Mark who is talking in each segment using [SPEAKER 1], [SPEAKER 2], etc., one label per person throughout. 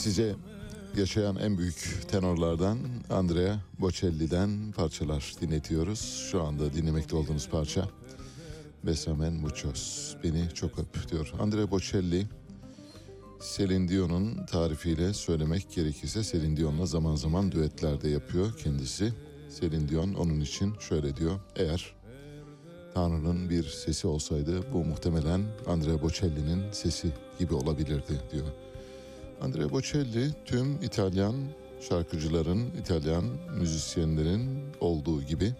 [SPEAKER 1] Size yaşayan en büyük tenorlardan Andrea Bocelli'den parçalar dinletiyoruz. Şu anda dinlemekte olduğunuz parça Besamen Muchos. Beni çok öp diyor. Andrea Bocelli Celine Dion'un tarifiyle söylemek gerekirse Celine Dion'la zaman zaman düetler de yapıyor kendisi. Celine Dion onun için şöyle diyor. Eğer Tanrı'nın bir sesi olsaydı bu muhtemelen Andrea Bocelli'nin sesi gibi olabilirdi diyor. Andrea Bocelli tüm İtalyan şarkıcıların, İtalyan müzisyenlerin olduğu gibi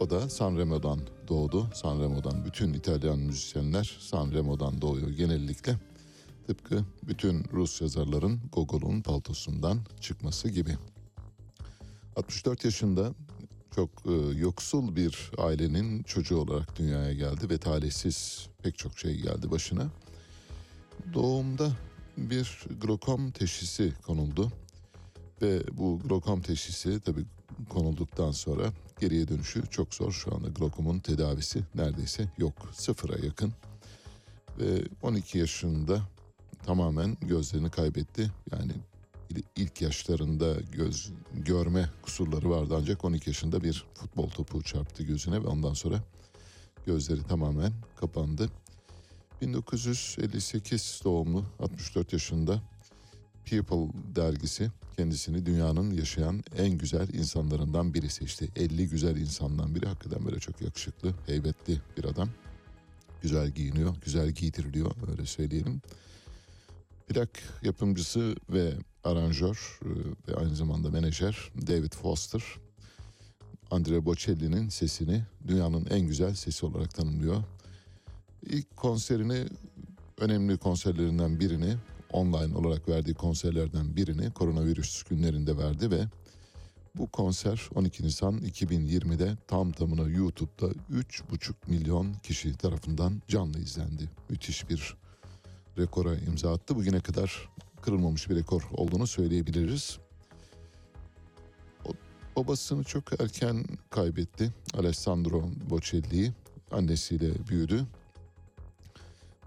[SPEAKER 1] o da Sanremo'dan doğdu. Sanremo'dan bütün İtalyan müzisyenler Sanremo'dan doğuyor genellikle. Tıpkı bütün Rus yazarların Gogol'un paltosundan çıkması gibi. 64 yaşında çok e, yoksul bir ailenin çocuğu olarak dünyaya geldi ve talihsiz pek çok şey geldi başına. Doğumda bir glokom teşhisi konuldu ve bu glokom teşhisi tabii konulduktan sonra geriye dönüşü çok zor. Şu anda glokomun tedavisi neredeyse yok, sıfıra yakın. Ve 12 yaşında tamamen gözlerini kaybetti. Yani il- ilk yaşlarında göz görme kusurları vardı ancak 12 yaşında bir futbol topu çarptı gözüne ve ondan sonra
[SPEAKER 2] gözleri tamamen kapandı. 1958 doğumlu 64 yaşında People dergisi kendisini dünyanın yaşayan en güzel insanlarından biri seçti. 50 güzel insandan biri hakikaten böyle çok yakışıklı, heybetli bir adam. Güzel giyiniyor, güzel giydiriliyor öyle söyleyelim. Plak yapımcısı ve aranjör e, ve aynı zamanda menajer David Foster Andrea Bocelli'nin sesini dünyanın en güzel sesi olarak tanımlıyor. İlk konserini önemli konserlerinden birini online olarak verdiği konserlerden birini koronavirüs günlerinde verdi ve bu konser 12 Nisan 2020'de tam tamına YouTube'da 3,5 milyon kişi tarafından canlı izlendi. Müthiş bir rekora imza attı. Bugüne kadar kırılmamış bir rekor olduğunu söyleyebiliriz. Babasını çok erken kaybetti. Alessandro Bocelli'yi annesiyle büyüdü.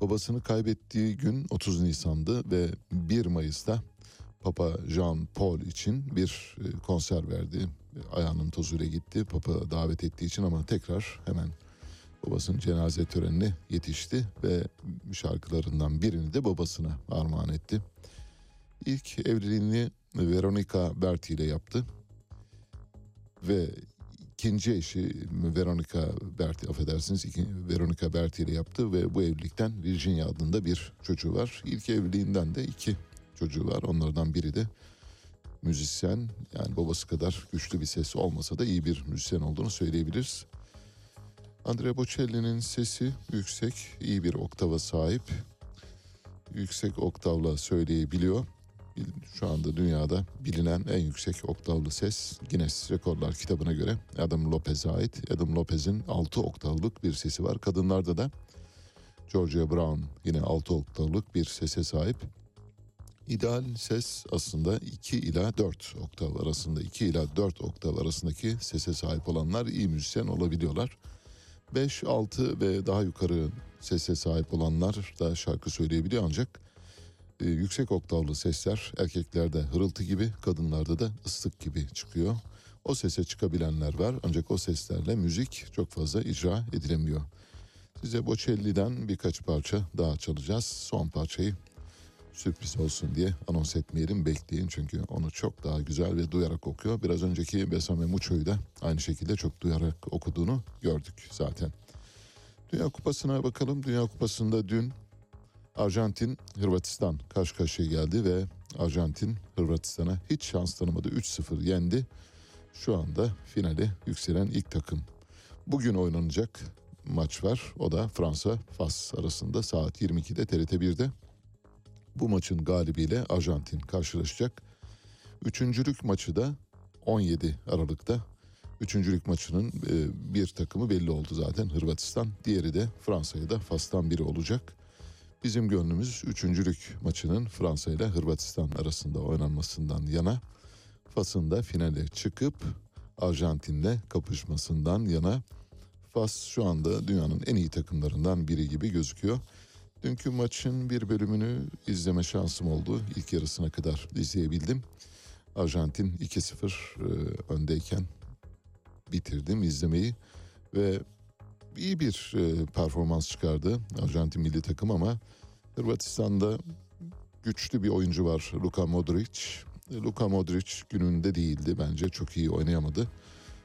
[SPEAKER 2] Babasını kaybettiği gün 30 Nisan'dı ve 1 Mayıs'ta Papa Jean Paul için bir e, konser verdi. Ayağının tozuyla gitti. Papa davet ettiği için ama tekrar hemen babasının cenaze törenine yetişti ve şarkılarından birini de babasına armağan etti. İlk evliliğini Veronica Berti ile yaptı ve ikinci eşi Veronica Berti affedersiniz Veronica Berti ile yaptı ve bu evlilikten Virginia adında bir çocuğu var. İlk evliliğinden de iki çocuğu var. Onlardan biri de müzisyen yani babası kadar güçlü bir sesi olmasa da iyi bir müzisyen olduğunu söyleyebiliriz. Andrea Bocelli'nin sesi yüksek, iyi bir oktava sahip. Yüksek oktavla söyleyebiliyor. Şu anda dünyada bilinen en yüksek oktavlı ses Guinness Rekorlar kitabına göre Adam Lopez'e ait. Adam Lopez'in 6 oktavlık bir sesi var. Kadınlarda da Georgia Brown yine 6 oktavlık bir sese sahip. İdeal ses aslında 2 ila 4 oktav arasında 2 ila 4 oktav arasındaki sese sahip olanlar iyi müzisyen olabiliyorlar. 5, 6 ve daha yukarı sese sahip olanlar da şarkı söyleyebiliyor ancak e, yüksek oktavlı sesler erkeklerde hırıltı gibi kadınlarda da ıslık gibi çıkıyor. O sese çıkabilenler var ancak o seslerle müzik çok fazla icra edilemiyor. Size Bocelli'den birkaç parça daha çalacağız. Son parçayı sürpriz olsun diye anons etmeyelim bekleyin çünkü onu çok daha güzel ve duyarak okuyor. Biraz önceki Besame Mucho'yu da aynı şekilde çok duyarak okuduğunu gördük zaten. Dünya Kupası'na bakalım. Dünya Kupası'nda dün Arjantin Hırvatistan karşı karşıya geldi ve Arjantin Hırvatistan'a hiç şans tanımadı. 3-0 yendi. Şu anda finale yükselen ilk takım. Bugün oynanacak maç var. O da Fransa Fas arasında saat 22'de TRT 1'de. Bu maçın galibiyle Arjantin karşılaşacak. Üçüncülük maçı da 17 Aralık'ta. Üçüncülük maçının e, bir takımı belli oldu zaten Hırvatistan. Diğeri de Fransa'ya da Fas'tan biri olacak. Bizim gönlümüz üçüncülük maçının Fransa ile Hırvatistan arasında oynanmasından yana. Fas'ın da finale çıkıp Arjantin'le kapışmasından yana. Fas şu anda dünyanın en iyi takımlarından biri gibi gözüküyor. Dünkü maçın bir bölümünü izleme şansım oldu. İlk yarısına kadar izleyebildim. Arjantin 2-0 e, öndeyken bitirdim izlemeyi ve iyi bir e, performans çıkardı Arjantin milli takım ama Hırvatistan'da güçlü bir oyuncu var Luka Modric. E, Luka Modric gününde değildi bence çok iyi oynayamadı.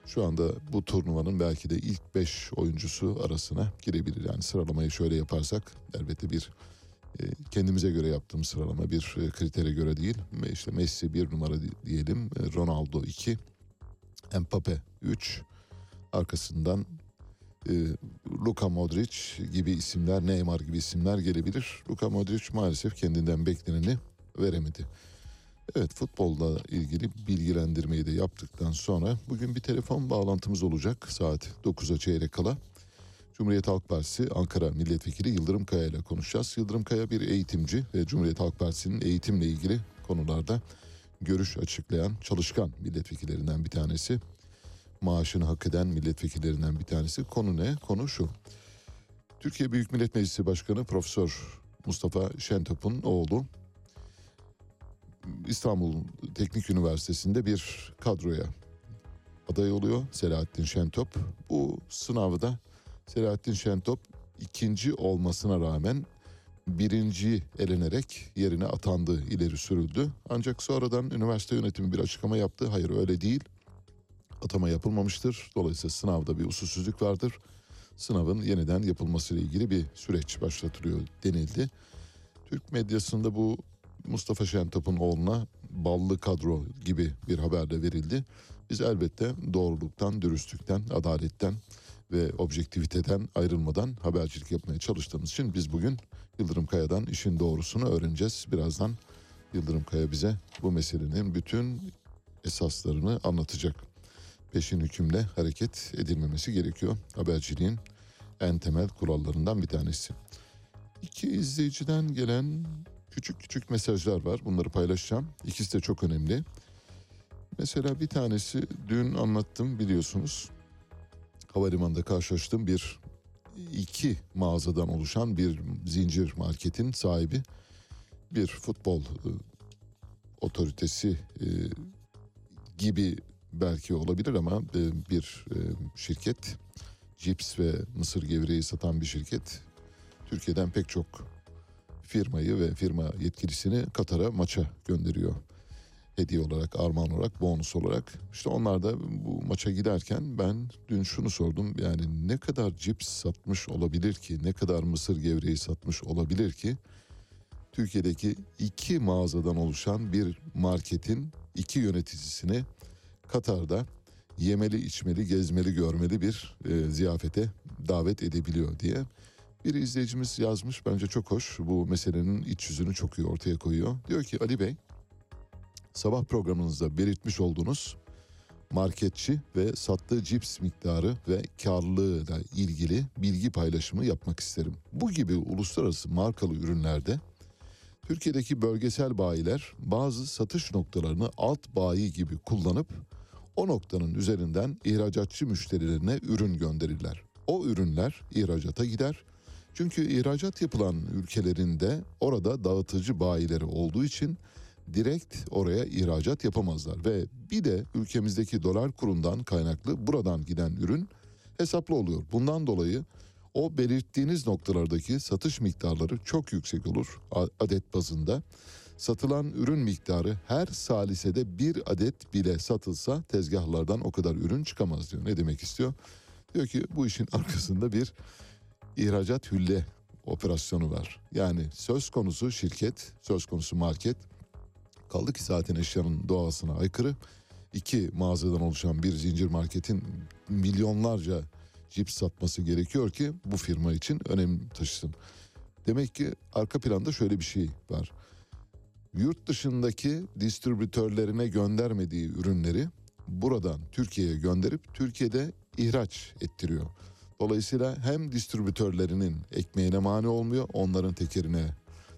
[SPEAKER 2] Şu anda bu turnuvanın belki de ilk 5 oyuncusu arasına girebilir. Yani sıralamayı şöyle yaparsak elbette bir e, kendimize göre yaptığım sıralama bir e, kritere göre değil. İşte Messi bir numara diyelim, Ronaldo 2, Mbappe 3, arkasından Luka Modric gibi isimler, Neymar gibi isimler gelebilir. Luka Modric maalesef kendinden bekleneni veremedi. Evet futbolla ilgili bilgilendirmeyi de yaptıktan sonra bugün bir telefon bağlantımız olacak saat 9'a çeyrek kala. Cumhuriyet Halk Partisi Ankara Milletvekili Yıldırım Kaya ile konuşacağız. Yıldırım Kaya bir eğitimci ve Cumhuriyet Halk Partisi'nin eğitimle ilgili konularda görüş açıklayan çalışkan milletvekillerinden bir tanesi. Maaşını hak eden milletvekillerinden bir tanesi. Konu ne? Konu şu. Türkiye Büyük Millet Meclisi Başkanı Profesör Mustafa Şentop'un oğlu İstanbul Teknik Üniversitesi'nde bir kadroya aday oluyor Selahattin Şentop. Bu sınavda Selahattin Şentop ikinci olmasına rağmen birinci elenerek yerine atandı, ileri sürüldü. Ancak sonradan üniversite yönetimi bir açıklama yaptı. Hayır öyle değil. Atama yapılmamıştır. Dolayısıyla sınavda bir usulsüzlük vardır. Sınavın yeniden yapılmasıyla ilgili bir süreç başlatılıyor denildi. Türk medyasında bu Mustafa Şentop'un oğluna ballı kadro gibi bir haber de verildi. Biz elbette doğruluktan, dürüstlükten, adaletten ve objektiviteden ayrılmadan habercilik yapmaya çalıştığımız için biz bugün Yıldırım Kaya'dan işin doğrusunu öğreneceğiz. Birazdan Yıldırım Kaya bize bu meselenin bütün esaslarını anlatacak. Peşin hükümle hareket edilmemesi gerekiyor. Haberciliğin en temel kurallarından bir tanesi. İki izleyiciden gelen küçük küçük mesajlar var. Bunları paylaşacağım. İkisi de çok önemli. Mesela bir tanesi dün anlattım biliyorsunuz. Havalimanında karşılaştığım bir iki mağazadan oluşan bir zincir marketin sahibi bir futbol e, otoritesi e, gibi belki olabilir ama e, bir e, şirket cips ve mısır gevreği satan bir şirket Türkiye'den pek çok firmayı ve firma yetkilisini Katar'a maça gönderiyor. Hediye olarak, armağan olarak, bonus olarak. İşte onlar da bu maça giderken ben dün şunu sordum. Yani ne kadar cips satmış olabilir ki, ne kadar mısır gevreği satmış olabilir ki? Türkiye'deki iki mağazadan oluşan bir marketin iki yöneticisini Katar'da yemeli, içmeli, gezmeli, görmeli bir e, ziyafete davet edebiliyor diye. Bir izleyicimiz yazmış bence çok hoş. Bu meselenin iç yüzünü çok iyi ortaya koyuyor. Diyor ki Ali Bey sabah programınızda belirtmiş olduğunuz marketçi ve sattığı cips miktarı ve karlılığıyla ilgili bilgi paylaşımı yapmak isterim. Bu gibi uluslararası markalı ürünlerde Türkiye'deki bölgesel bayiler bazı satış noktalarını alt bayi gibi kullanıp o noktanın üzerinden ihracatçı müşterilerine ürün gönderirler. O ürünler ihracata gider. Çünkü ihracat yapılan ülkelerinde orada dağıtıcı bayileri olduğu için direkt oraya ihracat yapamazlar ve bir de ülkemizdeki dolar kurundan kaynaklı buradan giden ürün hesaplı oluyor. Bundan dolayı o belirttiğiniz noktalardaki satış miktarları çok yüksek olur adet bazında. Satılan ürün miktarı her salisede bir adet bile satılsa tezgahlardan o kadar ürün çıkamaz diyor. Ne demek istiyor? Diyor ki bu işin arkasında bir ihracat hülle operasyonu var. Yani söz konusu şirket, söz konusu market kaldı ki zaten eşyanın doğasına aykırı. iki mağazadan oluşan bir zincir marketin milyonlarca cips satması gerekiyor ki bu firma için önem taşısın. Demek ki arka planda şöyle bir şey var. Yurt dışındaki distribütörlerine göndermediği ürünleri buradan Türkiye'ye gönderip Türkiye'de ihraç ettiriyor. Dolayısıyla hem distribütörlerinin ekmeğine mani olmuyor, onların tekerine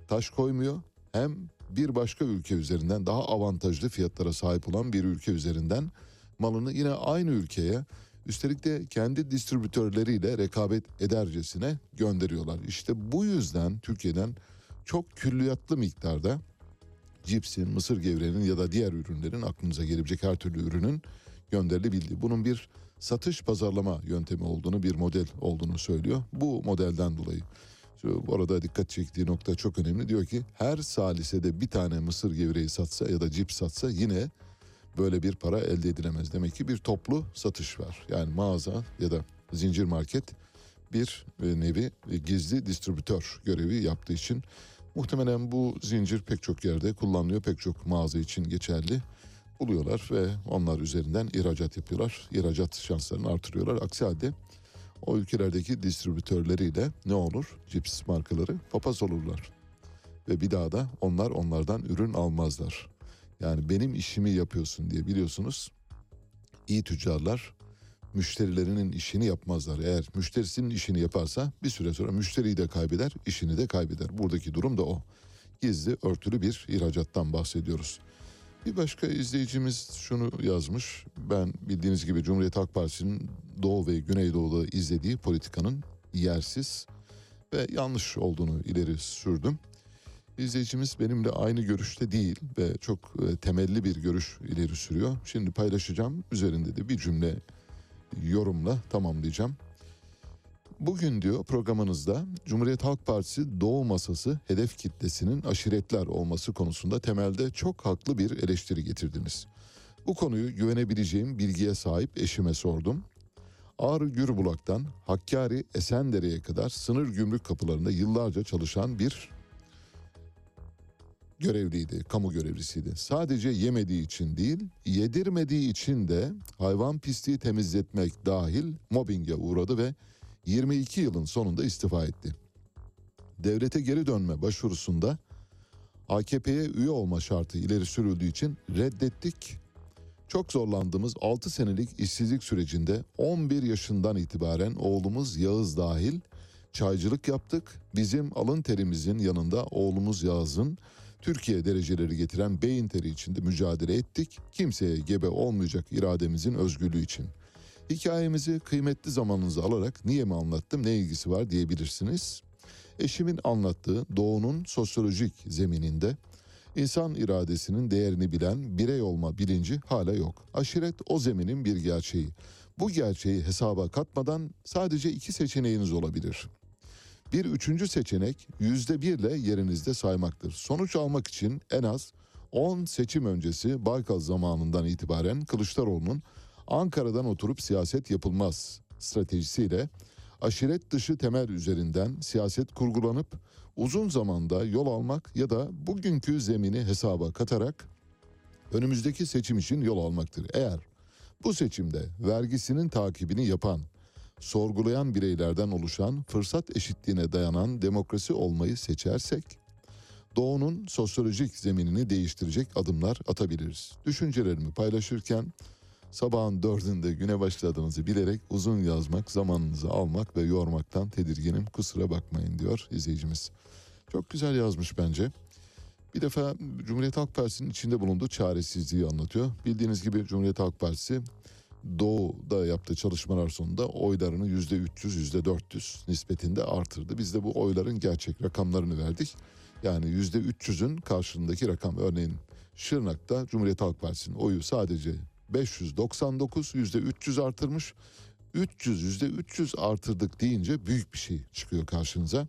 [SPEAKER 2] taş koymuyor. Hem bir başka ülke üzerinden daha avantajlı fiyatlara sahip olan bir ülke üzerinden malını yine aynı ülkeye üstelik de kendi distribütörleriyle rekabet edercesine gönderiyorlar. İşte bu yüzden Türkiye'den çok külliyatlı miktarda cipsin, mısır gevreğinin ya da diğer ürünlerin aklınıza gelebilecek her türlü ürünün gönderilebildiği. Bunun bir satış pazarlama yöntemi olduğunu, bir model olduğunu söylüyor. Bu modelden dolayı. Bu arada dikkat çektiği nokta çok önemli. Diyor ki her salisede bir tane mısır gevreği satsa ya da cips satsa yine böyle bir para elde edilemez. Demek ki bir toplu satış var. Yani mağaza ya da zincir market bir e, nevi gizli distribütör görevi yaptığı için muhtemelen bu zincir pek çok yerde kullanılıyor. Pek çok mağaza için geçerli buluyorlar ve onlar üzerinden ihracat yapıyorlar. İhracat şanslarını artırıyorlar. Aksi halde o ülkelerdeki distribütörleriyle ne olur? Cips markaları papaz olurlar. Ve bir daha da onlar onlardan ürün almazlar. Yani benim işimi yapıyorsun diye biliyorsunuz. İyi tüccarlar müşterilerinin işini yapmazlar. Eğer müşterisinin işini yaparsa bir süre sonra müşteriyi de kaybeder, işini de kaybeder. Buradaki durum da o. Gizli, örtülü bir ihracattan bahsediyoruz. Bir başka izleyicimiz şunu yazmış. Ben bildiğiniz gibi Cumhuriyet Halk Partisi'nin Doğu ve Güneydoğu'da izlediği politikanın yersiz ve yanlış olduğunu ileri sürdüm. İzleyicimiz benimle aynı görüşte değil ve çok e, temelli bir görüş ileri sürüyor. Şimdi paylaşacağım. Üzerinde de bir cümle yorumla tamamlayacağım. Bugün diyor programınızda Cumhuriyet Halk Partisi Doğu Masası hedef kitlesinin aşiretler olması konusunda temelde çok haklı bir eleştiri getirdiniz. Bu konuyu güvenebileceğim bilgiye sahip eşime sordum. Ağrı Gürbulak'tan Hakkari Esendere'ye kadar sınır gümrük kapılarında yıllarca çalışan bir görevliydi, kamu görevlisiydi. Sadece yemediği için değil, yedirmediği için de hayvan pisliği temizletmek dahil mobbinge uğradı ve 22 yılın sonunda istifa etti. Devlete geri dönme başvurusunda AKP'ye üye olma şartı ileri sürüldüğü için reddettik. Çok zorlandığımız 6 senelik işsizlik sürecinde 11 yaşından itibaren oğlumuz Yağız dahil çaycılık yaptık. Bizim alın terimizin yanında oğlumuz Yağız'ın Türkiye dereceleri getiren beyin teri içinde mücadele ettik. Kimseye gebe olmayacak irademizin özgürlüğü için. Hikayemizi kıymetli zamanınızı alarak niye mi anlattım ne ilgisi var diyebilirsiniz. Eşimin anlattığı doğunun sosyolojik zemininde insan iradesinin değerini bilen birey olma bilinci hala yok. Aşiret o zeminin bir gerçeği. Bu gerçeği hesaba katmadan sadece iki seçeneğiniz olabilir. Bir üçüncü seçenek yüzde birle yerinizde saymaktır. Sonuç almak için en az 10 seçim öncesi Baykal zamanından itibaren Kılıçdaroğlu'nun Ankara'dan oturup siyaset yapılmaz stratejisiyle aşiret dışı temel üzerinden siyaset kurgulanıp uzun zamanda yol almak ya da bugünkü zemini hesaba katarak önümüzdeki seçim için yol almaktır. Eğer bu seçimde vergisinin takibini yapan, sorgulayan bireylerden oluşan fırsat eşitliğine dayanan demokrasi olmayı seçersek doğunun sosyolojik zeminini değiştirecek adımlar atabiliriz. Düşüncelerimi paylaşırken sabahın dördünde güne başladığınızı bilerek uzun yazmak, zamanınızı almak ve yormaktan tedirginim. Kusura bakmayın diyor izleyicimiz. Çok güzel yazmış bence. Bir defa Cumhuriyet Halk Partisi'nin içinde bulunduğu çaresizliği anlatıyor. Bildiğiniz gibi Cumhuriyet Halk Partisi Doğu'da yaptığı çalışmalar sonunda oylarını yüzde 300, yüzde 400 nispetinde artırdı. Biz de bu oyların gerçek rakamlarını verdik. Yani yüzde 300'ün karşılığındaki rakam örneğin Şırnak'ta Cumhuriyet Halk Partisi'nin oyu sadece 599 yüzde 300 artırmış. 300 yüzde 300 artırdık deyince büyük bir şey çıkıyor karşınıza.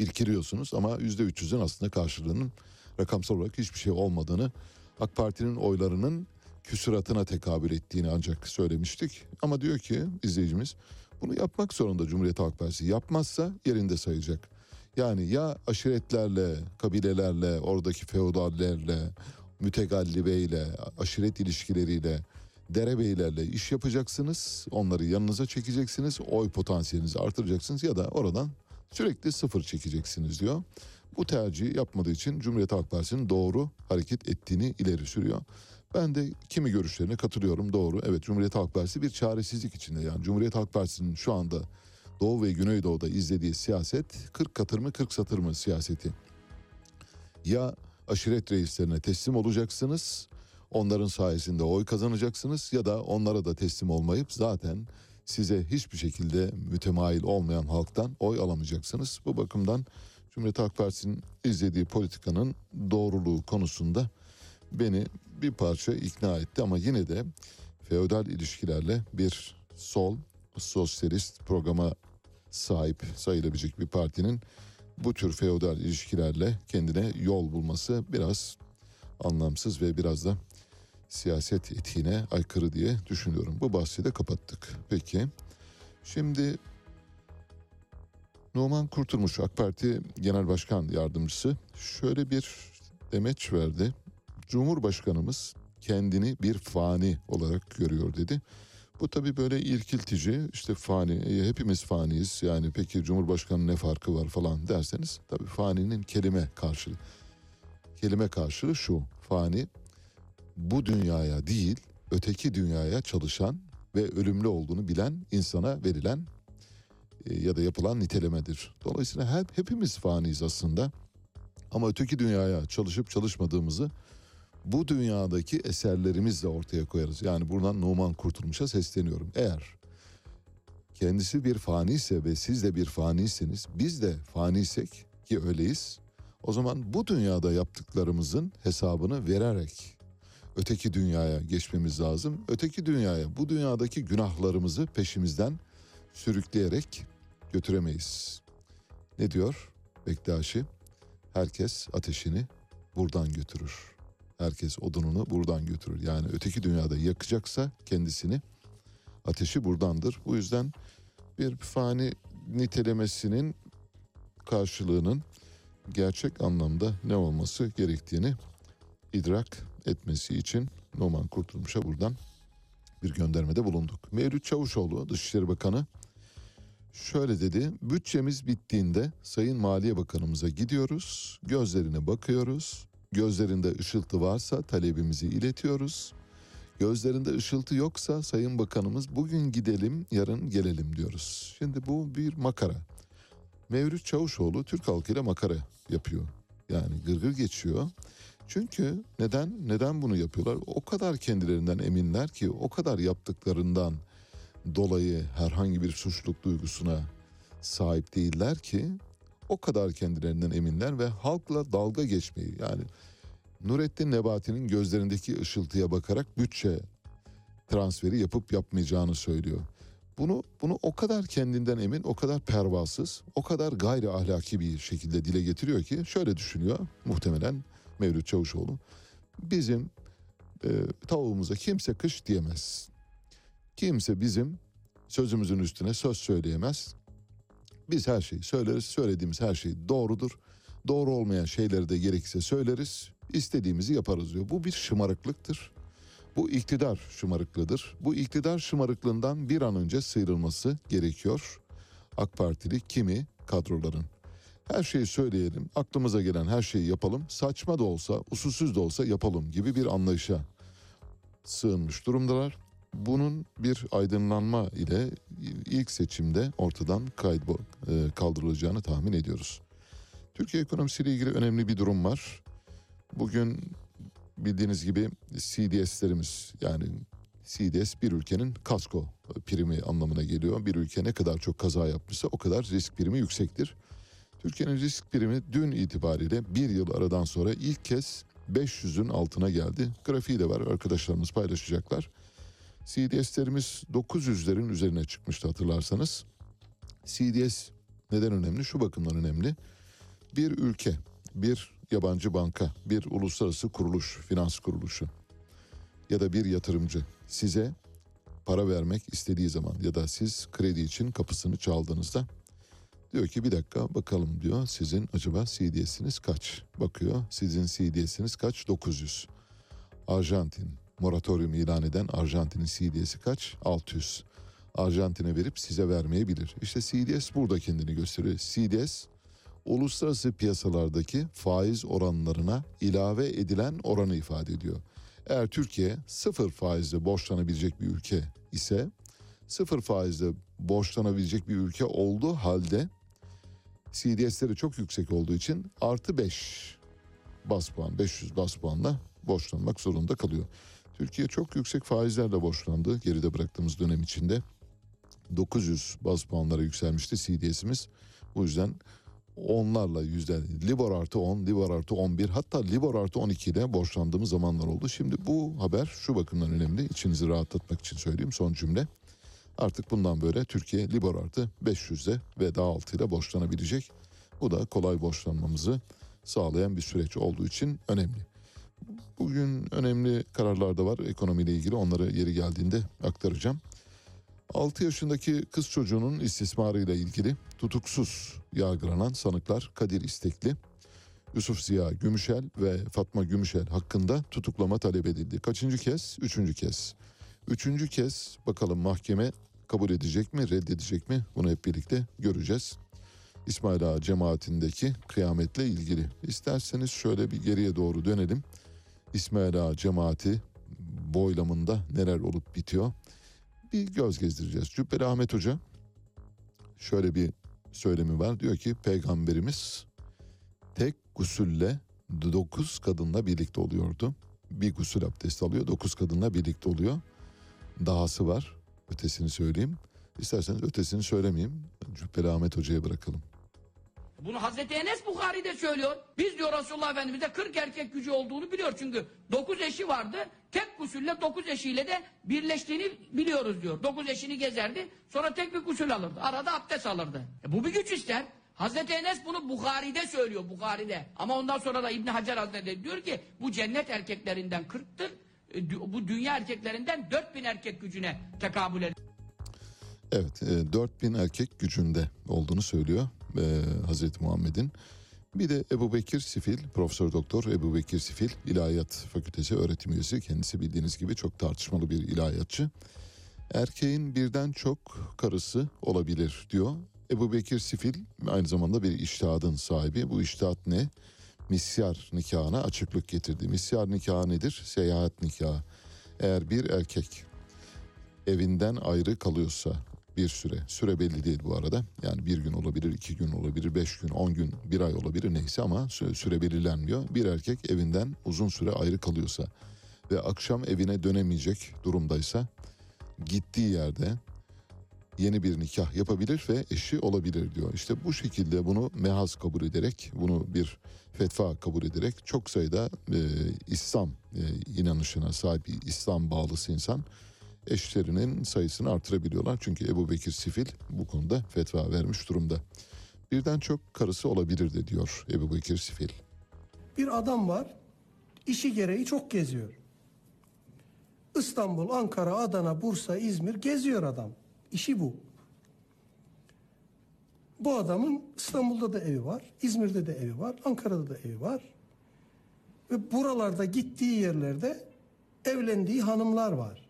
[SPEAKER 2] Birikiriyorsunuz ama yüzde 300'ün aslında karşılığının rakamsal olarak hiçbir şey olmadığını AK Parti'nin oylarının küsuratına tekabül ettiğini ancak söylemiştik. Ama diyor ki izleyicimiz bunu yapmak zorunda Cumhuriyet Halk Partisi. Yapmazsa yerinde sayacak. Yani ya aşiretlerle, kabilelerle, oradaki feodallerle, mütegallibeyle, aşiret ilişkileriyle, derebeylerle iş yapacaksınız. Onları yanınıza çekeceksiniz. Oy potansiyelinizi artıracaksınız ya da oradan sürekli sıfır çekeceksiniz diyor. Bu tercihi yapmadığı için Cumhuriyet Halk Partisi'nin doğru hareket ettiğini ileri sürüyor. Ben de kimi görüşlerine katılıyorum doğru. Evet Cumhuriyet Halk Partisi bir çaresizlik içinde yani Cumhuriyet Halk Partisi'nin şu anda Doğu ve Güneydoğu'da izlediği siyaset 40 katır mı 40 satır mı siyaseti. Ya aşiret reislerine teslim olacaksınız, onların sayesinde oy kazanacaksınız ya da onlara da teslim olmayıp zaten size hiçbir şekilde mütemail olmayan halktan oy alamayacaksınız. Bu bakımdan Cumhuriyet Halk Partisi'nin izlediği politikanın doğruluğu konusunda beni bir parça ikna etti ama yine de feodal ilişkilerle bir sol sosyalist programa sahip sayılabilecek bir partinin bu tür feodal ilişkilerle kendine yol bulması biraz anlamsız ve biraz da siyaset etiğine aykırı diye düşünüyorum. Bu bahsi de kapattık. Peki şimdi Numan Kurtulmuş AK Parti Genel Başkan Yardımcısı şöyle bir demeç verdi. Cumhurbaşkanımız kendini bir fani olarak görüyor dedi. Bu tabii böyle irkiltici işte fani e, hepimiz faniyiz yani peki Cumhurbaşkanı ne farkı var falan derseniz tabii faninin kelime karşılığı. Kelime karşılığı şu fani bu dünyaya değil öteki dünyaya çalışan ve ölümlü olduğunu bilen insana verilen e, ya da yapılan nitelemedir. Dolayısıyla hep hepimiz faniyiz aslında. Ama öteki dünyaya çalışıp çalışmadığımızı bu dünyadaki eserlerimizle ortaya koyarız. Yani buradan Numan Kurtulmuş'a sesleniyorum. Eğer kendisi bir fani ise ve siz de bir faniyseniz, biz de faniysek ki öyleyiz. O zaman bu dünyada yaptıklarımızın hesabını vererek öteki dünyaya geçmemiz lazım. Öteki dünyaya bu dünyadaki günahlarımızı peşimizden sürükleyerek götüremeyiz. Ne diyor Bektaşi? Herkes ateşini buradan götürür. Herkes odununu buradan götürür. Yani öteki dünyada yakacaksa kendisini ateşi buradandır. Bu yüzden bir fani nitelemesinin karşılığının gerçek anlamda ne olması gerektiğini idrak etmesi için Numan Kurtulmuş'a buradan bir göndermede bulunduk. Mevlüt Çavuşoğlu Dışişleri Bakanı şöyle dedi. Bütçemiz bittiğinde Sayın Maliye Bakanımıza gidiyoruz. Gözlerine bakıyoruz. Gözlerinde ışıltı varsa talebimizi iletiyoruz. Gözlerinde ışıltı yoksa Sayın Bakanımız bugün gidelim yarın gelelim diyoruz. Şimdi bu bir makara. Mevlüt Çavuşoğlu Türk halkıyla makara yapıyor. Yani gırgır geçiyor. Çünkü neden neden bunu yapıyorlar? O kadar kendilerinden eminler ki o kadar yaptıklarından dolayı herhangi bir suçluluk duygusuna sahip değiller ki o kadar kendilerinden eminler ve halkla dalga geçmeyi yani Nurettin Nebati'nin gözlerindeki ışıltıya bakarak bütçe transferi yapıp yapmayacağını söylüyor. Bunu bunu o kadar kendinden emin, o kadar pervasız, o kadar gayri ahlaki bir şekilde dile getiriyor ki şöyle düşünüyor muhtemelen Mevlüt Çavuşoğlu. Bizim e, tavuğumuza kimse kış diyemez. Kimse bizim sözümüzün üstüne söz söyleyemez. Biz her şeyi söyleriz, söylediğimiz her şey doğrudur. Doğru olmayan şeyleri de gerekirse söyleriz, istediğimizi yaparız diyor. Bu bir şımarıklıktır. Bu iktidar şımarıklığıdır. Bu iktidar şımarıklığından bir an önce sıyrılması gerekiyor. AK Partili kimi kadroların. Her şeyi söyleyelim, aklımıza gelen her şeyi yapalım, saçma da olsa, usulsüz de olsa yapalım gibi bir anlayışa sığınmış durumdalar. Bunun bir aydınlanma ile ilk seçimde ortadan e, kaldırılacağını tahmin ediyoruz. Türkiye ekonomisiyle ilgili önemli bir durum var. Bugün bildiğiniz gibi CDS'lerimiz yani CDS bir ülkenin kasko primi anlamına geliyor. Bir ülke ne kadar çok kaza yapmışsa o kadar risk primi yüksektir. Türkiye'nin risk primi dün itibariyle bir yıl aradan sonra ilk kez 500'ün altına geldi. Grafiği de var arkadaşlarımız paylaşacaklar. CDS'lerimiz 900'lerin üzerine çıkmıştı hatırlarsanız. CDS neden önemli? Şu bakımdan önemli. Bir ülke, bir yabancı banka, bir uluslararası kuruluş, finans kuruluşu ya da bir yatırımcı size para vermek istediği zaman ya da siz kredi için kapısını çaldığınızda diyor ki bir dakika bakalım diyor sizin acaba CDS'iniz kaç? Bakıyor sizin CDS'iniz kaç? 900. Arjantin moratorium ilan eden Arjantin'in CDS'i kaç? 600. Arjantin'e verip size vermeyebilir. İşte CDS burada kendini gösteriyor. CDS uluslararası piyasalardaki faiz oranlarına ilave edilen oranı ifade ediyor. Eğer Türkiye sıfır faizle borçlanabilecek bir ülke ise sıfır faizle borçlanabilecek bir ülke olduğu halde CDS'leri çok yüksek olduğu için artı 5 bas puan 500 bas puanla borçlanmak zorunda kalıyor. Türkiye çok yüksek faizlerle borçlandı geride bıraktığımız dönem içinde. 900 baz puanlara yükselmişti CDS'imiz. Bu yüzden onlarla yüzde Libor artı 10, Libor artı 11 hatta Libor artı 12 ile borçlandığımız zamanlar oldu. Şimdi bu haber şu bakımdan önemli. İçinizi rahatlatmak için söyleyeyim son cümle. Artık bundan böyle Türkiye Libor artı 500'de ve daha altıyla borçlanabilecek. Bu da kolay borçlanmamızı sağlayan bir süreç olduğu için önemli. Bugün önemli kararlar da var ekonomiyle ilgili onları yeri geldiğinde aktaracağım. 6 yaşındaki kız çocuğunun istismarıyla ilgili tutuksuz yargılanan sanıklar Kadir İstekli, Yusuf Ziya Gümüşel ve Fatma Gümüşel hakkında tutuklama talep edildi. Kaçıncı kez? Üçüncü kez. Üçüncü kez bakalım mahkeme kabul edecek mi, reddedecek mi? Bunu hep birlikte göreceğiz. İsmail Ağa cemaatindeki kıyametle ilgili. İsterseniz şöyle bir geriye doğru dönelim. İsmail Ağa cemaati boylamında neler olup bitiyor? Bir göz gezdireceğiz. Cübbeli Ahmet Hoca şöyle bir söylemi var. Diyor ki peygamberimiz tek gusülle dokuz kadınla birlikte oluyordu. Bir gusül abdesti alıyor, dokuz kadınla birlikte oluyor. Dahası var. Ötesini söyleyeyim. İsterseniz ötesini söylemeyeyim. Cübbeli Ahmet Hoca'ya bırakalım.
[SPEAKER 3] Bunu Hazreti Enes Bukhari'de söylüyor. Biz diyor Resulullah Efendimiz'de 40 erkek gücü olduğunu biliyor çünkü 9 eşi vardı. Tek gusülle 9 eşiyle de birleştiğini biliyoruz diyor. 9 eşini gezerdi sonra tek bir gusül alırdı. Arada abdest alırdı. E bu bir güç ister. Hazreti Enes bunu Bukhari'de söylüyor Bukhari'de. Ama ondan sonra da İbn Hacer Hazretleri diyor ki bu cennet erkeklerinden 40'tır. E, bu dünya erkeklerinden 4000 erkek gücüne tekabül eder.
[SPEAKER 2] Evet, e, 4000 erkek gücünde olduğunu söylüyor e, Hazreti Muhammed'in. Bir de Ebu Bekir Sifil, Profesör Doktor Ebu Bekir Sifil, İlahiyat Fakültesi öğretim üyesi. Kendisi bildiğiniz gibi çok tartışmalı bir ilahiyatçı. Erkeğin birden çok karısı olabilir diyor. Ebu Bekir Sifil aynı zamanda bir iştihadın sahibi. Bu iştihat ne? Misyar nikahına açıklık getirdi. Misyar nikahı nedir? Seyahat nikahı. Eğer bir erkek evinden ayrı kalıyorsa bir süre, süre belli değil bu arada. Yani bir gün olabilir, iki gün olabilir, beş gün, on gün, bir ay olabilir neyse ama süre, belirlenmiyor. Bir erkek evinden uzun süre ayrı kalıyorsa ve akşam evine dönemeyecek durumdaysa gittiği yerde yeni bir nikah yapabilir ve eşi olabilir diyor. İşte bu şekilde bunu mehaz kabul ederek, bunu bir fetva kabul ederek çok sayıda e, İslam e, inanışına sahip İslam bağlısı insan eşlerinin sayısını artırabiliyorlar. Çünkü Ebu Bekir Sifil bu konuda fetva vermiş durumda. Birden çok karısı olabilir de diyor Ebu Bekir Sifil.
[SPEAKER 4] Bir adam var, işi gereği çok geziyor. İstanbul, Ankara, Adana, Bursa, İzmir geziyor adam. İşi bu. Bu adamın İstanbul'da da evi var, İzmir'de de evi var, Ankara'da da evi var. Ve buralarda gittiği yerlerde evlendiği hanımlar var.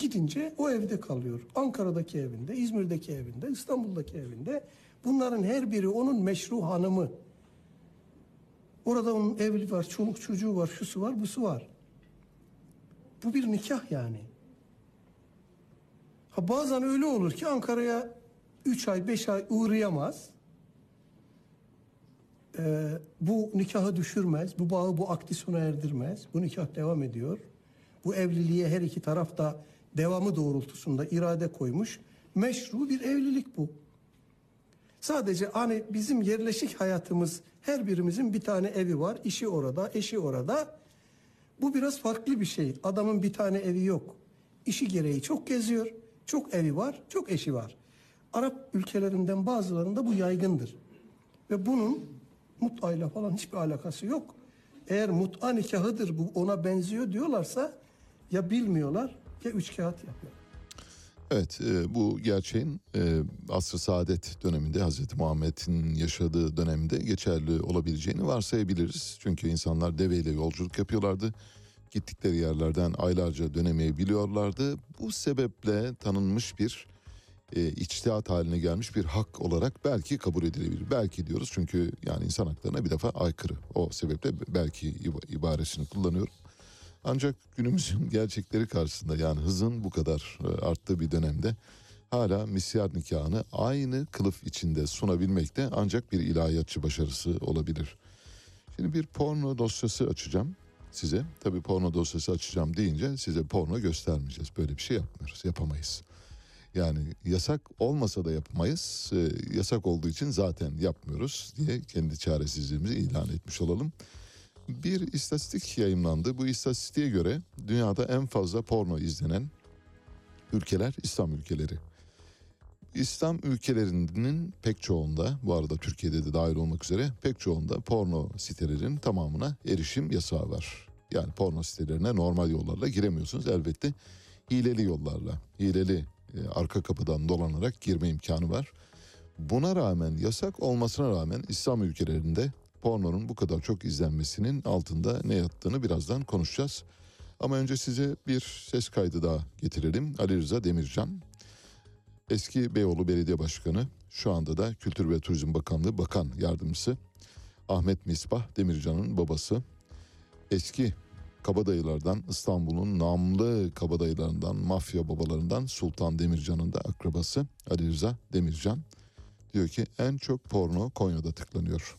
[SPEAKER 4] Gidince o evde kalıyor. Ankara'daki evinde, İzmir'deki evinde, İstanbul'daki evinde. Bunların her biri onun meşru hanımı. Orada onun evli var, çoluk çocuğu var, şusu var, busu var. Bu bir nikah yani. Ha bazen öyle olur ki Ankara'ya üç ay, beş ay uğrayamaz. Ee, bu nikahı düşürmez, bu bağı, bu akdi sona erdirmez. Bu nikah devam ediyor. Bu evliliğe her iki taraf da devamı doğrultusunda irade koymuş. Meşru bir evlilik bu. Sadece hani bizim yerleşik hayatımız her birimizin bir tane evi var. işi orada, eşi orada. Bu biraz farklı bir şey. Adamın bir tane evi yok. İşi gereği çok geziyor. Çok evi var, çok eşi var. Arap ülkelerinden bazılarında bu yaygındır. Ve bunun mutayla falan hiçbir alakası yok. Eğer mut'a nikahıdır bu ona benziyor diyorlarsa ya bilmiyorlar ya üç kağıt yapıyor.
[SPEAKER 2] Evet e, bu gerçeğin e, asr-ı saadet döneminde Hazreti Muhammed'in yaşadığı dönemde geçerli olabileceğini varsayabiliriz. Çünkü insanlar deveyle yolculuk yapıyorlardı. Gittikleri yerlerden aylarca dönemeyebiliyorlardı. Bu sebeple tanınmış bir e, içtihat haline gelmiş bir hak olarak belki kabul edilebilir. Belki diyoruz çünkü yani insan haklarına bir defa aykırı. O sebeple belki iba- ibaresini kullanıyorum. Ancak günümüzün gerçekleri karşısında yani hızın bu kadar e, arttığı bir dönemde hala misyar nikahını aynı kılıf içinde sunabilmekte ancak bir ilahiyatçı başarısı olabilir. Şimdi bir porno dosyası açacağım size. Tabii porno dosyası açacağım deyince size porno göstermeyeceğiz. Böyle bir şey yapmıyoruz, yapamayız. Yani yasak olmasa da yapamayız. E, yasak olduğu için zaten yapmıyoruz diye kendi çaresizliğimizi ilan etmiş olalım. Bir istatistik yayınlandı. Bu istatistiğe göre dünyada en fazla porno izlenen ülkeler İslam ülkeleri. İslam ülkelerinin pek çoğunda, bu arada Türkiye'de de dahil olmak üzere pek çoğunda porno sitelerinin tamamına erişim yasağı var. Yani porno sitelerine normal yollarla giremiyorsunuz. Elbette hileli yollarla, hileli e, arka kapıdan dolanarak girme imkanı var. Buna rağmen yasak olmasına rağmen İslam ülkelerinde pornonun bu kadar çok izlenmesinin altında ne yattığını birazdan konuşacağız. Ama önce size bir ses kaydı daha getirelim. Ali Rıza Demircan, eski Beyoğlu Belediye Başkanı, şu anda da Kültür ve Turizm Bakanlığı Bakan Yardımcısı Ahmet Misbah Demircan'ın babası. Eski kabadayılardan İstanbul'un namlı kabadayılarından, mafya babalarından Sultan Demircan'ın da akrabası Ali Rıza Demircan diyor ki en çok porno Konya'da tıklanıyor.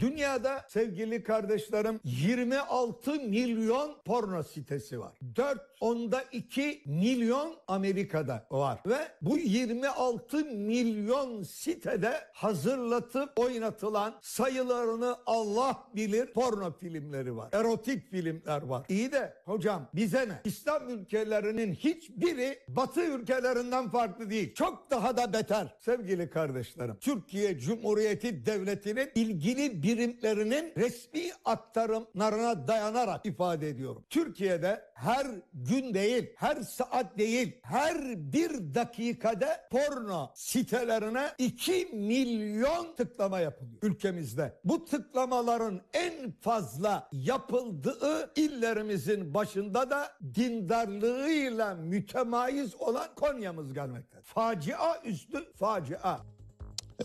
[SPEAKER 5] Dünyada sevgili kardeşlerim 26 milyon porno sitesi var. 4 onda 2 milyon Amerika'da var. Ve bu 26 milyon sitede hazırlatıp oynatılan sayılarını Allah bilir porno filmleri var. Erotik filmler var. İyi de hocam bize ne? İslam ülkelerinin hiçbiri Batı ülkelerinden farklı değil. Çok daha da beter. Sevgili kardeşlerim, Türkiye Cumhuriyeti Devleti'nin ilgili birimlerinin resmi aktarımlarına dayanarak ifade ediyorum. Türkiye'de her gün değil, her saat değil, her bir dakikada porno sitelerine 2 milyon tıklama yapılıyor ülkemizde. Bu tıklamaların en fazla yapıldığı illerimizin başında da dindarlığıyla mütemayiz olan Konya'mız gelmektedir. Facia üstü facia.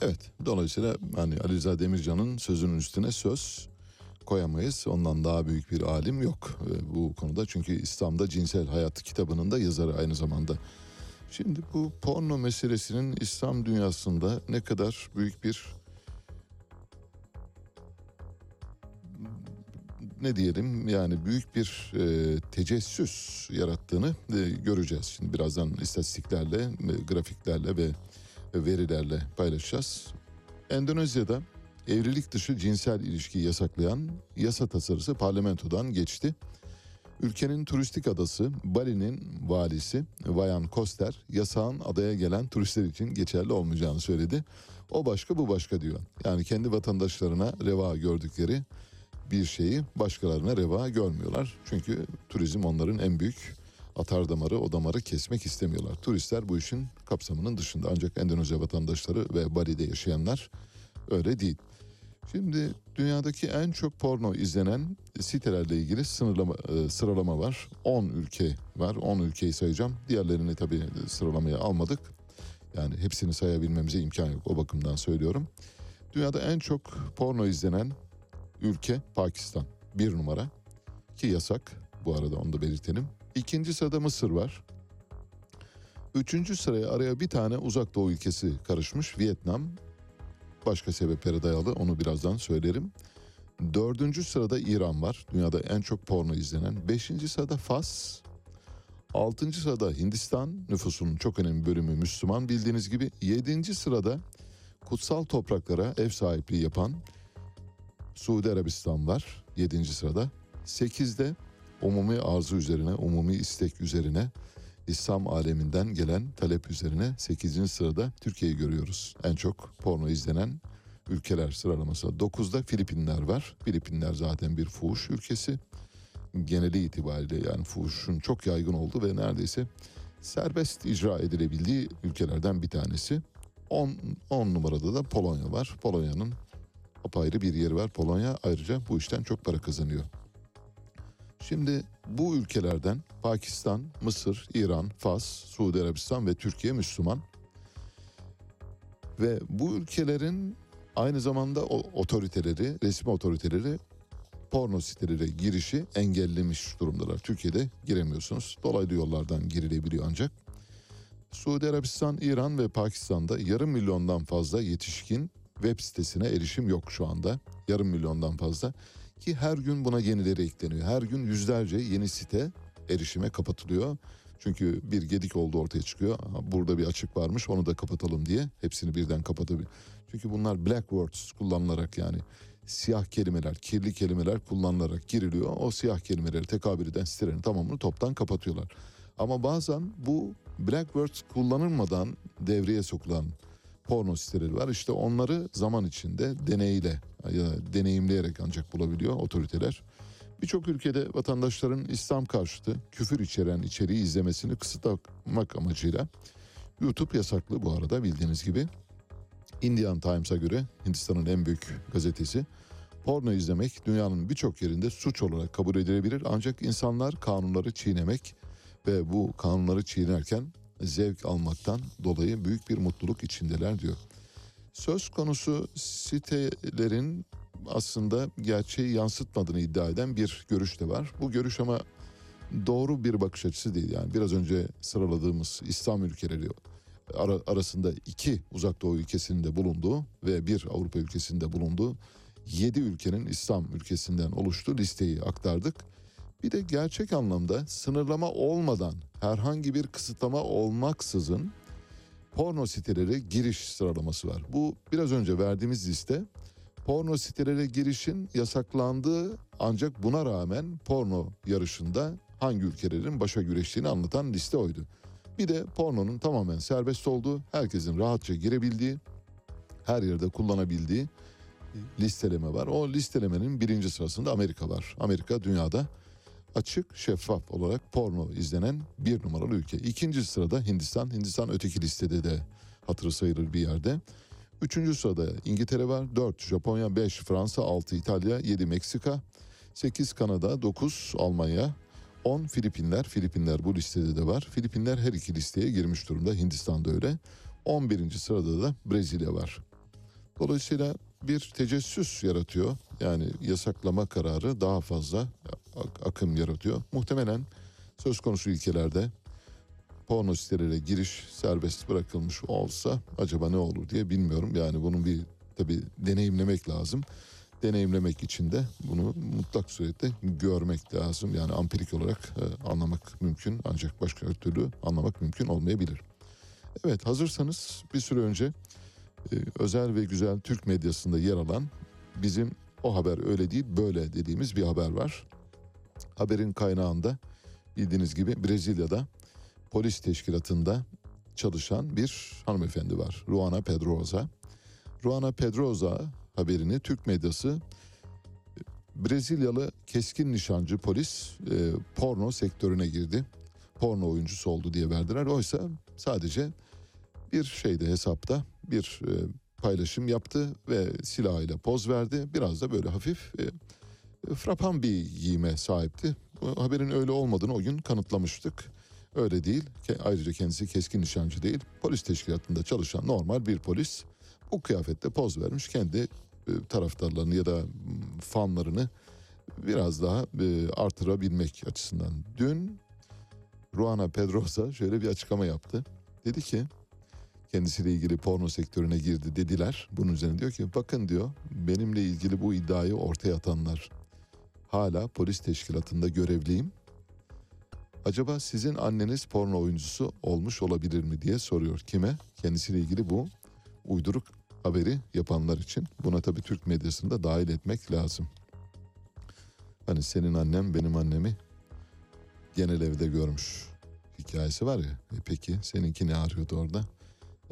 [SPEAKER 2] Evet dolayısıyla hani Ali Rıza Demircan'ın sözünün üstüne söz koyamayız. Ondan daha büyük bir alim yok e, bu konuda. Çünkü İslam'da Cinsel Hayat kitabının da yazarı aynı zamanda. Şimdi bu porno meselesinin İslam dünyasında ne kadar büyük bir ne diyelim yani büyük bir e, tecessüs yarattığını e, göreceğiz. Şimdi birazdan istatistiklerle, e, grafiklerle ve verilerle paylaşacağız. Endonezya'da evlilik dışı cinsel ilişkiyi yasaklayan yasa tasarısı parlamentodan geçti. Ülkenin turistik adası Bali'nin valisi Vayan Koster yasağın adaya gelen turistler için geçerli olmayacağını söyledi. O başka bu başka diyor. Yani kendi vatandaşlarına reva gördükleri bir şeyi başkalarına reva görmüyorlar. Çünkü turizm onların en büyük atar damarı, o damarı kesmek istemiyorlar. Turistler bu işin kapsamının dışında ancak Endonezya vatandaşları ve Bali'de yaşayanlar öyle değil. Şimdi dünyadaki en çok porno izlenen sitelerle ilgili sınırlama, e, sıralama var. 10 ülke var. 10 ülkeyi sayacağım. Diğerlerini tabii sıralamaya almadık. Yani hepsini sayabilmemize imkan yok. O bakımdan söylüyorum. Dünyada en çok porno izlenen ülke Pakistan. Bir numara. Ki yasak. Bu arada onu da belirtelim. İkinci sırada Mısır var. Üçüncü sıraya araya bir tane uzak doğu ülkesi karışmış. Vietnam. Başka sebeplere dayalı onu birazdan söylerim. Dördüncü sırada İran var. Dünyada en çok porno izlenen. Beşinci sırada Fas. Altıncı sırada Hindistan. Nüfusunun çok önemli bölümü Müslüman bildiğiniz gibi. Yedinci sırada kutsal topraklara ev sahipliği yapan Suudi Arabistan var 7. sırada. 8'de umumi arzu üzerine, umumi istek üzerine İslam aleminden gelen talep üzerine 8. sırada Türkiye'yi görüyoruz. En çok porno izlenen ülkeler sıralaması. 9'da Filipinler var. Filipinler zaten bir fuhuş ülkesi. Geneli itibariyle yani fuhuşun çok yaygın olduğu ve neredeyse serbest icra edilebildiği ülkelerden bir tanesi. 10, 10 numarada da Polonya var. Polonya'nın apayrı bir yeri var. Polonya ayrıca bu işten çok para kazanıyor. Şimdi bu ülkelerden Pakistan, Mısır, İran, Fas, Suudi Arabistan ve Türkiye Müslüman. Ve bu ülkelerin aynı zamanda o otoriteleri, resmi otoriteleri porno sitelere girişi engellemiş durumdalar. Türkiye'de giremiyorsunuz. Dolaylı yollardan girilebiliyor ancak. Suudi Arabistan, İran ve Pakistan'da yarım milyondan fazla yetişkin web sitesine erişim yok şu anda. Yarım milyondan fazla. Ki her gün buna yenileri ekleniyor. Her gün yüzlerce yeni site erişime kapatılıyor. Çünkü bir gedik oldu ortaya çıkıyor. Burada bir açık varmış onu da kapatalım diye. Hepsini birden kapatabilir. Çünkü bunlar black words kullanılarak yani siyah kelimeler, kirli kelimeler kullanılarak giriliyor. O siyah kelimeleri tekabül eden sitelerin tamamını toptan kapatıyorlar. Ama bazen bu black words kullanılmadan devreye sokulan porno siteleri var. İşte onları zaman içinde deneyle ya da deneyimleyerek ancak bulabiliyor otoriteler. Birçok ülkede vatandaşların İslam karşıtı küfür içeren içeriği izlemesini kısıtlamak amacıyla YouTube yasaklı bu arada bildiğiniz gibi. Indian Times'a göre Hindistan'ın en büyük gazetesi porno izlemek dünyanın birçok yerinde suç olarak kabul edilebilir ancak insanlar kanunları çiğnemek ve bu kanunları çiğnerken zevk almaktan dolayı büyük bir mutluluk içindeler diyor. Söz konusu sitelerin aslında gerçeği yansıtmadığını iddia eden bir görüş de var. Bu görüş ama doğru bir bakış açısı değil. Yani biraz önce sıraladığımız İslam ülkeleri ara- arasında iki uzak doğu ülkesinin de bulunduğu ve bir Avrupa ülkesinde bulunduğu 7 ülkenin İslam ülkesinden oluştu listeyi aktardık. Bir de gerçek anlamda sınırlama olmadan herhangi bir kısıtlama olmaksızın porno sitelere giriş sıralaması var. Bu biraz önce verdiğimiz liste porno sitelere girişin yasaklandığı ancak buna rağmen porno yarışında hangi ülkelerin başa güreştiğini anlatan liste oydu. Bir de pornonun tamamen serbest olduğu, herkesin rahatça girebildiği, her yerde kullanabildiği listeleme var. O listelemenin birinci sırasında Amerika var. Amerika dünyada açık, şeffaf olarak porno izlenen bir numaralı ülke. İkinci sırada Hindistan. Hindistan öteki listede de hatırı sayılır bir yerde. Üçüncü sırada İngiltere var. Dört Japonya, beş Fransa, altı İtalya, yedi Meksika, sekiz Kanada, dokuz Almanya, 10 Filipinler. Filipinler bu listede de var. Filipinler her iki listeye girmiş durumda. Hindistan'da öyle. 11. sırada da Brezilya var. Dolayısıyla bir tecessüs yaratıyor. Yani yasaklama kararı daha fazla ak- akım yaratıyor. Muhtemelen söz konusu ülkelerde porno sitelere giriş serbest bırakılmış olsa acaba ne olur diye bilmiyorum. Yani bunun bir tabi deneyimlemek lazım. Deneyimlemek için de bunu mutlak surette görmek lazım. Yani ampirik olarak e, anlamak mümkün ancak başka türlü anlamak mümkün olmayabilir. Evet hazırsanız bir süre önce özel ve güzel Türk medyasında yer alan bizim o haber öyle değil böyle dediğimiz bir haber var. Haberin kaynağında bildiğiniz gibi Brezilya'da polis teşkilatında çalışan bir hanımefendi var. Ruana Pedrosa. Ruana Pedrosa haberini Türk medyası e, Brezilyalı keskin nişancı polis e, porno sektörüne girdi. Porno oyuncusu oldu diye verdiler. Oysa sadece bir şeyde hesapta bir e, paylaşım yaptı ve silahıyla poz verdi. Biraz da böyle hafif e, frapan bir giyime sahipti. Bu haberin öyle olmadığını o gün kanıtlamıştık. Öyle değil. Ayrıca kendisi keskin nişancı değil. Polis teşkilatında çalışan normal bir polis. Bu kıyafette poz vermiş. Kendi e, taraftarlarını ya da fanlarını biraz daha e, artırabilmek açısından. Dün Ruana Pedrosa şöyle bir açıklama yaptı. Dedi ki kendisiyle ilgili porno sektörüne girdi dediler. Bunun üzerine diyor ki bakın diyor benimle ilgili bu iddiayı ortaya atanlar hala polis teşkilatında görevliyim. Acaba sizin anneniz porno oyuncusu olmuş olabilir mi diye soruyor. Kime? Kendisiyle ilgili bu uyduruk haberi yapanlar için. Buna tabii Türk medyasını da dahil etmek lazım. Hani senin annem benim annemi genel evde görmüş hikayesi var ya. E peki seninki ne arıyordu orada?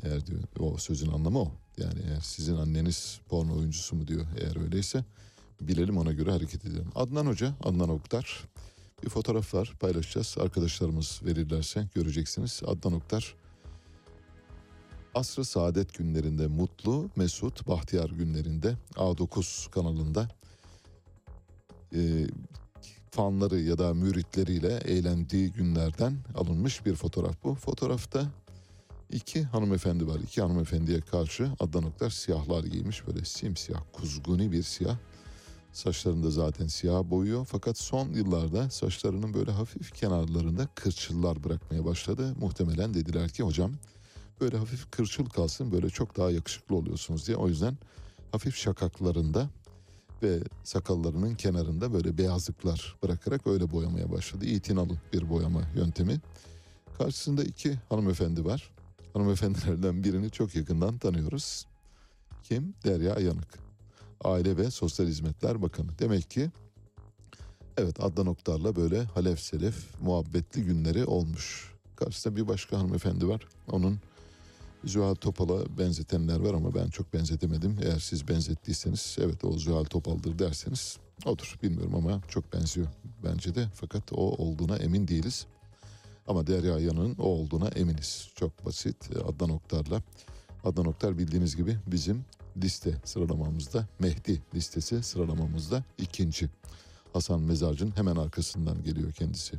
[SPEAKER 2] Eğer diyor o sözün anlamı o. Yani eğer sizin anneniz porno oyuncusu mu diyor eğer öyleyse bilelim ona göre hareket edelim. Adnan Hoca, Adnan Oktar bir fotoğraf var paylaşacağız. Arkadaşlarımız verirlerse göreceksiniz. Adnan Oktar Asrı Saadet günlerinde mutlu, mesut, bahtiyar günlerinde A9 kanalında e, fanları ya da müritleriyle eğlendiği günlerden alınmış bir fotoğraf bu. Fotoğrafta iki hanımefendi var. İki hanımefendiye karşı Adnan siyahlar giymiş. Böyle simsiyah, kuzguni bir siyah. Saçlarını da zaten siyah boyuyor. Fakat son yıllarda saçlarının böyle hafif kenarlarında kırçıllar bırakmaya başladı. Muhtemelen dediler ki hocam böyle hafif kırçıl kalsın böyle çok daha yakışıklı oluyorsunuz diye. O yüzden hafif şakaklarında ve sakallarının kenarında böyle beyazlıklar bırakarak öyle boyamaya başladı. İtinalı bir boyama yöntemi. Karşısında iki hanımefendi var. Hanımefendilerden birini çok yakından tanıyoruz. Kim? Derya Yanık. Aile ve Sosyal Hizmetler Bakanı. Demek ki evet Adnan Oktar'la böyle halef selef muhabbetli günleri olmuş. Karşısında bir başka hanımefendi var. Onun Zuhal Topal'a benzetenler var ama ben çok benzetemedim. Eğer siz benzettiyseniz evet o Zuhal Topal'dır derseniz odur. Bilmiyorum ama çok benziyor bence de. Fakat o olduğuna emin değiliz. Ama Derya Yanık'ın o olduğuna eminiz. Çok basit Adnan Oktar'la. Adnan Oktar bildiğiniz gibi bizim liste sıralamamızda Mehdi listesi sıralamamızda ikinci. Hasan Mezarcı'nın hemen arkasından geliyor kendisi.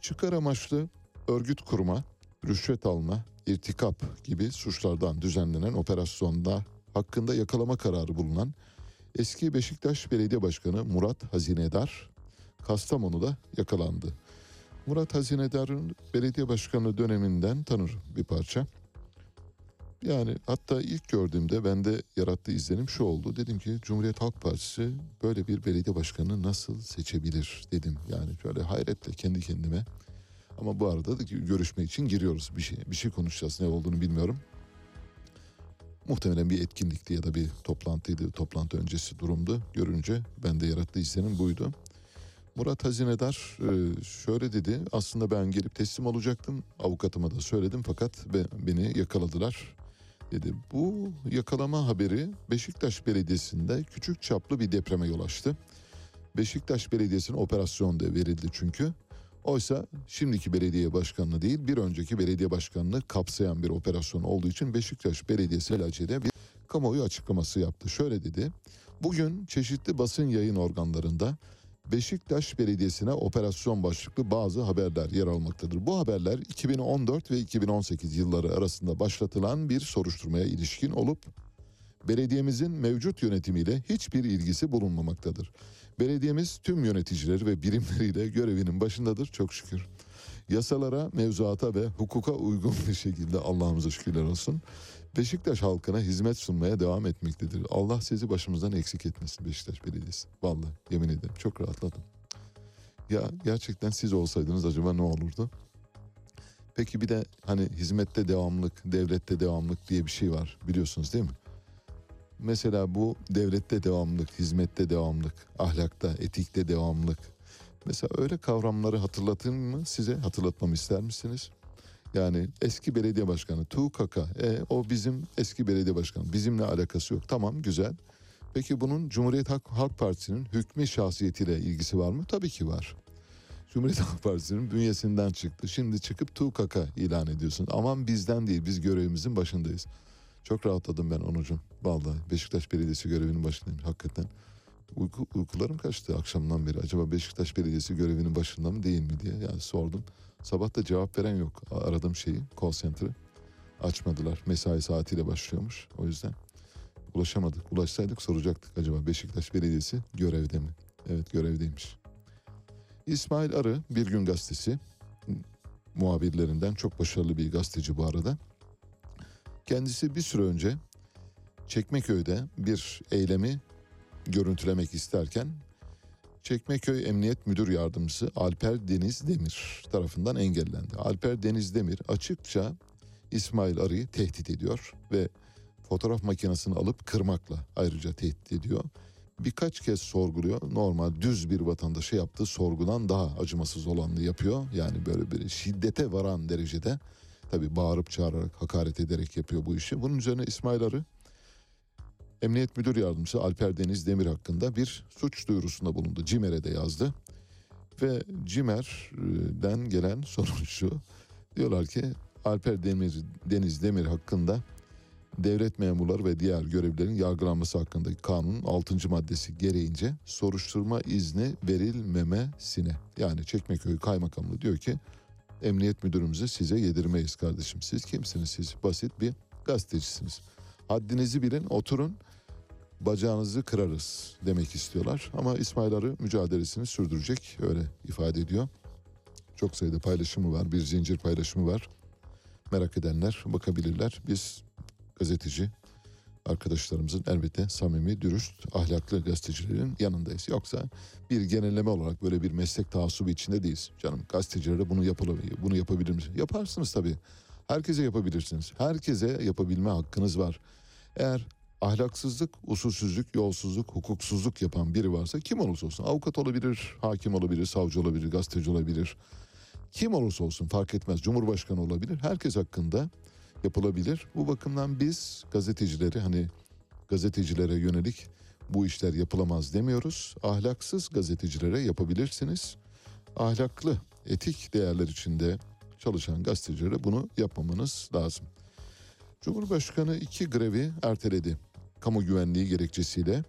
[SPEAKER 2] Çıkar amaçlı örgüt kurma, rüşvet alma, irtikap gibi suçlardan düzenlenen operasyonda hakkında yakalama kararı bulunan eski Beşiktaş Belediye Başkanı Murat Hazinedar Kastamonu'da yakalandı. Murat Hazinedar'ın belediye başkanı döneminden tanır bir parça. Yani hatta ilk gördüğümde bende yarattığı izlenim şu oldu. Dedim ki Cumhuriyet Halk Partisi böyle bir belediye başkanını nasıl seçebilir dedim. Yani şöyle hayretle kendi kendime. Ama bu arada da görüşme için giriyoruz bir şey. Bir şey konuşacağız ne olduğunu bilmiyorum. Muhtemelen bir etkinlikti ya da bir toplantıydı. Toplantı öncesi durumdu. Görünce bende yarattığı izlenim buydu. Murat Hazinedar e, şöyle dedi. Aslında ben gelip teslim olacaktım. Avukatıma da söyledim fakat be- beni yakaladılar. Dedi bu yakalama haberi Beşiktaş Belediyesi'nde küçük çaplı bir depreme yol açtı. Beşiktaş Belediyesi'ne operasyon da verildi çünkü. Oysa şimdiki belediye başkanlığı değil bir önceki belediye başkanlığı kapsayan bir operasyon olduğu için Beşiktaş Belediyesi Elaçe'de bir kamuoyu açıklaması yaptı. Şöyle dedi. Bugün çeşitli basın yayın organlarında Beşiktaş Belediyesi'ne operasyon başlıklı bazı haberler yer almaktadır. Bu haberler 2014 ve 2018 yılları arasında başlatılan bir soruşturmaya ilişkin olup belediyemizin mevcut yönetimiyle hiçbir ilgisi bulunmamaktadır. Belediyemiz tüm yöneticileri ve birimleriyle görevinin başındadır çok şükür. Yasalara, mevzuata ve hukuka uygun bir şekilde Allah'ımıza şükürler olsun. Beşiktaş halkına hizmet sunmaya devam etmektedir. Allah sizi başımızdan eksik etmesin Beşiktaş Belediyesi. Vallahi yemin ederim çok rahatladım. Ya gerçekten siz olsaydınız acaba ne olurdu? Peki bir de hani hizmette devamlık, devlette devamlık diye bir şey var biliyorsunuz değil mi? Mesela bu devlette devamlık, hizmette devamlık, ahlakta, etikte devamlık. Mesela öyle kavramları hatırlatayım mı size? Hatırlatmamı ister misiniz? Yani eski belediye başkanı Tuğkaka, e, o bizim eski belediye başkanı. Bizimle alakası yok. Tamam güzel. Peki bunun Cumhuriyet Halk, Partisi'nin hükmü şahsiyetiyle ilgisi var mı? Tabii ki var. Cumhuriyet Halk Partisi'nin bünyesinden çıktı. Şimdi çıkıp Tuğkaka ilan ediyorsun. Aman bizden değil biz görevimizin başındayız. Çok rahatladım ben Onucuğum. Vallahi Beşiktaş Belediyesi görevinin başındayım hakikaten. Uyku, uykularım kaçtı akşamdan beri. Acaba Beşiktaş Belediyesi görevinin başında mı değil mi diye yani sordum. Sabah da cevap veren yok. Aradım şeyi call center'ı. Açmadılar. Mesai saatiyle başlıyormuş. O yüzden ulaşamadık. Ulaşsaydık soracaktık acaba Beşiktaş Belediyesi görevde mi? Evet görevdeymiş. İsmail Arı Bir Gün Gazetesi muhabirlerinden çok başarılı bir gazeteci bu arada. Kendisi bir süre önce Çekmeköy'de bir eylemi görüntülemek isterken Çekmeköy Emniyet Müdür Yardımcısı Alper Deniz Demir tarafından engellendi. Alper Deniz Demir açıkça İsmail Arı'yı tehdit ediyor ve fotoğraf makinesini alıp kırmakla ayrıca tehdit ediyor. Birkaç kez sorguluyor. Normal düz bir vatandaşa yaptığı sorgudan daha acımasız olanını yapıyor. Yani böyle bir şiddete varan derecede tabii bağırıp çağırarak hakaret ederek yapıyor bu işi. Bunun üzerine İsmail Arı Emniyet Müdür Yardımcısı Alper Deniz Demir hakkında bir suç duyurusunda bulundu. CİMER'e de yazdı. Ve CİMER'den gelen sonuç şu. Diyorlar ki Alper Demir, Deniz Demir hakkında devlet memurları ve diğer görevlilerin yargılanması hakkındaki kanunun 6. maddesi gereğince soruşturma izni verilmemesine yani Çekmeköy Kaymakamlığı diyor ki emniyet müdürümüzü size yedirmeyiz kardeşim. Siz kimsiniz siz? Basit bir gazetecisiniz. Haddinizi bilin oturun bacağınızı kırarız demek istiyorlar. Ama İsmail Arı mücadelesini sürdürecek öyle ifade ediyor. Çok sayıda paylaşımı var bir zincir paylaşımı var. Merak edenler bakabilirler. Biz gazeteci arkadaşlarımızın elbette samimi, dürüst, ahlaklı gazetecilerin yanındayız. Yoksa bir genelleme olarak böyle bir meslek taassubu içinde değiliz. Canım gazetecilere bunu yapılabilir, bunu yapabilir misiniz? Yaparsınız tabii. Herkese yapabilirsiniz. Herkese yapabilme hakkınız var. Eğer ahlaksızlık, usulsüzlük, yolsuzluk, hukuksuzluk yapan biri varsa kim olursa olsun avukat olabilir, hakim olabilir, savcı olabilir, gazeteci olabilir. Kim olursa olsun fark etmez. Cumhurbaşkanı olabilir. Herkes hakkında yapılabilir. Bu bakımdan biz gazetecileri hani gazetecilere yönelik bu işler yapılamaz demiyoruz. Ahlaksız gazetecilere yapabilirsiniz. Ahlaklı, etik değerler içinde çalışan gazetecilere bunu yapmamanız lazım. Cumhurbaşkanı iki grevi erteledi. Kamu güvenliği gerekçesiyle.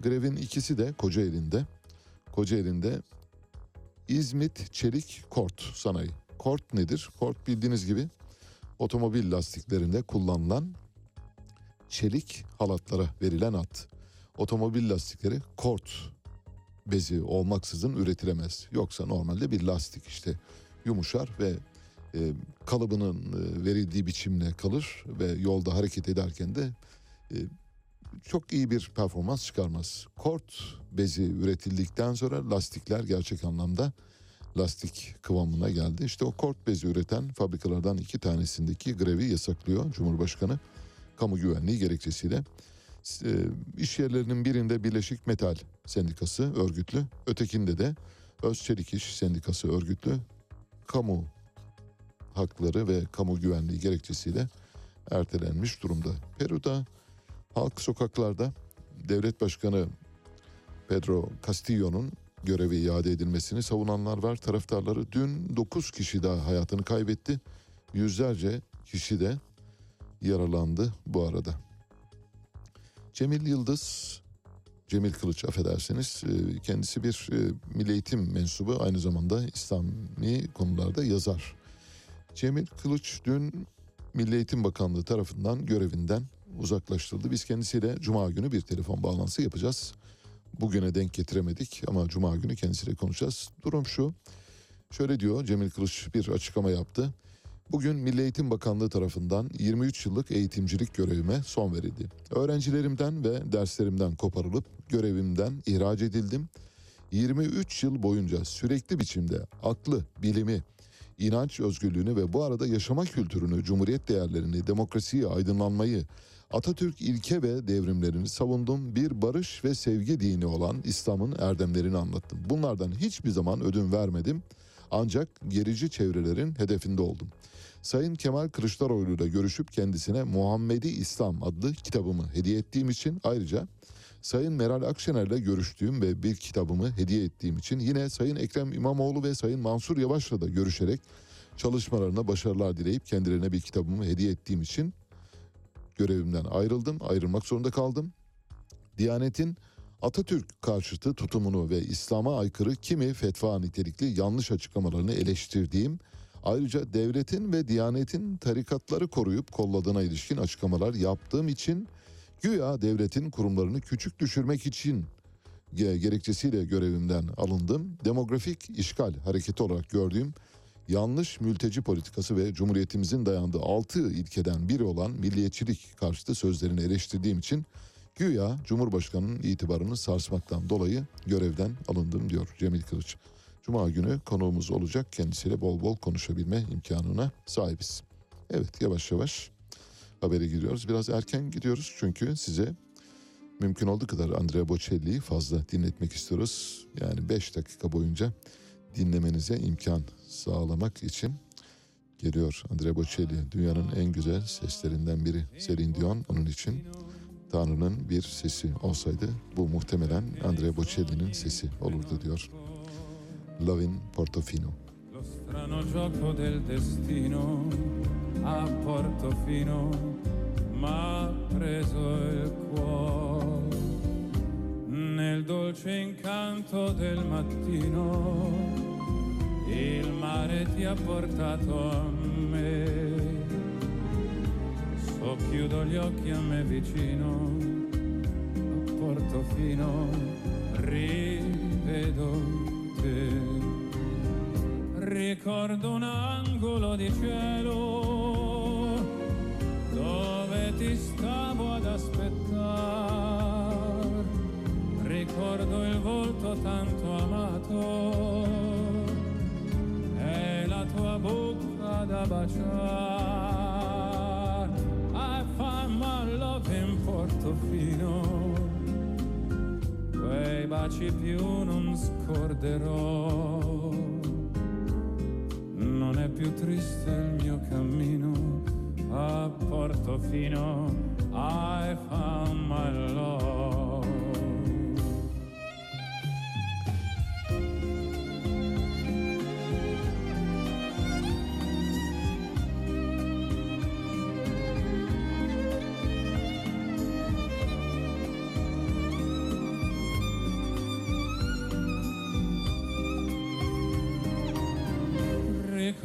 [SPEAKER 2] Grevin ikisi de Kocaeli'nde. Kocaeli'nde İzmit Çelik Kort Sanayi. Kort nedir? Kort bildiğiniz gibi otomobil lastiklerinde kullanılan çelik halatlara verilen at. Otomobil lastikleri kort bezi olmaksızın üretilemez. Yoksa normalde bir lastik işte yumuşar ve e, kalıbının e, verildiği biçimle kalır ve yolda hareket ederken de e, çok iyi bir performans çıkarmaz. Kort bezi üretildikten sonra lastikler gerçek anlamda lastik kıvamına geldi. İşte o kort bezi üreten fabrikalardan iki tanesindeki grevi yasaklıyor Cumhurbaşkanı kamu güvenliği gerekçesiyle. E, iş yerlerinin birinde Birleşik Metal Sendikası örgütlü, ötekinde de Özçelik İş Sendikası örgütlü kamu hakları ve kamu güvenliği gerekçesiyle ertelenmiş durumda. Peru'da halk sokaklarda devlet başkanı Pedro Castillo'nun görevi iade edilmesini savunanlar var. Taraftarları dün 9 kişi daha hayatını kaybetti. Yüzlerce kişi de yaralandı bu arada. Cemil Yıldız, Cemil Kılıç affedersiniz e, kendisi bir e, milli eğitim mensubu aynı zamanda İslami konularda yazar. Cemil Kılıç dün Milli Eğitim Bakanlığı tarafından görevinden uzaklaştırıldı. Biz kendisiyle Cuma günü bir telefon bağlantısı yapacağız. Bugüne denk getiremedik ama Cuma günü kendisiyle konuşacağız. Durum şu. Şöyle diyor Cemil Kılıç bir açıklama yaptı. Bugün Milli Eğitim Bakanlığı tarafından 23 yıllık eğitimcilik görevime son verildi. Öğrencilerimden ve derslerimden koparılıp görevimden ihraç edildim. 23 yıl boyunca sürekli biçimde aklı, bilimi, inanç özgürlüğünü ve bu arada yaşama kültürünü, cumhuriyet değerlerini, demokrasiyi, aydınlanmayı, Atatürk ilke ve devrimlerini savundum. Bir barış ve sevgi dini olan İslam'ın erdemlerini anlattım. Bunlardan hiçbir zaman ödün vermedim. Ancak gerici çevrelerin hedefinde oldum. Sayın Kemal Kılıçdaroğlu ile görüşüp kendisine Muhammedi İslam adlı kitabımı hediye ettiğim için ayrıca Sayın Meral Akşener'le görüştüğüm ve bir kitabımı hediye ettiğim için yine Sayın Ekrem İmamoğlu ve Sayın Mansur Yavaş'la da görüşerek çalışmalarına başarılar dileyip kendilerine bir kitabımı hediye ettiğim için görevimden ayrıldım, ayrılmak zorunda kaldım. Diyanet'in Atatürk karşıtı tutumunu ve İslam'a aykırı kimi fetva nitelikli yanlış açıklamalarını eleştirdiğim, ayrıca devletin ve Diyanet'in tarikatları koruyup kolladığına ilişkin açıklamalar yaptığım için güya devletin kurumlarını küçük düşürmek için gerekçesiyle görevimden alındım. Demografik işgal hareketi olarak gördüğüm yanlış mülteci politikası ve Cumhuriyetimizin dayandığı altı ilkeden biri olan milliyetçilik karşıtı sözlerini eleştirdiğim için güya Cumhurbaşkanı'nın itibarını sarsmaktan dolayı görevden alındım diyor Cemil Kılıç. Cuma günü konuğumuz olacak kendisiyle bol bol konuşabilme imkanına sahibiz. Evet yavaş yavaş habere giriyoruz. Biraz erken gidiyoruz çünkü size mümkün olduğu kadar Andrea Bocelli'yi fazla dinletmek istiyoruz. Yani 5 dakika boyunca dinlemenize imkan sağlamak için geliyor Andrea Bocelli. Dünyanın en güzel seslerinden biri Celine Dion. Onun için Tanrı'nın bir sesi olsaydı bu muhtemelen Andrea Bocelli'nin sesi olurdu diyor. Lovin Portofino.
[SPEAKER 1] Lo strano gioco del destino a Portofino m'ha preso il cuore nel dolce incanto del mattino il mare ti ha portato a me socchiudo gli occhi a me vicino a Portofino rivedo te ricordo un angolo di cielo dove ti stavo ad aspettare. Ricordo il volto tanto amato la tua bocca da baciare. I find my love in Portofino quei baci più non scorderò. Non è più triste il mio cammino a Portofino. I found my love.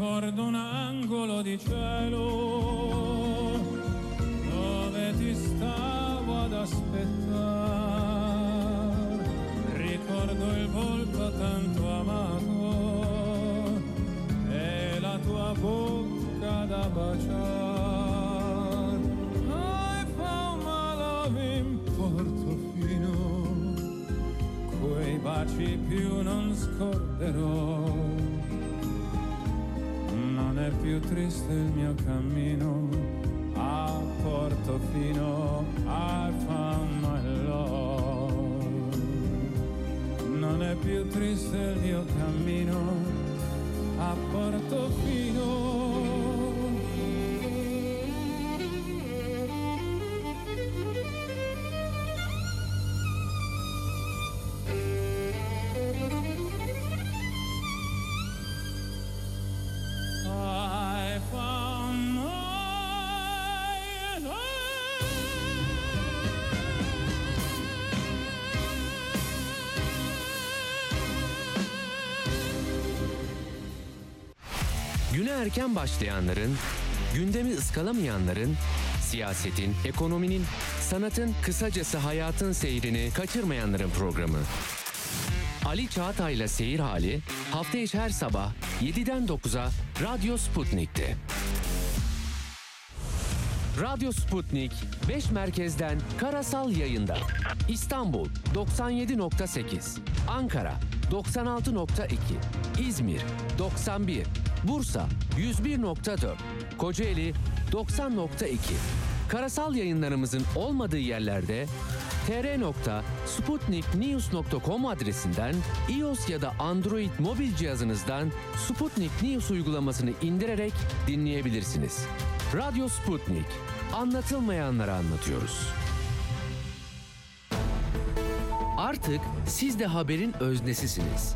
[SPEAKER 1] Ricordo un angolo di cielo dove ti stavo ad aspettare. Ricordo il volto tanto amato e la tua voce baciar Hai fa una love in Portofino Quei baci più non scorderò buio triste il mio cammino.
[SPEAKER 6] Erken başlayanların, gündemi ıskalamayanların, siyasetin, ekonominin, sanatın, kısacası hayatın seyrini kaçırmayanların programı. Ali Çağatay'la Seyir Hali hafta içi her sabah 7'den 9'a Radyo Sputnik'te. Radyo Sputnik 5 merkezden karasal yayında. İstanbul 97.8, Ankara 96.2, İzmir 91, Bursa 101.4, Kocaeli 90.2. Karasal yayınlarımızın olmadığı yerlerde tr.sputniknews.com adresinden iOS ya da Android mobil cihazınızdan Sputnik News uygulamasını indirerek dinleyebilirsiniz. Radyo Sputnik. Anlatılmayanları anlatıyoruz. Artık siz de haberin öznesisiniz.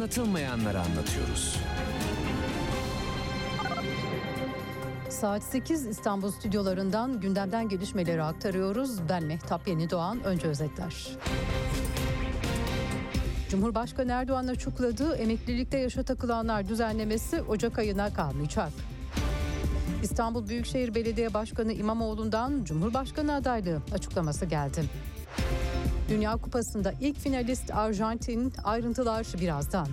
[SPEAKER 6] Anlatılmayanları anlatıyoruz.
[SPEAKER 7] Saat 8 İstanbul stüdyolarından gündemden gelişmeleri aktarıyoruz. Ben Mehtap Yeni Doğan. Önce özetler. Cumhurbaşkanı Erdoğan açıkladığı emeklilikte yaşa takılanlar düzenlemesi Ocak ayına kalmayacak. İstanbul Büyükşehir Belediye Başkanı İmamoğlu'ndan Cumhurbaşkanı adaylığı açıklaması geldi. Dünya Kupası'nda ilk finalist Arjantin ayrıntılar birazdan.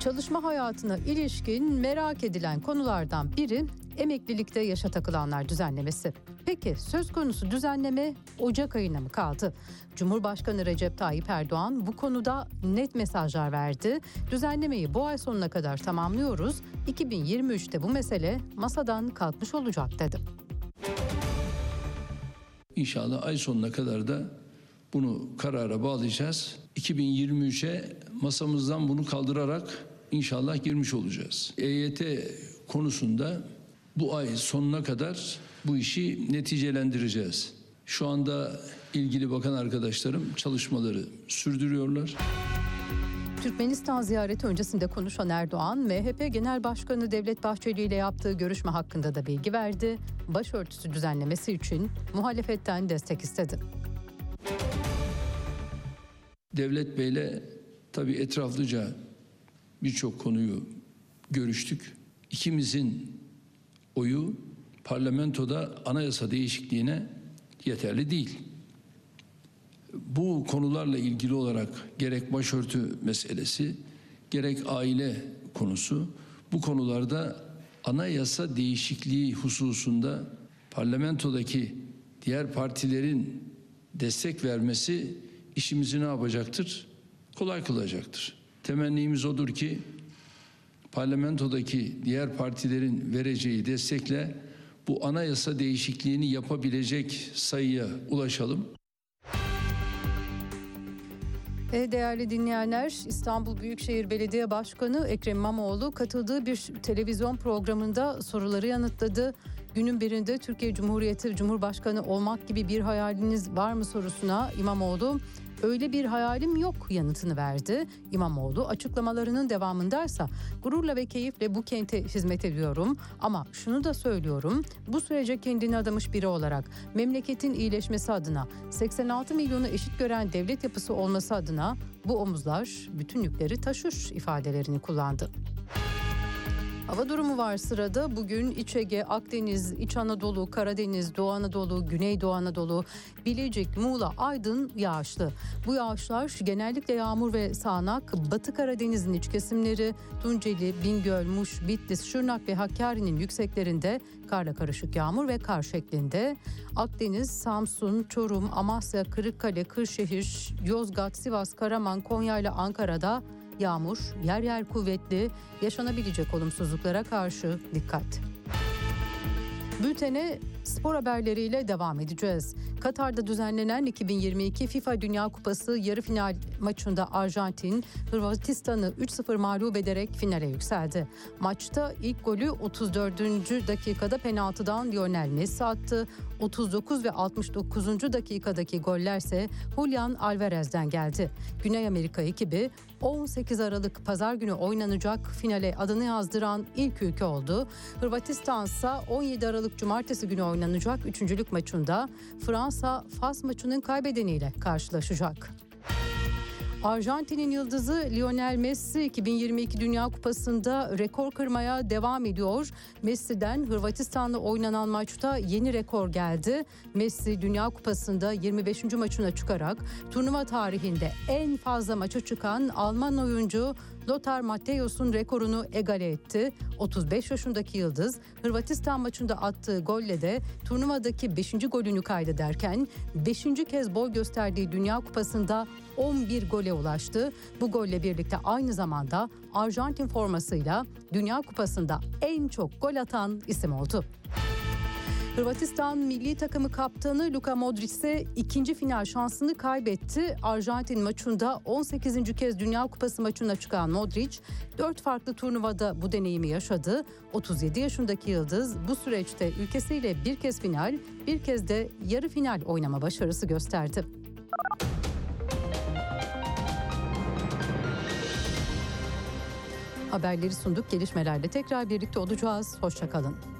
[SPEAKER 7] Çalışma hayatına ilişkin merak edilen konulardan biri emeklilikte yaşa takılanlar düzenlemesi. Peki söz konusu düzenleme Ocak ayına mı kaldı? Cumhurbaşkanı Recep Tayyip Erdoğan bu konuda net mesajlar verdi. Düzenlemeyi bu ay sonuna kadar tamamlıyoruz. 2023'te bu mesele masadan kalkmış olacak dedi.
[SPEAKER 8] İnşallah ay sonuna kadar da bunu karara bağlayacağız. 2023'e masamızdan bunu kaldırarak inşallah girmiş olacağız. EYT konusunda bu ay sonuna kadar bu işi neticelendireceğiz. Şu anda ilgili bakan arkadaşlarım çalışmaları sürdürüyorlar.
[SPEAKER 7] Türkmenistan ziyareti öncesinde konuşan Erdoğan, MHP Genel Başkanı Devlet Bahçeli ile yaptığı görüşme hakkında da bilgi verdi. Başörtüsü düzenlemesi için muhalefetten destek istedi.
[SPEAKER 8] Devlet Bey'le tabii etraflıca birçok konuyu görüştük. İkimizin oyu parlamentoda anayasa değişikliğine yeterli değil. Bu konularla ilgili olarak gerek başörtü meselesi, gerek aile konusu bu konularda anayasa değişikliği hususunda parlamentodaki diğer partilerin destek vermesi işimizi ne yapacaktır? Kolay kılacaktır. Temennimiz odur ki parlamentodaki diğer partilerin vereceği destekle bu anayasa değişikliğini yapabilecek sayıya ulaşalım.
[SPEAKER 7] E, değerli dinleyenler İstanbul Büyükşehir Belediye Başkanı Ekrem İmamoğlu katıldığı bir televizyon programında soruları yanıtladı. Günün birinde Türkiye Cumhuriyeti Cumhurbaşkanı olmak gibi bir hayaliniz var mı sorusuna İmamoğlu öyle bir hayalim yok yanıtını verdi. İmamoğlu açıklamalarının devamındaysa gururla ve keyifle bu kente hizmet ediyorum ama şunu da söylüyorum bu sürece kendini adamış biri olarak memleketin iyileşmesi adına 86 milyonu eşit gören devlet yapısı olması adına bu omuzlar bütün yükleri taşır ifadelerini kullandı. Hava durumu var sırada. Bugün İç Ege, Akdeniz, İç Anadolu, Karadeniz, Doğu Anadolu, Güneydoğu Anadolu, Bilecik, Muğla, Aydın yağışlı. Bu yağışlar genellikle yağmur ve sağanak Batı Karadeniz'in iç kesimleri, Tunceli, Bingöl, Muş, Bitlis, Şırnak ve Hakkari'nin yükseklerinde karla karışık yağmur ve kar şeklinde. Akdeniz, Samsun, Çorum, Amasya, Kırıkkale, Kırşehir, Yozgat, Sivas, Karaman, Konya ile Ankara'da yağmur, yer yer kuvvetli, yaşanabilecek olumsuzluklara karşı dikkat. Bültene spor haberleriyle devam edeceğiz. Katar'da düzenlenen 2022 FIFA Dünya Kupası yarı final maçında Arjantin Hırvatistan'ı 3-0 mağlup ederek finale yükseldi. Maçta ilk golü 34. dakikada penaltıdan Lionel Messi attı. 39 ve 69. dakikadaki gollerse Julian Alvarez'den geldi. Güney Amerika ekibi 18 Aralık pazar günü oynanacak finale adını yazdıran ilk ülke oldu. Hırvatistan ise 17 Aralık cumartesi günü oynanacak üçüncülük maçında Fransa Fas maçının kaybedeniyle karşılaşacak. Arjantin'in yıldızı Lionel Messi 2022 Dünya Kupası'nda rekor kırmaya devam ediyor. Messi'den Hırvatistan'la oynanan maçta yeni rekor geldi. Messi Dünya Kupası'nda 25. maçına çıkarak turnuva tarihinde en fazla maça çıkan Alman oyuncu Lothar Matthäus'un rekorunu egale etti. 35 yaşındaki yıldız Hırvatistan maçında attığı golle de turnuvadaki 5. golünü kaydederken 5. kez boy gösterdiği Dünya Kupası'nda 11 gole ulaştı. Bu golle birlikte aynı zamanda Arjantin formasıyla Dünya Kupası'nda en çok gol atan isim oldu. Hırvatistan milli takımı kaptanı Luka Modric ise ikinci final şansını kaybetti. Arjantin maçında 18. kez Dünya Kupası maçına çıkan Modric 4 farklı turnuvada bu deneyimi yaşadı. 37 yaşındaki yıldız bu süreçte ülkesiyle bir kez final, bir kez de yarı final oynama başarısı gösterdi. Haberleri sunduk. Gelişmelerle tekrar birlikte olacağız. Hoşçakalın.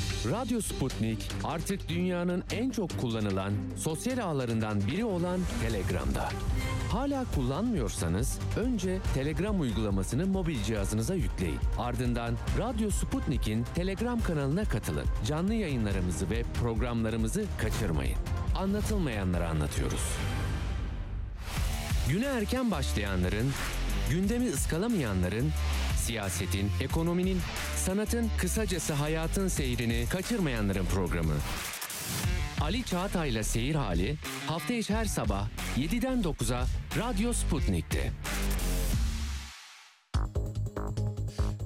[SPEAKER 6] Radyo Sputnik artık dünyanın en çok kullanılan sosyal ağlarından biri olan Telegram'da. Hala kullanmıyorsanız önce Telegram uygulamasını mobil cihazınıza yükleyin. Ardından Radyo Sputnik'in Telegram kanalına katılın. Canlı yayınlarımızı ve programlarımızı kaçırmayın. Anlatılmayanları anlatıyoruz. Güne erken başlayanların, gündemi ıskalamayanların, siyasetin, ekonominin, sanatın, kısacası hayatın seyrini kaçırmayanların programı. Ali Çağatay'la Seyir Hali hafta içi her sabah 7'den 9'a Radyo Sputnik'te.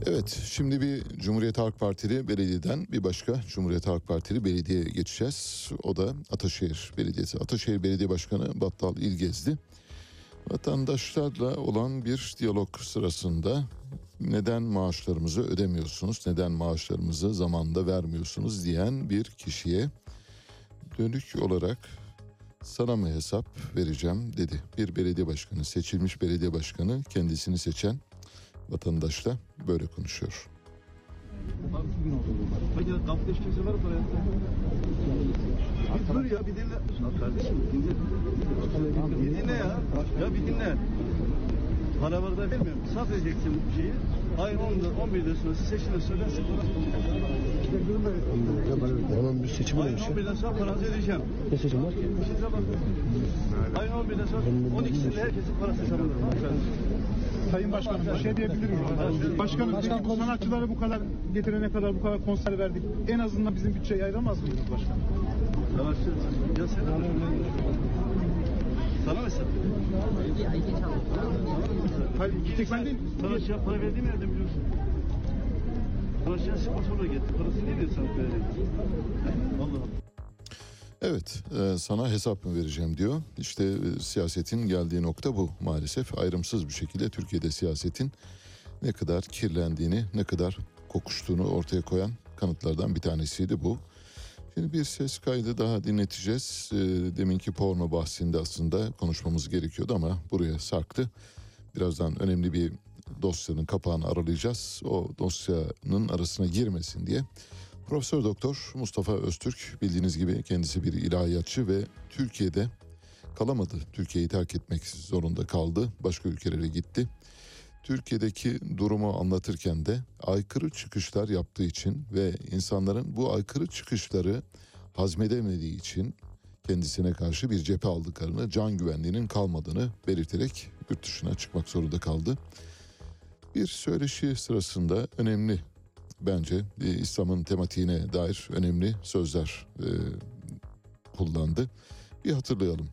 [SPEAKER 2] Evet, şimdi bir Cumhuriyet Halk Partili belediyeden bir başka Cumhuriyet Halk Partili belediyeye geçeceğiz. O da Ataşehir Belediyesi. Ataşehir Belediye Başkanı Battal İlgezdi. Vatandaşlarla olan bir diyalog sırasında neden maaşlarımızı ödemiyorsunuz, neden maaşlarımızı zamanında vermiyorsunuz diyen bir kişiye dönük olarak sana mı hesap vereceğim dedi. Bir belediye başkanı, seçilmiş belediye başkanı kendisini seçen vatandaşla böyle konuşuyor.
[SPEAKER 9] Bir dur ya bir dinle. Kardeşim dinle. Bir dinle ya. Ya bir dinle. Para var da vermiyorum. Saf edeceksin şeyi. Ayın 10'da 11'de sonrası seçilir söylersin.
[SPEAKER 10] Hemen bir seçim
[SPEAKER 9] Ayın
[SPEAKER 10] olmuş.
[SPEAKER 9] 11'den sonra paranızı ödeyeceğim.
[SPEAKER 10] Ne seçim var?
[SPEAKER 9] İşinize bakın. Ayın 11'den sonra 12'sinde herkesin parası hesabında.
[SPEAKER 11] Sayın Başkanım bir şey diyebilir miyim? Başkanım peki bu sanatçılara bu kadar getirene kadar bu kadar konser verdik. En azından bizim bütçeyi ayıramaz mıyız başkanım?
[SPEAKER 9] Savaşçı. Ya sen Sana mı hesap?
[SPEAKER 11] Hayır bir tek ben değil.
[SPEAKER 9] Savaşçıya para verdiğimi nereden biliyorsun? Savaşçıya sponsorla gitti. Parası niye veriyorsun sana? Allah Allah.
[SPEAKER 2] Evet, e, sana hesap mı vereceğim diyor. İşte e, siyasetin geldiği nokta bu maalesef. Ayrımsız bir şekilde Türkiye'de siyasetin ne kadar kirlendiğini, ne kadar kokuştuğunu ortaya koyan kanıtlardan bir tanesiydi bu. Şimdi bir ses kaydı daha dinleteceğiz. E, deminki porno bahsinde aslında konuşmamız gerekiyordu ama buraya sarktı. Birazdan önemli bir dosyanın kapağını aralayacağız. O dosyanın arasına girmesin diye. Profesör Doktor Mustafa Öztürk bildiğiniz gibi kendisi bir ilahiyatçı ve Türkiye'de kalamadı. Türkiye'yi terk etmek zorunda kaldı. Başka ülkelere gitti. Türkiye'deki durumu anlatırken de aykırı çıkışlar yaptığı için ve insanların bu aykırı çıkışları hazmedemediği için kendisine karşı bir cephe aldıklarını, can güvenliğinin kalmadığını belirterek yurt dışına çıkmak zorunda kaldı. Bir söyleşi sırasında önemli bence e, İslam'ın tematiğine dair önemli sözler e, kullandı. Bir hatırlayalım.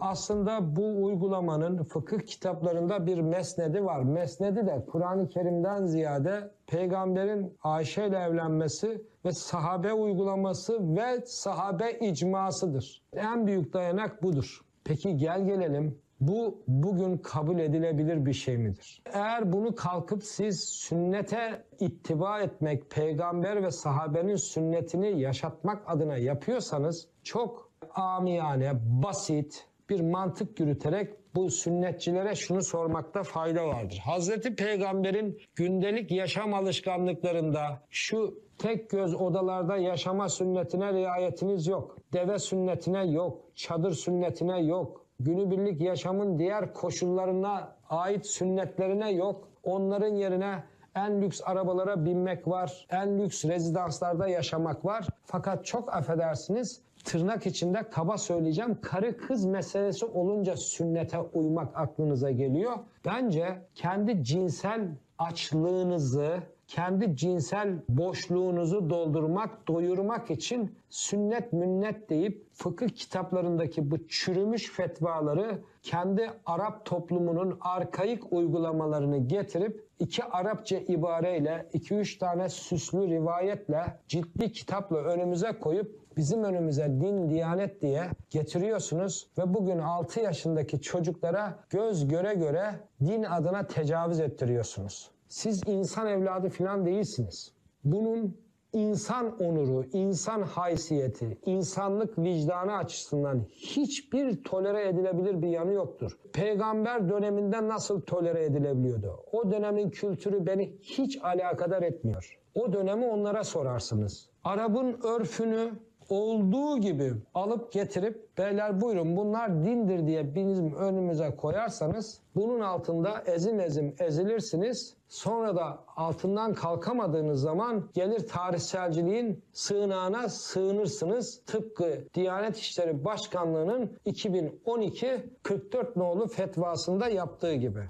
[SPEAKER 12] Aslında bu uygulamanın fıkıh kitaplarında bir mesnedi var. Mesnedi de Kur'an-ı Kerim'den ziyade peygamberin Ayşe ile evlenmesi ve sahabe uygulaması ve sahabe icmasıdır. En büyük dayanak budur. Peki gel gelelim bu bugün kabul edilebilir bir şey midir? Eğer bunu kalkıp siz sünnete ittiba etmek, peygamber ve sahabenin sünnetini yaşatmak adına yapıyorsanız çok amiyane, basit bir mantık yürüterek bu sünnetçilere şunu sormakta fayda vardır. Hazreti Peygamber'in gündelik yaşam alışkanlıklarında şu tek göz odalarda yaşama sünnetine riayetiniz yok. Deve sünnetine yok. Çadır sünnetine yok günübirlik yaşamın diğer koşullarına ait sünnetlerine yok. Onların yerine en lüks arabalara binmek var, en lüks rezidanslarda yaşamak var. Fakat çok affedersiniz tırnak içinde kaba söyleyeceğim karı kız meselesi olunca sünnete uymak aklınıza geliyor. Bence kendi cinsel açlığınızı, kendi cinsel boşluğunuzu doldurmak, doyurmak için sünnet münnet deyip fıkıh kitaplarındaki bu çürümüş fetvaları kendi Arap toplumunun arkaik uygulamalarını getirip iki Arapça ibareyle, iki üç tane süslü rivayetle, ciddi kitapla önümüze koyup bizim önümüze din, diyanet diye getiriyorsunuz ve bugün 6 yaşındaki çocuklara göz göre göre din adına tecavüz ettiriyorsunuz. Siz insan evladı falan değilsiniz. Bunun insan onuru, insan haysiyeti, insanlık vicdanı açısından hiçbir tolere edilebilir bir yanı yoktur. Peygamber döneminde nasıl tolere edilebiliyordu? O dönemin kültürü beni hiç alakadar etmiyor. O dönemi onlara sorarsınız. Arap'ın örfünü olduğu gibi alıp getirip beyler buyurun bunlar dindir diye bizim önümüze koyarsanız bunun altında ezim ezim ezilirsiniz. Sonra da altından kalkamadığınız zaman gelir tarihselciliğin sığınağına sığınırsınız. Tıpkı Diyanet İşleri Başkanlığı'nın 2012 44 nolu fetvasında yaptığı gibi.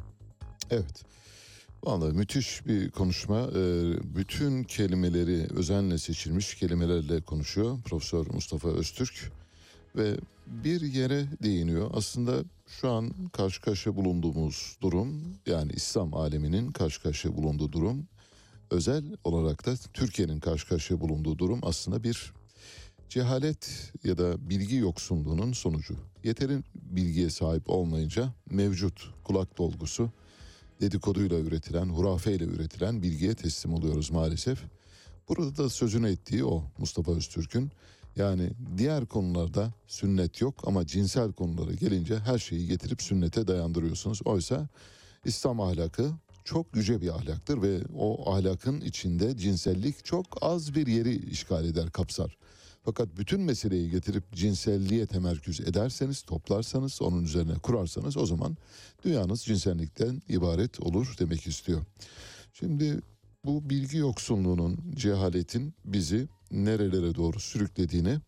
[SPEAKER 2] Evet. Vallahi müthiş bir konuşma. Ee, bütün kelimeleri özenle seçilmiş kelimelerle konuşuyor Profesör Mustafa Öztürk. ve bir yere değiniyor. Aslında şu an karşı karşıya bulunduğumuz durum yani İslam aleminin karşı karşıya bulunduğu durum özel olarak da Türkiye'nin karşı karşıya bulunduğu durum aslında bir cehalet ya da bilgi yoksunluğunun sonucu. Yeterin bilgiye sahip olmayınca mevcut kulak dolgusu dedikoduyla üretilen, hurafeyle üretilen bilgiye teslim oluyoruz maalesef. Burada da sözünü ettiği o Mustafa Öztürk'ün. Yani diğer konularda sünnet yok ama cinsel konulara gelince her şeyi getirip sünnete dayandırıyorsunuz. Oysa İslam ahlakı çok yüce bir ahlaktır ve o ahlakın içinde cinsellik çok az bir yeri işgal eder, kapsar. Fakat bütün meseleyi getirip cinselliğe temerküz ederseniz, toplarsanız, onun üzerine kurarsanız o zaman dünyanız cinsellikten ibaret olur demek istiyor. Şimdi bu bilgi yoksunluğunun, cehaletin bizi nerelere doğru sürüklediğini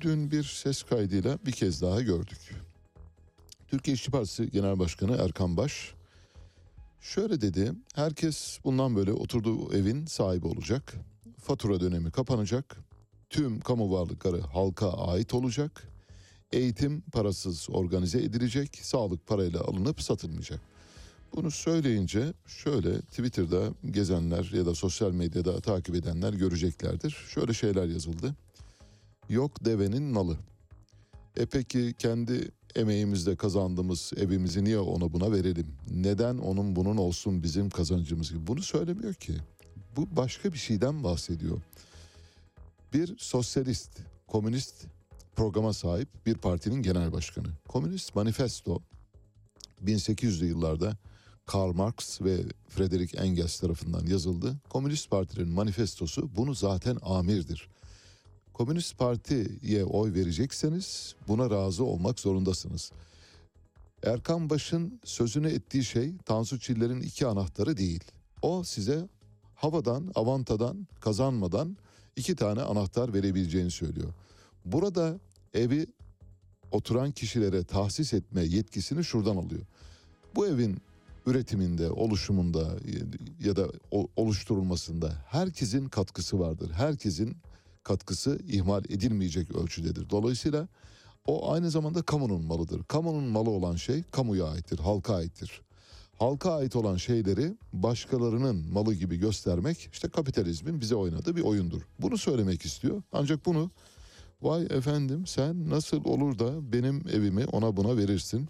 [SPEAKER 2] dün bir ses kaydıyla bir kez daha gördük. Türkiye İşçi Partisi Genel Başkanı Erkan Baş şöyle dedi. Herkes bundan böyle oturduğu evin sahibi olacak. Fatura dönemi kapanacak. Tüm kamu varlıkları halka ait olacak. Eğitim parasız organize edilecek. Sağlık parayla alınıp satılmayacak. Bunu söyleyince şöyle Twitter'da gezenler ya da sosyal medyada takip edenler göreceklerdir. Şöyle şeyler yazıldı. Yok devenin nalı. E peki kendi emeğimizle kazandığımız evimizi niye ona buna verelim? Neden onun bunun olsun bizim kazancımız gibi? Bunu söylemiyor ki. Bu başka bir şeyden bahsediyor. Bir sosyalist, komünist programa sahip bir partinin genel başkanı. Komünist Manifesto 1800'lü yıllarda Karl Marx ve Frederick Engels tarafından yazıldı. Komünist Partilerin manifestosu bunu zaten amirdir. Komünist Parti'ye oy verecekseniz buna razı olmak zorundasınız. Erkan Baş'ın sözünü ettiği şey Tansu Çiller'in iki anahtarı değil. O size havadan, avantadan, kazanmadan iki tane anahtar verebileceğini söylüyor. Burada evi oturan kişilere tahsis etme yetkisini şuradan alıyor. Bu evin üretiminde, oluşumunda ya da oluşturulmasında herkesin katkısı vardır. Herkesin katkısı ihmal edilmeyecek ölçüdedir. Dolayısıyla o aynı zamanda kamunun malıdır. Kamunun malı olan şey kamuya aittir, halka aittir. Halka ait olan şeyleri başkalarının malı gibi göstermek işte kapitalizmin bize oynadığı bir oyundur. Bunu söylemek istiyor. Ancak bunu vay efendim sen nasıl olur da benim evimi ona buna verirsin?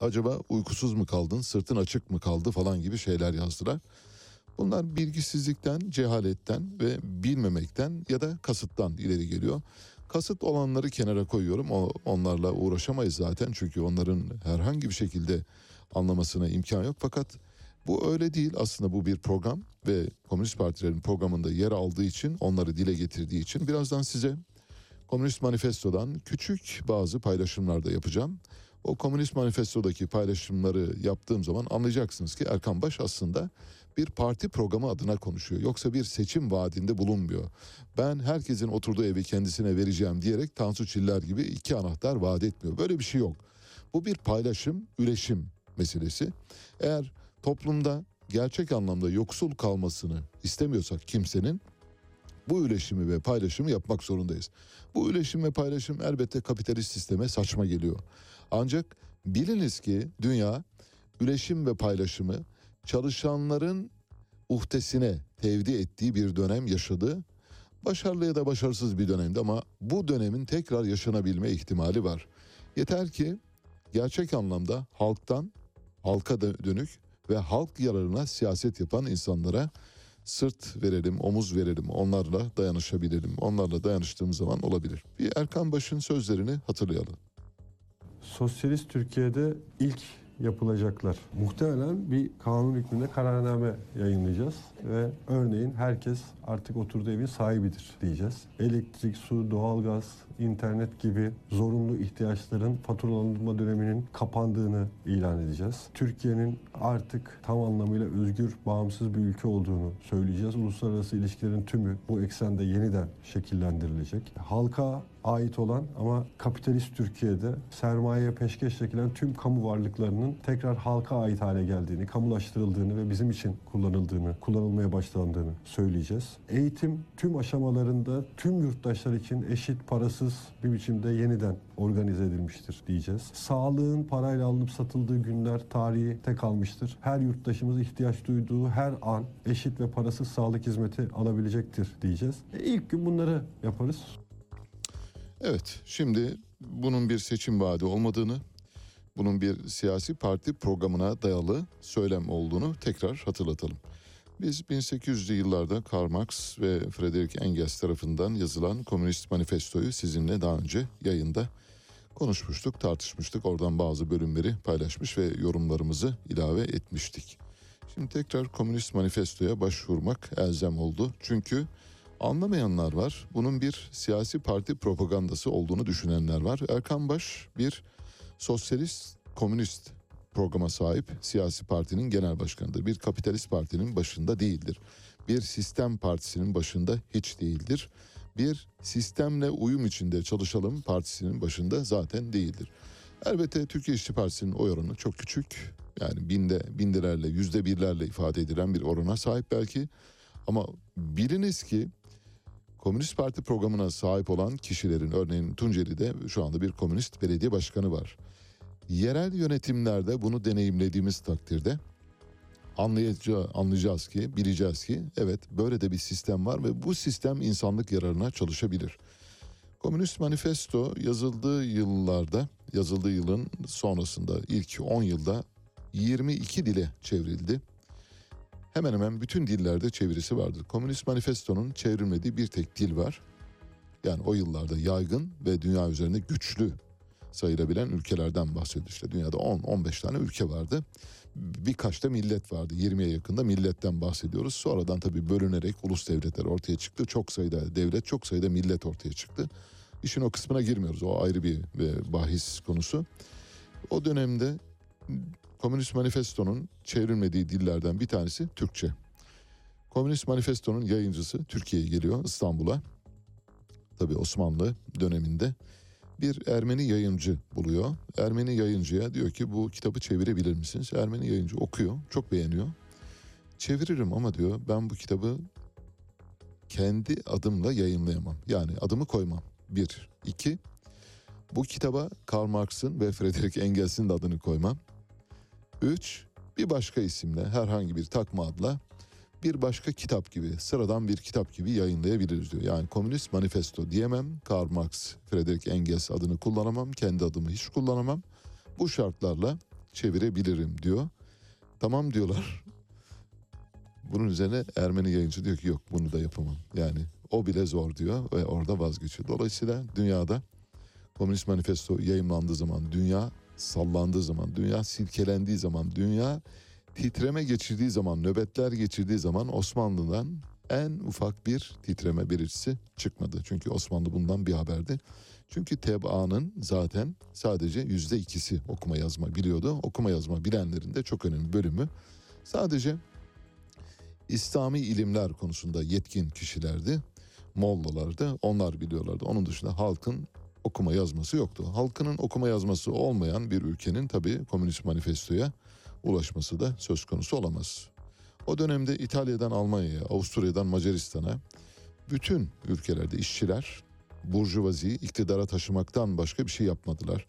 [SPEAKER 2] Acaba uykusuz mu kaldın, sırtın açık mı kaldı falan gibi şeyler yazdılar. Bunlar bilgisizlikten, cehaletten ve bilmemekten ya da kasıttan ileri geliyor. Kasıt olanları kenara koyuyorum. O, onlarla uğraşamayız zaten çünkü onların herhangi bir şekilde anlamasına imkan yok. Fakat bu öyle değil. Aslında bu bir program ve Komünist Partilerin programında yer aldığı için, onları dile getirdiği için birazdan size Komünist Manifesto'dan küçük bazı paylaşımlar da yapacağım. O Komünist Manifesto'daki paylaşımları yaptığım zaman anlayacaksınız ki Erkan Baş aslında bir parti programı adına konuşuyor. Yoksa bir seçim vaadinde bulunmuyor. Ben herkesin oturduğu evi kendisine vereceğim diyerek Tansu Çiller gibi iki anahtar vaat etmiyor. Böyle bir şey yok. Bu bir paylaşım, üleşim meselesi. Eğer toplumda gerçek anlamda yoksul kalmasını istemiyorsak kimsenin bu üleşimi ve paylaşımı yapmak zorundayız. Bu üleşim ve paylaşım elbette kapitalist sisteme saçma geliyor. Ancak biliniz ki dünya üleşim ve paylaşımı çalışanların uhdesine tevdi ettiği bir dönem yaşadı. Başarılı ya da başarısız bir dönemdi ama bu dönemin tekrar yaşanabilme ihtimali var. Yeter ki gerçek anlamda halktan, halka dönük ve halk yararına siyaset yapan insanlara sırt verelim, omuz verelim, onlarla dayanışabilelim. Onlarla dayanıştığımız zaman olabilir. Bir Erkan Baş'ın sözlerini hatırlayalım.
[SPEAKER 13] Sosyalist Türkiye'de ilk yapılacaklar. Muhtemelen bir kanun hükmünde kararname yayınlayacağız ve örneğin herkes artık oturduğu evin sahibidir diyeceğiz. Elektrik, su, doğalgaz, internet gibi zorunlu ihtiyaçların faturalandırma döneminin kapandığını ilan edeceğiz. Türkiye'nin artık tam anlamıyla özgür, bağımsız bir ülke olduğunu söyleyeceğiz. Uluslararası ilişkilerin tümü bu eksende yeniden şekillendirilecek. Halka ait olan ama kapitalist Türkiye'de sermayeye peşkeş çekilen tüm kamu varlıklarının tekrar halka ait hale geldiğini, kamulaştırıldığını ve bizim için kullanıldığını, kullanılmaya başlandığını söyleyeceğiz. Eğitim tüm aşamalarında tüm yurttaşlar için eşit, parasız bir biçimde yeniden organize edilmiştir diyeceğiz. Sağlığın parayla alınıp satıldığı günler tarihi tek kalmıştır. Her yurttaşımız ihtiyaç duyduğu her an eşit ve parasız sağlık hizmeti alabilecektir diyeceğiz. E ilk gün bunları yaparız.
[SPEAKER 2] Evet, şimdi bunun bir seçim vaadi olmadığını, bunun bir siyasi parti programına dayalı söylem olduğunu tekrar hatırlatalım. Biz 1800'lü yıllarda Karl Marx ve Friedrich Engels tarafından yazılan Komünist Manifestoyu sizinle daha önce yayında konuşmuştuk, tartışmıştık. Oradan bazı bölümleri paylaşmış ve yorumlarımızı ilave etmiştik. Şimdi tekrar Komünist Manifesto'ya başvurmak elzem oldu. Çünkü anlamayanlar var. Bunun bir siyasi parti propagandası olduğunu düşünenler var. Erkan Baş bir sosyalist komünist programa sahip siyasi partinin genel başkanıdır. Bir kapitalist partinin başında değildir. Bir sistem partisinin başında hiç değildir. Bir sistemle uyum içinde çalışalım partisinin başında zaten değildir. Elbette Türkiye İşçi Partisi'nin oy oranı çok küçük. Yani binde, binlerle, yüzde birlerle ifade edilen bir orana sahip belki. Ama biliniz ki Komünist Parti programına sahip olan kişilerin örneğin Tunceli'de şu anda bir komünist belediye başkanı var. Yerel yönetimlerde bunu deneyimlediğimiz takdirde anlayacağı, anlayacağız ki, bileceğiz ki evet böyle de bir sistem var ve bu sistem insanlık yararına çalışabilir. Komünist Manifesto yazıldığı yıllarda, yazıldığı yılın sonrasında ilk 10 yılda 22 dile çevrildi. Hemen hemen bütün dillerde çevirisi vardır. Komünist Manifesto'nun çevrilmediği bir tek dil var. Yani o yıllarda yaygın ve dünya üzerinde güçlü sayılabilen ülkelerden bahsediyor. İşte dünyada 10-15 tane ülke vardı. Birkaç da millet vardı. 20'ye yakında milletten bahsediyoruz. Sonradan tabii bölünerek ulus devletler ortaya çıktı. Çok sayıda devlet, çok sayıda millet ortaya çıktı. İşin o kısmına girmiyoruz. O ayrı bir, bir bahis konusu. O dönemde Komünist Manifesto'nun çevrilmediği dillerden bir tanesi Türkçe. Komünist Manifesto'nun yayıncısı Türkiye'ye geliyor İstanbul'a. Tabii Osmanlı döneminde bir Ermeni yayıncı buluyor. Ermeni yayıncıya diyor ki bu kitabı çevirebilir misiniz? Ermeni yayıncı okuyor, çok beğeniyor. Çeviririm ama diyor ben bu kitabı kendi adımla yayınlayamam. Yani adımı koymam. Bir. iki. Bu kitaba Karl Marx'ın ve Friedrich Engels'in de adını koymam. Üç. Bir başka isimle herhangi bir takma adla bir başka kitap gibi, sıradan bir kitap gibi yayınlayabiliriz diyor. Yani Komünist Manifesto diyemem, Karl Marx, Friedrich Engels adını kullanamam, kendi adımı hiç kullanamam. Bu şartlarla çevirebilirim diyor. Tamam diyorlar. Bunun üzerine Ermeni yayıncı diyor ki yok bunu da yapamam. Yani o bile zor diyor ve orada vazgeçiyor. Dolayısıyla dünyada Komünist Manifesto yayınlandığı zaman, dünya sallandığı zaman, dünya silkelendiği zaman, dünya titreme geçirdiği zaman, nöbetler geçirdiği zaman Osmanlı'dan en ufak bir titreme belirtisi çıkmadı. Çünkü Osmanlı bundan bir haberdi. Çünkü tebaanın zaten sadece yüzde ikisi okuma yazma biliyordu. Okuma yazma bilenlerin de çok önemli bölümü sadece İslami ilimler konusunda yetkin kişilerdi. Mollalardı. Onlar biliyorlardı. Onun dışında halkın okuma yazması yoktu. Halkının okuma yazması olmayan bir ülkenin tabii Komünist Manifesto'ya ulaşması da söz konusu olamaz. O dönemde İtalya'dan Almanya'ya, Avusturya'dan Macaristan'a bütün ülkelerde işçiler burjuvaziyi iktidara taşımaktan başka bir şey yapmadılar.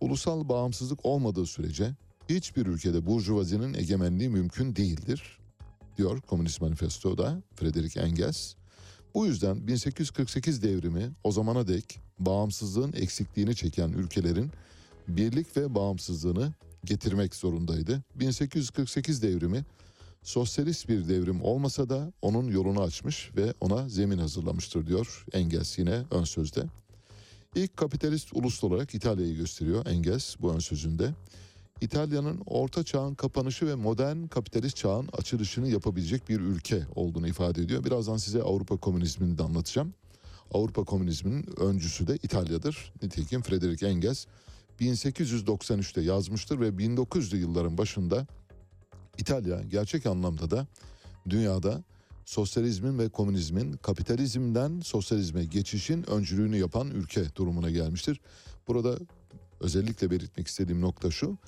[SPEAKER 2] Ulusal bağımsızlık olmadığı sürece hiçbir ülkede burjuvazinin egemenliği mümkün değildir diyor Komünist Manifesto'da Friedrich Engels. Bu yüzden 1848 devrimi o zamana dek bağımsızlığın eksikliğini çeken ülkelerin birlik ve bağımsızlığını getirmek zorundaydı. 1848 devrimi sosyalist bir devrim olmasa da onun yolunu açmış ve ona zemin hazırlamıştır diyor Engels yine ön sözde. İlk kapitalist ulus olarak İtalya'yı gösteriyor Engels bu ön sözünde. İtalya'nın orta çağın kapanışı ve modern kapitalist çağın açılışını yapabilecek bir ülke olduğunu ifade ediyor. Birazdan size Avrupa komünizmini de anlatacağım. Avrupa komünizminin öncüsü de İtalya'dır. Nitekim Friedrich Engels 1893'te yazmıştır ve 1900'lü yılların başında İtalya gerçek anlamda da dünyada sosyalizmin ve komünizmin kapitalizmden sosyalizme geçişin öncülüğünü yapan ülke durumuna gelmiştir. Burada özellikle belirtmek istediğim nokta şu.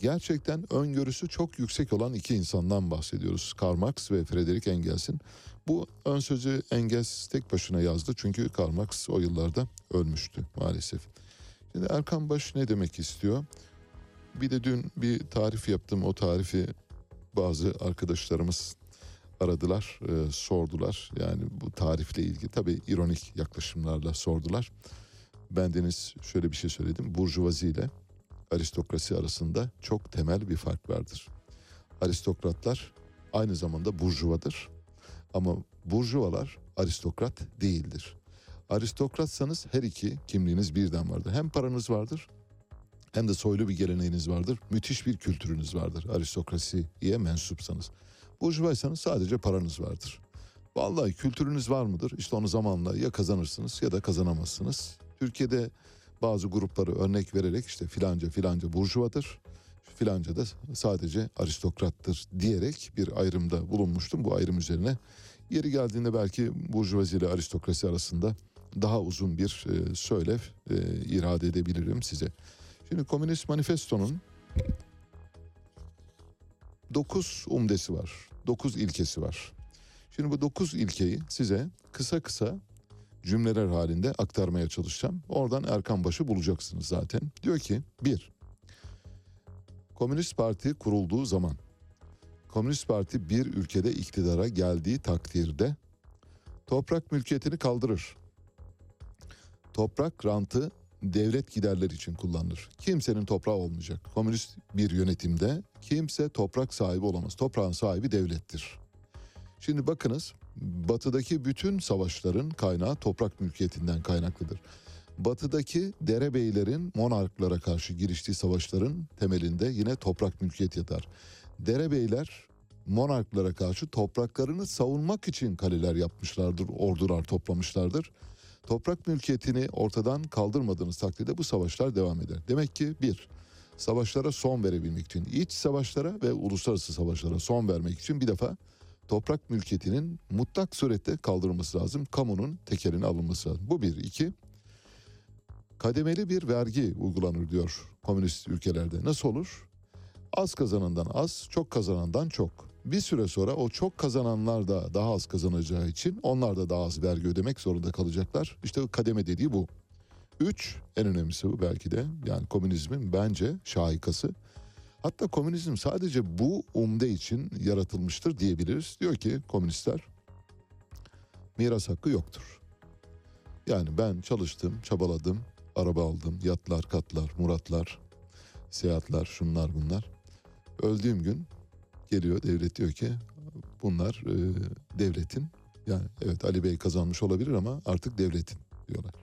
[SPEAKER 2] Gerçekten öngörüsü çok yüksek olan iki insandan bahsediyoruz. Karl Marx ve Frederick Engels'in. Bu ön sözü Engels tek başına yazdı çünkü Karl Marx o yıllarda ölmüştü maalesef. Şimdi Erkan Baş ne demek istiyor? Bir de dün bir tarif yaptım. O tarifi bazı arkadaşlarımız aradılar, e, sordular. Yani bu tarifle ilgili tabii ironik yaklaşımlarla sordular. Bendeniz şöyle bir şey söyledim. Burjuvazi ile aristokrasi arasında çok temel bir fark vardır. Aristokratlar aynı zamanda burjuvadır. Ama burjuvalar aristokrat değildir. Aristokratsanız her iki kimliğiniz birden vardır. Hem paranız vardır hem de soylu bir geleneğiniz vardır. Müthiş bir kültürünüz vardır aristokrasiye mensupsanız. Burjuvaysanız sadece paranız vardır. Vallahi kültürünüz var mıdır? İşte onu zamanla ya kazanırsınız ya da kazanamazsınız. Türkiye'de bazı grupları örnek vererek işte filanca filanca burjuvadır. Filanca da sadece aristokrattır diyerek bir ayrımda bulunmuştum. Bu ayrım üzerine yeri geldiğinde belki burjuvazi ile aristokrasi arasında daha uzun bir e, söylev e, irade edebilirim size. Şimdi Komünist Manifesto'nun 9 umdesi var. 9 ilkesi var. Şimdi bu 9 ilkeyi size kısa kısa cümleler halinde aktarmaya çalışacağım. Oradan Erkan Baş'ı bulacaksınız zaten. Diyor ki 1. Komünist Parti kurulduğu zaman Komünist Parti bir ülkede iktidara geldiği takdirde toprak mülkiyetini kaldırır. Toprak rantı devlet giderleri için kullanılır. Kimsenin toprağı olmayacak. Komünist bir yönetimde kimse toprak sahibi olamaz. Toprağın sahibi devlettir. Şimdi bakınız batıdaki bütün savaşların kaynağı toprak mülkiyetinden kaynaklıdır. Batıdaki derebeylerin monarklara karşı giriştiği savaşların temelinde yine toprak mülkiyet yatar. Derebeyler monarklara karşı topraklarını savunmak için kaleler yapmışlardır, ordular toplamışlardır. Toprak mülkiyetini ortadan kaldırmadığınız takdirde bu savaşlar devam eder. Demek ki bir, savaşlara son verebilmek için, iç savaşlara ve uluslararası savaşlara son vermek için bir defa toprak mülkiyetinin mutlak surette kaldırılması lazım. Kamunun tekerine alınması lazım. Bu bir. iki kademeli bir vergi uygulanır diyor komünist ülkelerde. Nasıl olur? Az kazanandan az, çok kazanandan çok. Bir süre sonra o çok kazananlar da daha az kazanacağı için onlar da daha az vergi ödemek zorunda kalacaklar. İşte kademe dediği bu. Üç, en önemlisi bu belki de yani komünizmin bence şahikası. Hatta komünizm sadece bu umde için yaratılmıştır diyebiliriz. Diyor ki komünistler miras hakkı yoktur. Yani ben çalıştım, çabaladım, araba aldım, yatlar, katlar, muratlar, seyahatler, şunlar bunlar. Öldüğüm gün geliyor devlet diyor ki bunlar e, devletin yani evet Ali Bey kazanmış olabilir ama artık devletin diyorlar.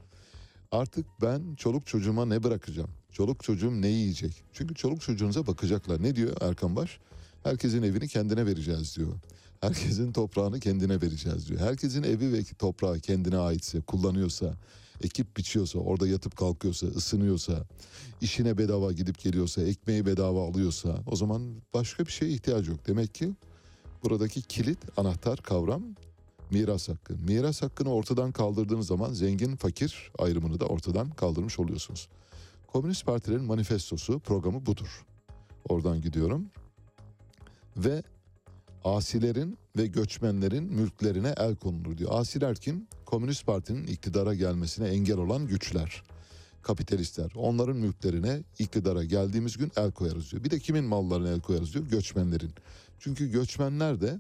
[SPEAKER 2] Artık ben çoluk çocuğuma ne bırakacağım? Çoluk çocuğum ne yiyecek? Çünkü çoluk çocuğunuza bakacaklar. Ne diyor Erkan Baş? Herkesin evini kendine vereceğiz diyor. Herkesin toprağını kendine vereceğiz diyor. Herkesin evi ve toprağı kendine aitse, kullanıyorsa, ekip biçiyorsa, orada yatıp kalkıyorsa, ısınıyorsa, işine bedava gidip geliyorsa, ekmeği bedava alıyorsa o zaman başka bir şeye ihtiyacı yok. Demek ki buradaki kilit, anahtar kavram miras hakkı. Miras hakkını ortadan kaldırdığınız zaman zengin fakir ayrımını da ortadan kaldırmış oluyorsunuz. Komünist partilerin manifestosu, programı budur. Oradan gidiyorum. Ve asilerin ve göçmenlerin mülklerine el konulur diyor. Asiler kim? Komünist Parti'nin iktidara gelmesine engel olan güçler. Kapitalistler. Onların mülklerine iktidara geldiğimiz gün el koyarız diyor. Bir de kimin mallarına el koyarız diyor? Göçmenlerin. Çünkü göçmenler de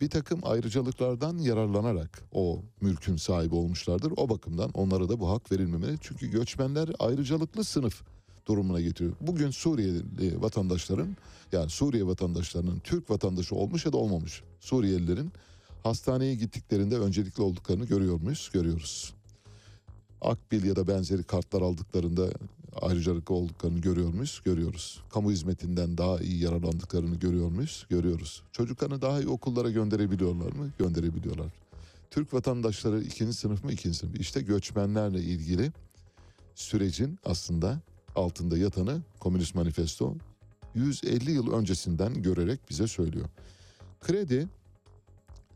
[SPEAKER 2] bir takım ayrıcalıklardan yararlanarak o mülkün sahibi olmuşlardır. O bakımdan onlara da bu hak verilmemeli. Çünkü göçmenler ayrıcalıklı sınıf durumuna getiriyor. Bugün Suriyeli vatandaşların yani Suriye vatandaşlarının Türk vatandaşı olmuş ya da olmamış Suriyelilerin hastaneye gittiklerinde öncelikli olduklarını görüyor muyuz? Görüyoruz. Akbil ya da benzeri kartlar aldıklarında ayrıcalıklı olduklarını görüyor muyuz? Görüyoruz. Kamu hizmetinden daha iyi yararlandıklarını görüyor muyuz? Görüyoruz. Çocuklarını daha iyi okullara gönderebiliyorlar mı? Gönderebiliyorlar. Türk vatandaşları ikinci sınıf mı? İkinci sınıf. İşte göçmenlerle ilgili sürecin aslında altında yatanı Komünist Manifesto 150 yıl öncesinden görerek bize söylüyor. Kredi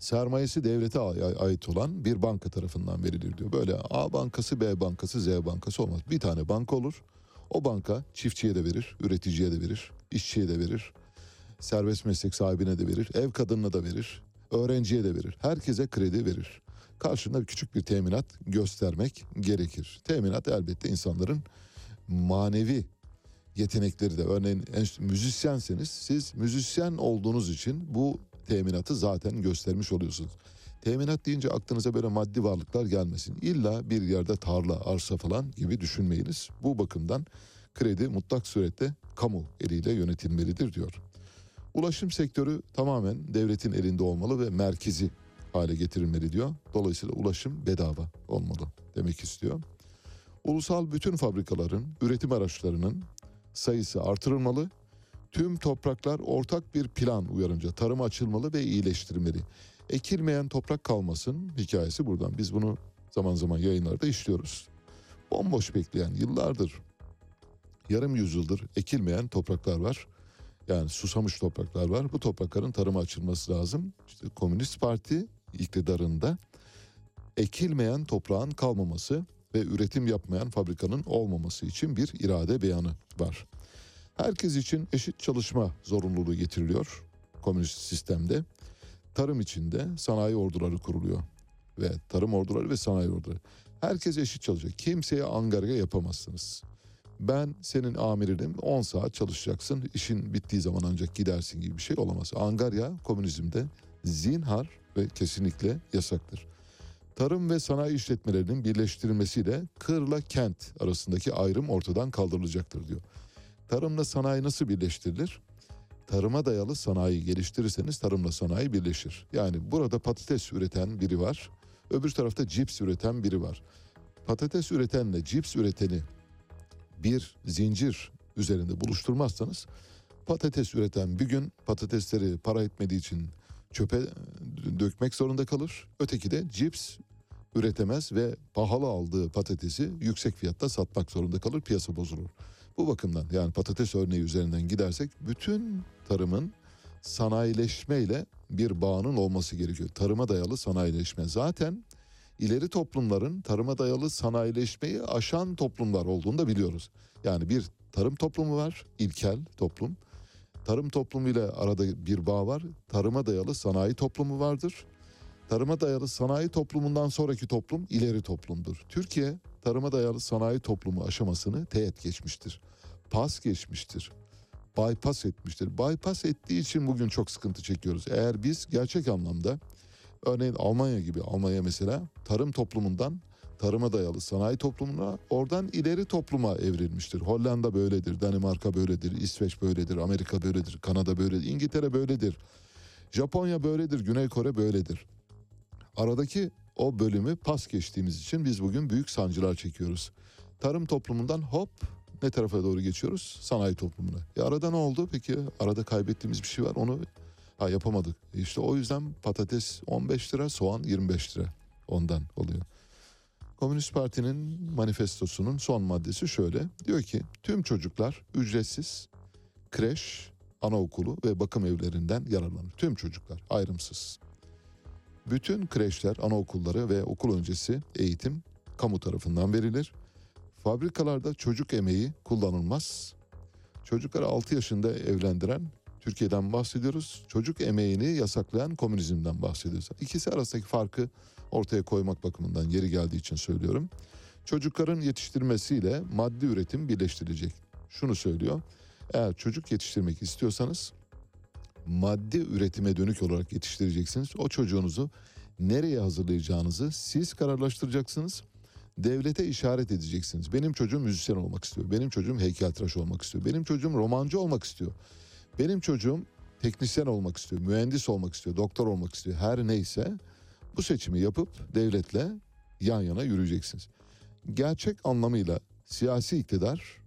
[SPEAKER 2] sermayesi devlete ait olan bir banka tarafından verilir diyor. Böyle A bankası, B bankası, Z bankası olmaz. Bir tane banka olur. O banka çiftçiye de verir, üreticiye de verir, işçiye de verir, serbest meslek sahibine de verir, ev kadınına da verir, öğrenciye de verir. Herkese kredi verir. Karşında küçük bir teminat göstermek gerekir. Teminat elbette insanların manevi yetenekleri de örneğin en- müzisyenseniz siz müzisyen olduğunuz için bu teminatı zaten göstermiş oluyorsunuz. Teminat deyince aklınıza böyle maddi varlıklar gelmesin. İlla bir yerde tarla, arsa falan gibi düşünmeyiniz. Bu bakımdan kredi mutlak surette kamu eliyle yönetilmelidir diyor. Ulaşım sektörü tamamen devletin elinde olmalı ve merkezi hale getirilmeli diyor. Dolayısıyla ulaşım bedava olmalı demek istiyor. Ulusal bütün fabrikaların, üretim araçlarının sayısı artırılmalı. Tüm topraklar ortak bir plan uyarınca tarıma açılmalı ve iyileştirilmeli. Ekilmeyen toprak kalmasın hikayesi buradan. Biz bunu zaman zaman yayınlarda işliyoruz. Bomboş bekleyen yıllardır, yarım yüzyıldır ekilmeyen topraklar var. Yani susamış topraklar var. Bu toprakların tarıma açılması lazım. İşte Komünist Parti iktidarında ekilmeyen toprağın kalmaması ve üretim yapmayan fabrikanın olmaması için bir irade beyanı var. Herkes için eşit çalışma zorunluluğu getiriliyor komünist sistemde. Tarım içinde sanayi orduları kuruluyor ve tarım orduları ve sanayi orduları. Herkes eşit çalışacak. Kimseye angarya yapamazsınız. Ben senin amirinim 10 saat çalışacaksın. işin bittiği zaman ancak gidersin gibi bir şey olamaz. Angarya komünizmde zinhar ve kesinlikle yasaktır. Tarım ve sanayi işletmelerinin birleştirilmesiyle kırla kent arasındaki ayrım ortadan kaldırılacaktır diyor. Tarımla sanayi nasıl birleştirilir? Tarıma dayalı sanayi geliştirirseniz tarımla sanayi birleşir. Yani burada patates üreten biri var, öbür tarafta cips üreten biri var. Patates üretenle cips üreteni bir zincir üzerinde buluşturmazsanız patates üreten bir gün patatesleri para etmediği için çöpe dökmek zorunda kalır. Öteki de cips üretemez ve pahalı aldığı patatesi yüksek fiyatta satmak zorunda kalır. Piyasa bozulur. Bu bakımdan yani patates örneği üzerinden gidersek bütün tarımın sanayileşmeyle bir bağının olması gerekiyor. Tarıma dayalı sanayileşme. Zaten ileri toplumların tarıma dayalı sanayileşmeyi aşan toplumlar olduğunu da biliyoruz. Yani bir tarım toplumu var, ilkel toplum. Tarım toplumuyla arada bir bağ var. Tarıma dayalı sanayi toplumu vardır. Tarıma dayalı sanayi toplumundan sonraki toplum ileri toplumdur. Türkiye tarıma dayalı sanayi toplumu aşamasını teğet geçmiştir. Pas geçmiştir. Bypass etmiştir. Bypass ettiği için bugün çok sıkıntı çekiyoruz. Eğer biz gerçek anlamda örneğin Almanya gibi Almanya mesela tarım toplumundan tarıma dayalı sanayi toplumuna oradan ileri topluma evrilmiştir. Hollanda böyledir, Danimarka böyledir, İsveç böyledir, Amerika böyledir, Kanada böyledir, İngiltere böyledir. Japonya böyledir, Güney Kore böyledir. Aradaki o bölümü pas geçtiğimiz için biz bugün büyük sancılar çekiyoruz. Tarım toplumundan hop ne tarafa doğru geçiyoruz? Sanayi toplumuna. E arada ne oldu? Peki arada kaybettiğimiz bir şey var onu ha, yapamadık. İşte o yüzden patates 15 lira, soğan 25 lira ondan oluyor. Komünist Parti'nin manifestosunun son maddesi şöyle. Diyor ki tüm çocuklar ücretsiz kreş, anaokulu ve bakım evlerinden yararlanır. Tüm çocuklar ayrımsız. Bütün kreşler, anaokulları ve okul öncesi eğitim kamu tarafından verilir. Fabrikalarda çocuk emeği kullanılmaz. Çocukları 6 yaşında evlendiren Türkiye'den bahsediyoruz. Çocuk emeğini yasaklayan komünizmden bahsediyoruz. İkisi arasındaki farkı ortaya koymak bakımından yeri geldiği için söylüyorum. Çocukların yetiştirmesiyle maddi üretim birleştirilecek. Şunu söylüyor. Eğer çocuk yetiştirmek istiyorsanız maddi üretime dönük olarak yetiştireceksiniz. O çocuğunuzu nereye hazırlayacağınızı siz kararlaştıracaksınız. Devlete işaret edeceksiniz. Benim çocuğum müzisyen olmak istiyor. Benim çocuğum heykeltıraş olmak istiyor. Benim çocuğum romancı olmak istiyor. Benim çocuğum teknisyen olmak istiyor, mühendis olmak istiyor, doktor olmak istiyor. Her neyse bu seçimi yapıp devletle yan yana yürüyeceksiniz. Gerçek anlamıyla siyasi iktidar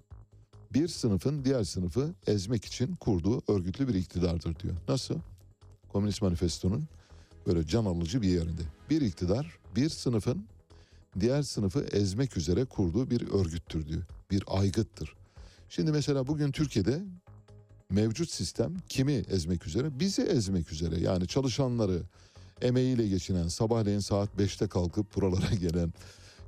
[SPEAKER 2] bir sınıfın diğer sınıfı ezmek için kurduğu örgütlü bir iktidardır diyor. Nasıl? Komünist Manifesto'nun böyle can alıcı bir yerinde. Bir iktidar bir sınıfın diğer sınıfı ezmek üzere kurduğu bir örgüttür diyor. Bir aygıttır. Şimdi mesela bugün Türkiye'de mevcut sistem kimi ezmek üzere? Bizi ezmek üzere. Yani çalışanları, emeğiyle geçinen, sabahleyin saat 5'te kalkıp buralara gelen,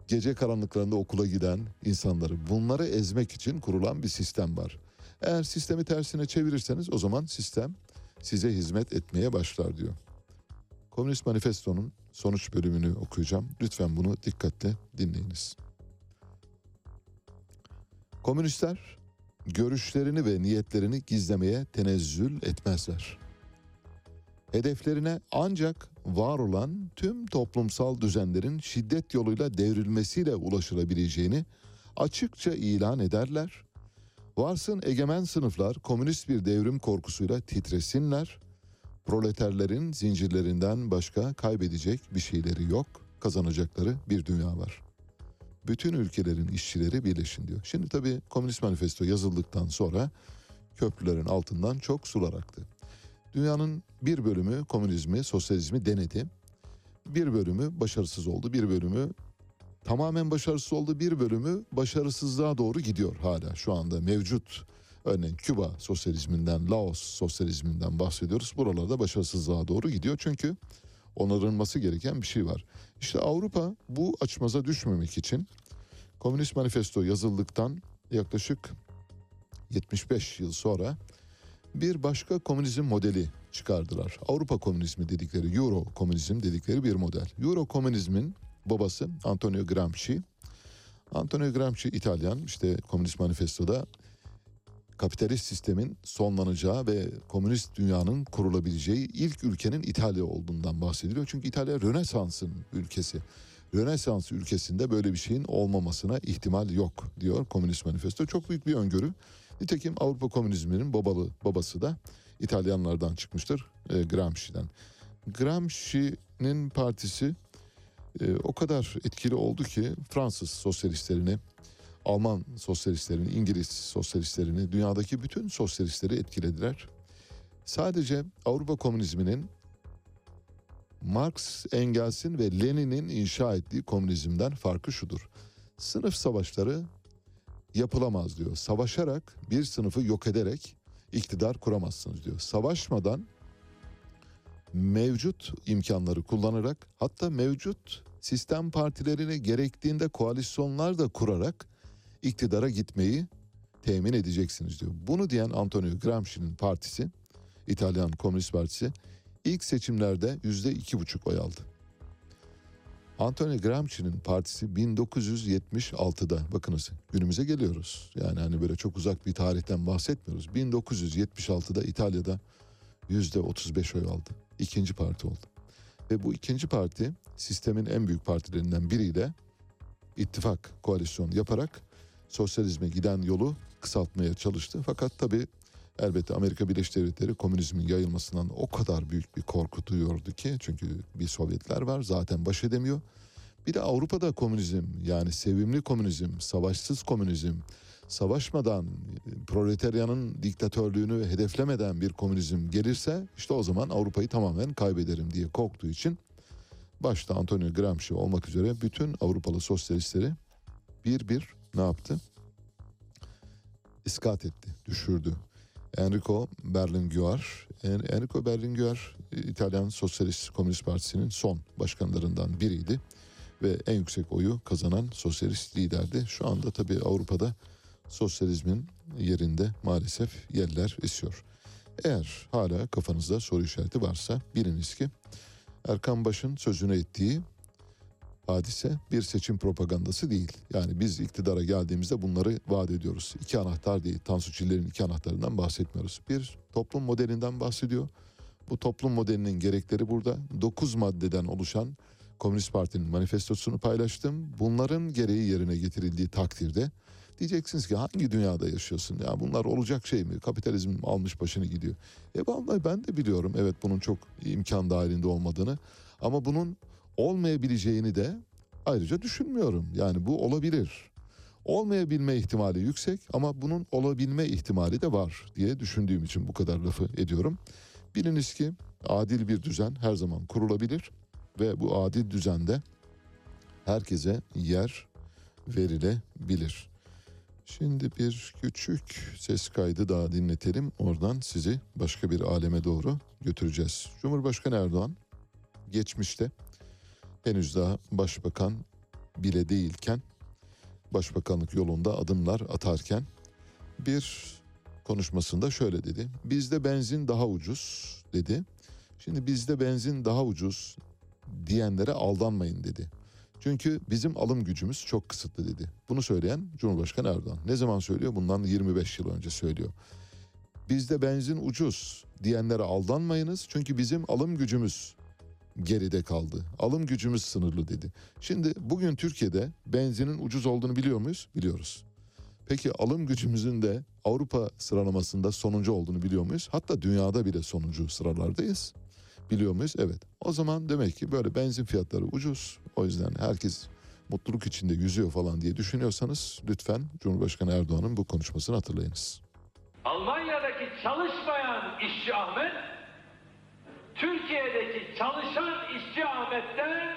[SPEAKER 2] gece karanlıklarında okula giden insanları bunları ezmek için kurulan bir sistem var. Eğer sistemi tersine çevirirseniz o zaman sistem size hizmet etmeye başlar diyor. Komünist Manifesto'nun sonuç bölümünü okuyacağım. Lütfen bunu dikkatle dinleyiniz. Komünistler görüşlerini ve niyetlerini gizlemeye tenezzül etmezler. Hedeflerine ancak var olan tüm toplumsal düzenlerin şiddet yoluyla devrilmesiyle ulaşılabileceğini açıkça ilan ederler. Varsın egemen sınıflar komünist bir devrim korkusuyla titresinler. Proleterlerin zincirlerinden başka kaybedecek bir şeyleri yok, kazanacakları bir dünya var. Bütün ülkelerin işçileri birleşin diyor. Şimdi tabii Komünist Manifesto yazıldıktan sonra köprülerin altından çok sular aktı. Dünyanın bir bölümü komünizmi, sosyalizmi denedi. Bir bölümü başarısız oldu, bir bölümü tamamen başarısız oldu, bir bölümü başarısızlığa doğru gidiyor hala şu anda mevcut. Örneğin Küba sosyalizminden, Laos sosyalizminden bahsediyoruz. Buralarda başarısızlığa doğru gidiyor çünkü onarılması gereken bir şey var. İşte Avrupa bu açmaza düşmemek için Komünist Manifesto yazıldıktan yaklaşık 75 yıl sonra bir başka komünizm modeli çıkardılar. Avrupa komünizmi dedikleri, Euro komünizm dedikleri bir model. Euro komünizmin babası Antonio Gramsci. Antonio Gramsci İtalyan, işte Komünist Manifesto'da kapitalist sistemin sonlanacağı ve komünist dünyanın kurulabileceği ilk ülkenin İtalya olduğundan bahsediliyor. Çünkü İtalya Rönesans'ın ülkesi. Rönesans ülkesinde böyle bir şeyin olmamasına ihtimal yok diyor Komünist Manifesto. Çok büyük bir öngörü. Nitekim Avrupa komünizminin babalı babası da İtalyanlardan çıkmıştır e, Gramsci'den. Gramsci'nin partisi e, o kadar etkili oldu ki Fransız sosyalistlerini, Alman sosyalistlerini, İngiliz sosyalistlerini, dünyadaki bütün sosyalistleri etkilediler. Sadece Avrupa komünizminin Marx, Engels'in ve Lenin'in inşa ettiği komünizmden farkı şudur. Sınıf savaşları yapılamaz diyor. Savaşarak bir sınıfı yok ederek iktidar kuramazsınız diyor. Savaşmadan mevcut imkanları kullanarak hatta mevcut sistem partilerini gerektiğinde koalisyonlar da kurarak iktidara gitmeyi temin edeceksiniz diyor. Bunu diyen Antonio Gramsci'nin partisi, İtalyan Komünist Partisi ilk seçimlerde yüzde iki buçuk oy aldı. Antonio Gramsci'nin partisi 1976'da bakınız günümüze geliyoruz. Yani hani böyle çok uzak bir tarihten bahsetmiyoruz. 1976'da İtalya'da yüzde 35 oy aldı. İkinci parti oldu. Ve bu ikinci parti sistemin en büyük partilerinden biriyle ittifak, koalisyon yaparak sosyalizme giden yolu kısaltmaya çalıştı. Fakat tabii elbette Amerika Birleşik Devletleri komünizmin yayılmasından o kadar büyük bir korku duyuyordu ki çünkü bir Sovyetler var zaten baş edemiyor. Bir de Avrupa'da komünizm yani sevimli komünizm, savaşsız komünizm, savaşmadan proletaryanın diktatörlüğünü hedeflemeden bir komünizm gelirse işte o zaman Avrupa'yı tamamen kaybederim diye korktuğu için başta Antonio Gramsci olmak üzere bütün Avrupalı sosyalistleri bir bir ne yaptı? İskat etti, düşürdü. Enrico Berlinguer, Enrico Berlinguer İtalyan Sosyalist Komünist Partisi'nin son başkanlarından biriydi ve en yüksek oyu kazanan sosyalist liderdi. Şu anda tabii Avrupa'da sosyalizmin yerinde maalesef yeller esiyor. Eğer hala kafanızda soru işareti varsa biliniz ki Erkan Baş'ın sözüne ettiği hadise bir seçim propagandası değil. Yani biz iktidara geldiğimizde bunları vaat ediyoruz. İki anahtar değil. Tansu Çiller'in iki anahtarından bahsetmiyoruz. Bir toplum modelinden bahsediyor. Bu toplum modelinin gerekleri burada. Dokuz maddeden oluşan Komünist Parti'nin manifestosunu paylaştım. Bunların gereği yerine getirildiği takdirde diyeceksiniz ki hangi dünyada yaşıyorsun ya bunlar olacak şey mi? Kapitalizm almış başını gidiyor. E vallahi ben de biliyorum evet bunun çok imkan dahilinde olmadığını ama bunun olmayabileceğini de ayrıca düşünmüyorum. Yani bu olabilir. Olmayabilme ihtimali yüksek ama bunun olabilme ihtimali de var diye düşündüğüm için bu kadar lafı ediyorum. Biliniz ki adil bir düzen her zaman kurulabilir ve bu adil düzende herkese yer verilebilir. Şimdi bir küçük ses kaydı daha dinletelim. Oradan sizi başka bir aleme doğru götüreceğiz. Cumhurbaşkanı Erdoğan geçmişte henüz daha başbakan bile değilken başbakanlık yolunda adımlar atarken bir konuşmasında şöyle dedi. Bizde benzin daha ucuz dedi. Şimdi bizde benzin daha ucuz diyenlere aldanmayın dedi. Çünkü bizim alım gücümüz çok kısıtlı dedi. Bunu söyleyen Cumhurbaşkanı Erdoğan. Ne zaman söylüyor? Bundan 25 yıl önce söylüyor. Bizde benzin ucuz diyenlere aldanmayınız. Çünkü bizim alım gücümüz geride kaldı. Alım gücümüz sınırlı dedi. Şimdi bugün Türkiye'de benzinin ucuz olduğunu biliyor muyuz? Biliyoruz. Peki alım gücümüzün de Avrupa sıralamasında sonuncu olduğunu biliyor muyuz? Hatta dünyada bile sonuncu sıralardayız. Biliyor muyuz? Evet. O zaman demek ki böyle benzin fiyatları ucuz. O yüzden herkes mutluluk içinde yüzüyor falan diye düşünüyorsanız lütfen Cumhurbaşkanı Erdoğan'ın bu konuşmasını hatırlayınız.
[SPEAKER 14] Almanya'daki çalışmayan işçi Ahmet, Türkiye'deki çalışan işçi Ahmet'ten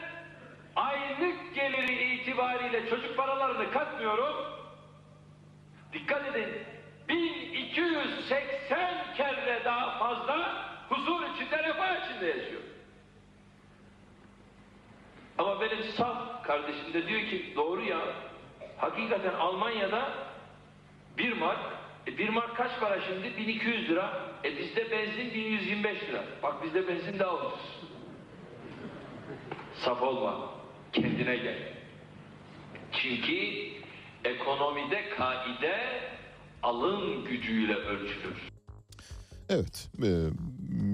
[SPEAKER 14] aylık geliri itibariyle çocuk paralarını katmıyorum. Dikkat edin, 1280 kere daha fazla huzur içinde, refah içinde yaşıyor. Ama benim saf kardeşim de diyor ki doğru ya, hakikaten Almanya'da bir mark e bir mark kaç para şimdi? 1200 lira. E bizde benzin 1125 lira. Bak bizde benzin daha ucuz. Saf olma. Kendine gel. Çünkü ekonomide kaide alım gücüyle ölçülür.
[SPEAKER 2] Evet, e,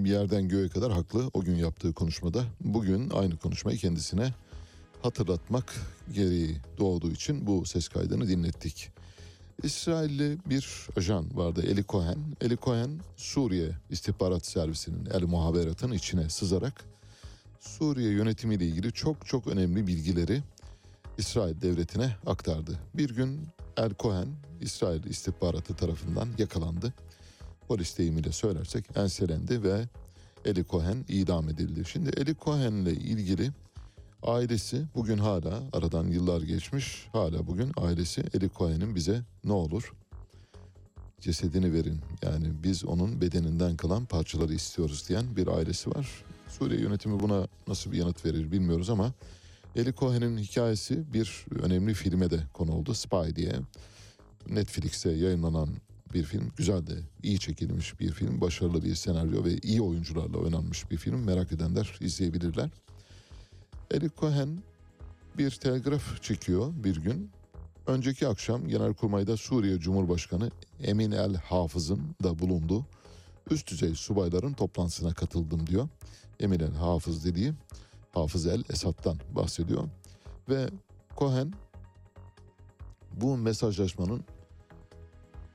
[SPEAKER 2] yerden göğe kadar haklı o gün yaptığı konuşmada. Bugün aynı konuşmayı kendisine hatırlatmak gereği doğduğu için bu ses kaydını dinlettik. İsrailli bir ajan vardı Eli Cohen. Eli Cohen Suriye istihbarat servisinin El Muhaberat'ın içine sızarak Suriye yönetimiyle ilgili çok çok önemli bilgileri İsrail devletine aktardı. Bir gün El Cohen İsrail istihbaratı tarafından yakalandı. Polis deyimiyle söylersek enselendi ve Eli Cohen idam edildi. Şimdi Eli Cohen'le ilgili ailesi bugün hala aradan yıllar geçmiş hala bugün ailesi Eli Cohen'in bize ne olur cesedini verin yani biz onun bedeninden kalan parçaları istiyoruz diyen bir ailesi var. Suriye yönetimi buna nasıl bir yanıt verir bilmiyoruz ama Eli Cohen'in hikayesi bir önemli filme de konu oldu Spy diye Netflix'te yayınlanan bir film. Güzel de iyi çekilmiş bir film. Başarılı bir senaryo ve iyi oyuncularla oynanmış bir film. Merak edenler izleyebilirler. Eli Cohen bir telgraf çekiyor bir gün. Önceki akşam Genelkurmay'da Suriye Cumhurbaşkanı Emin El Hafız'ın da bulunduğu üst düzey subayların toplantısına katıldım diyor. Emin El Hafız dediği Hafız El Esad'dan bahsediyor. Ve Cohen bu mesajlaşmanın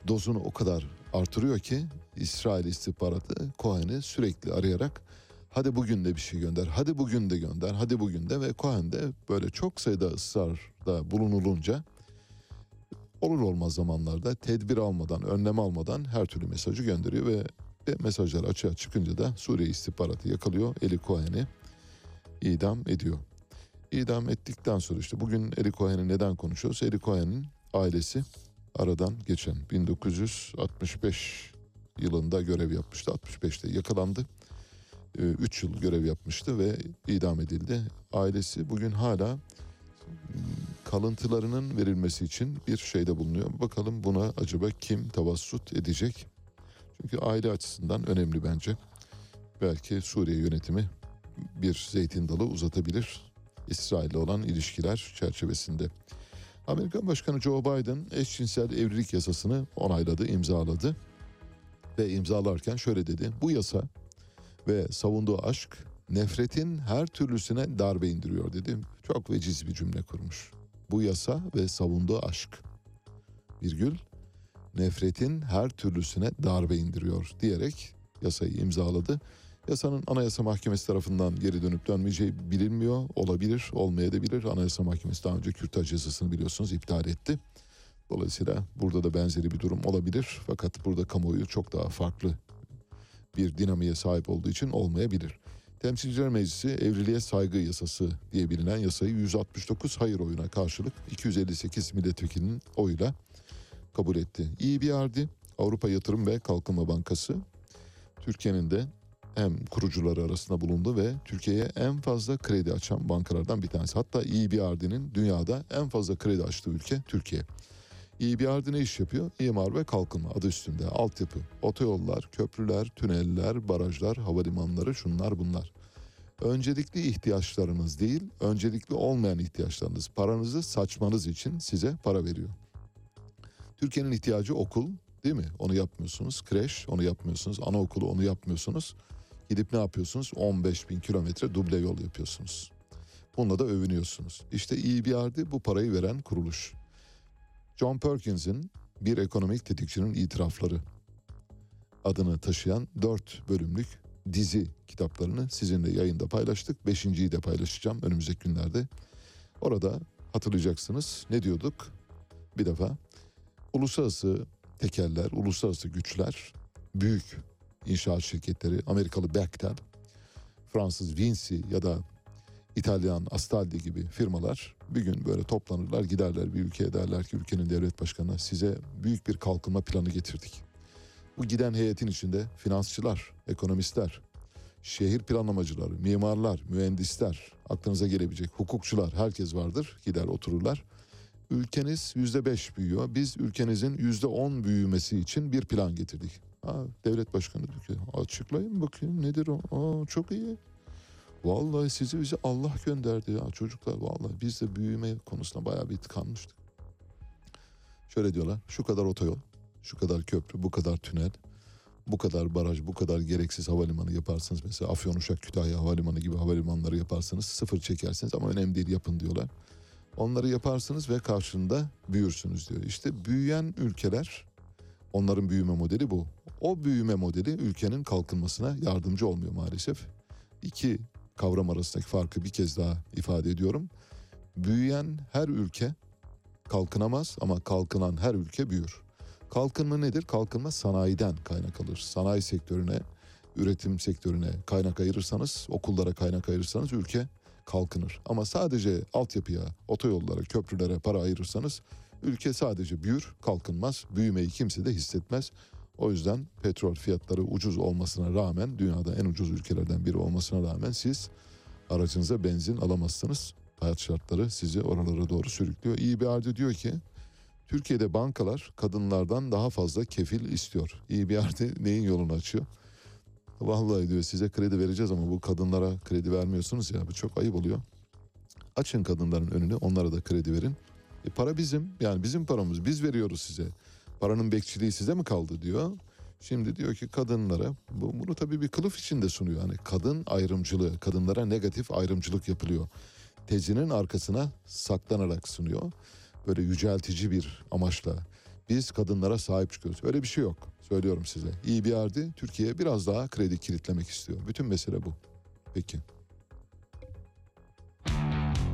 [SPEAKER 2] dozunu o kadar artırıyor ki İsrail istihbaratı Cohen'i sürekli arayarak hadi bugün de bir şey gönder, hadi bugün de gönder, hadi bugün de ve Cohen de böyle çok sayıda ısrarda bulunulunca olur olmaz zamanlarda tedbir almadan, önlem almadan her türlü mesajı gönderiyor ve, ve mesajlar açığa çıkınca da Suriye istihbaratı yakalıyor, Eli Cohen'i idam ediyor. İdam ettikten sonra işte bugün Eli Cohen'i neden konuşuyoruz? Eli Cohen'in ailesi aradan geçen 1965 yılında görev yapmıştı. 65'te yakalandı. 3 yıl görev yapmıştı ve idam edildi. Ailesi bugün hala kalıntılarının verilmesi için bir şeyde bulunuyor. Bakalım buna acaba kim tavassut edecek? Çünkü aile açısından önemli bence. Belki Suriye yönetimi bir zeytin dalı uzatabilir İsrail'le olan ilişkiler çerçevesinde. Amerikan Başkanı Joe Biden eşcinsel evlilik yasasını onayladı, imzaladı. Ve imzalarken şöyle dedi. Bu yasa ve savunduğu aşk nefretin her türlüsüne darbe indiriyor dedi. Çok veciz bir cümle kurmuş. Bu yasa ve savunduğu aşk virgül nefretin her türlüsüne darbe indiriyor diyerek yasayı imzaladı. Yasanın Anayasa Mahkemesi tarafından geri dönüp dönmeyeceği bilinmiyor. Olabilir, olmayabilir. Anayasa Mahkemesi daha önce kürtaj yasasını biliyorsunuz iptal etti. Dolayısıyla burada da benzeri bir durum olabilir. Fakat burada kamuoyu çok daha farklı bir dinamiğe sahip olduğu için olmayabilir. Temsilciler Meclisi Evliliğe Saygı Yasası diye bilinen yasayı 169 hayır oyuna karşılık 258 milletvekilinin oyuyla kabul etti. EBRD, Avrupa Yatırım ve Kalkınma Bankası, Türkiye'nin de hem kurucuları arasında bulundu ve Türkiye'ye en fazla kredi açan bankalardan bir tanesi. Hatta EBRD'nin dünyada en fazla kredi açtığı ülke Türkiye. EBRD ne iş yapıyor? İmar ve kalkınma adı üstünde. Altyapı, otoyollar, köprüler, tüneller, barajlar, havalimanları şunlar bunlar. Öncelikli ihtiyaçlarınız değil, öncelikli olmayan ihtiyaçlarınız, paranızı saçmanız için size para veriyor. Türkiye'nin ihtiyacı okul değil mi? Onu yapmıyorsunuz. Kreş onu yapmıyorsunuz. Anaokulu onu yapmıyorsunuz. Gidip ne yapıyorsunuz? 15 bin kilometre duble yol yapıyorsunuz. Bununla da övünüyorsunuz. İşte EBRD bu parayı veren kuruluş. John Perkins'in bir ekonomik tetikçinin itirafları adını taşıyan 4 bölümlük dizi kitaplarını sizinle yayında paylaştık. Beşinciyi de paylaşacağım önümüzdeki günlerde. Orada hatırlayacaksınız ne diyorduk? Bir defa uluslararası tekeller, uluslararası güçler, büyük inşaat şirketleri, Amerikalı Bechtel, Fransız Vinci ya da İtalyan Astaldi gibi firmalar bir gün böyle toplanırlar giderler bir ülkeye derler ki ülkenin devlet başkanına size büyük bir kalkınma planı getirdik. Bu giden heyetin içinde finansçılar, ekonomistler, şehir planlamacıları, mimarlar, mühendisler, aklınıza gelebilecek hukukçular herkes vardır. Gider otururlar. Ülkeniz yüzde beş büyüyor. Biz ülkenizin yüzde on büyümesi için bir plan getirdik. Ha, devlet başkanı diyor ki açıklayın bakayım nedir o? Aa, çok iyi. Vallahi sizi bize Allah gönderdi ya çocuklar vallahi biz de büyüme konusunda bayağı bir tıkanmıştık. Şöyle diyorlar şu kadar otoyol, şu kadar köprü, bu kadar tünel, bu kadar baraj, bu kadar gereksiz havalimanı yaparsınız. Mesela Afyonuşak, Kütahya havalimanı gibi havalimanları yaparsanız sıfır çekersiniz ama önemli değil yapın diyorlar. Onları yaparsınız ve karşında büyürsünüz diyor. İşte büyüyen ülkeler onların büyüme modeli bu. O büyüme modeli ülkenin kalkınmasına yardımcı olmuyor maalesef. İki kavram arasındaki farkı bir kez daha ifade ediyorum. Büyüyen her ülke kalkınamaz ama kalkınan her ülke büyür. Kalkınma nedir? Kalkınma sanayiden kaynak alır. Sanayi sektörüne, üretim sektörüne kaynak ayırırsanız, okullara kaynak ayırırsanız ülke kalkınır. Ama sadece altyapıya, otoyollara, köprülere para ayırırsanız ülke sadece büyür, kalkınmaz. Büyümeyi kimse de hissetmez. O yüzden petrol fiyatları ucuz olmasına rağmen, dünyada en ucuz ülkelerden biri olmasına rağmen siz aracınıza benzin alamazsınız. Hayat şartları sizi oralara doğru sürüklüyor. İyi bir halde diyor ki Türkiye'de bankalar kadınlardan daha fazla kefil istiyor. İyi bir halde neyin yolunu açıyor? Vallahi diyor size kredi vereceğiz ama bu kadınlara kredi vermiyorsunuz ya bu çok ayıp oluyor. Açın kadınların önünü onlara da kredi verin. E para bizim yani bizim paramız biz veriyoruz size. Paranın bekçiliği size mi kaldı diyor. Şimdi diyor ki kadınlara bu, bunu tabii bir kılıf içinde sunuyor. Hani kadın ayrımcılığı, kadınlara negatif ayrımcılık yapılıyor. Tezinin arkasına saklanarak sunuyor. Böyle yüceltici bir amaçla. Biz kadınlara sahip çıkıyoruz. Öyle bir şey yok. Söylüyorum size. İyi bir yerde Türkiye biraz daha kredi kilitlemek istiyor. Bütün mesele bu. Peki.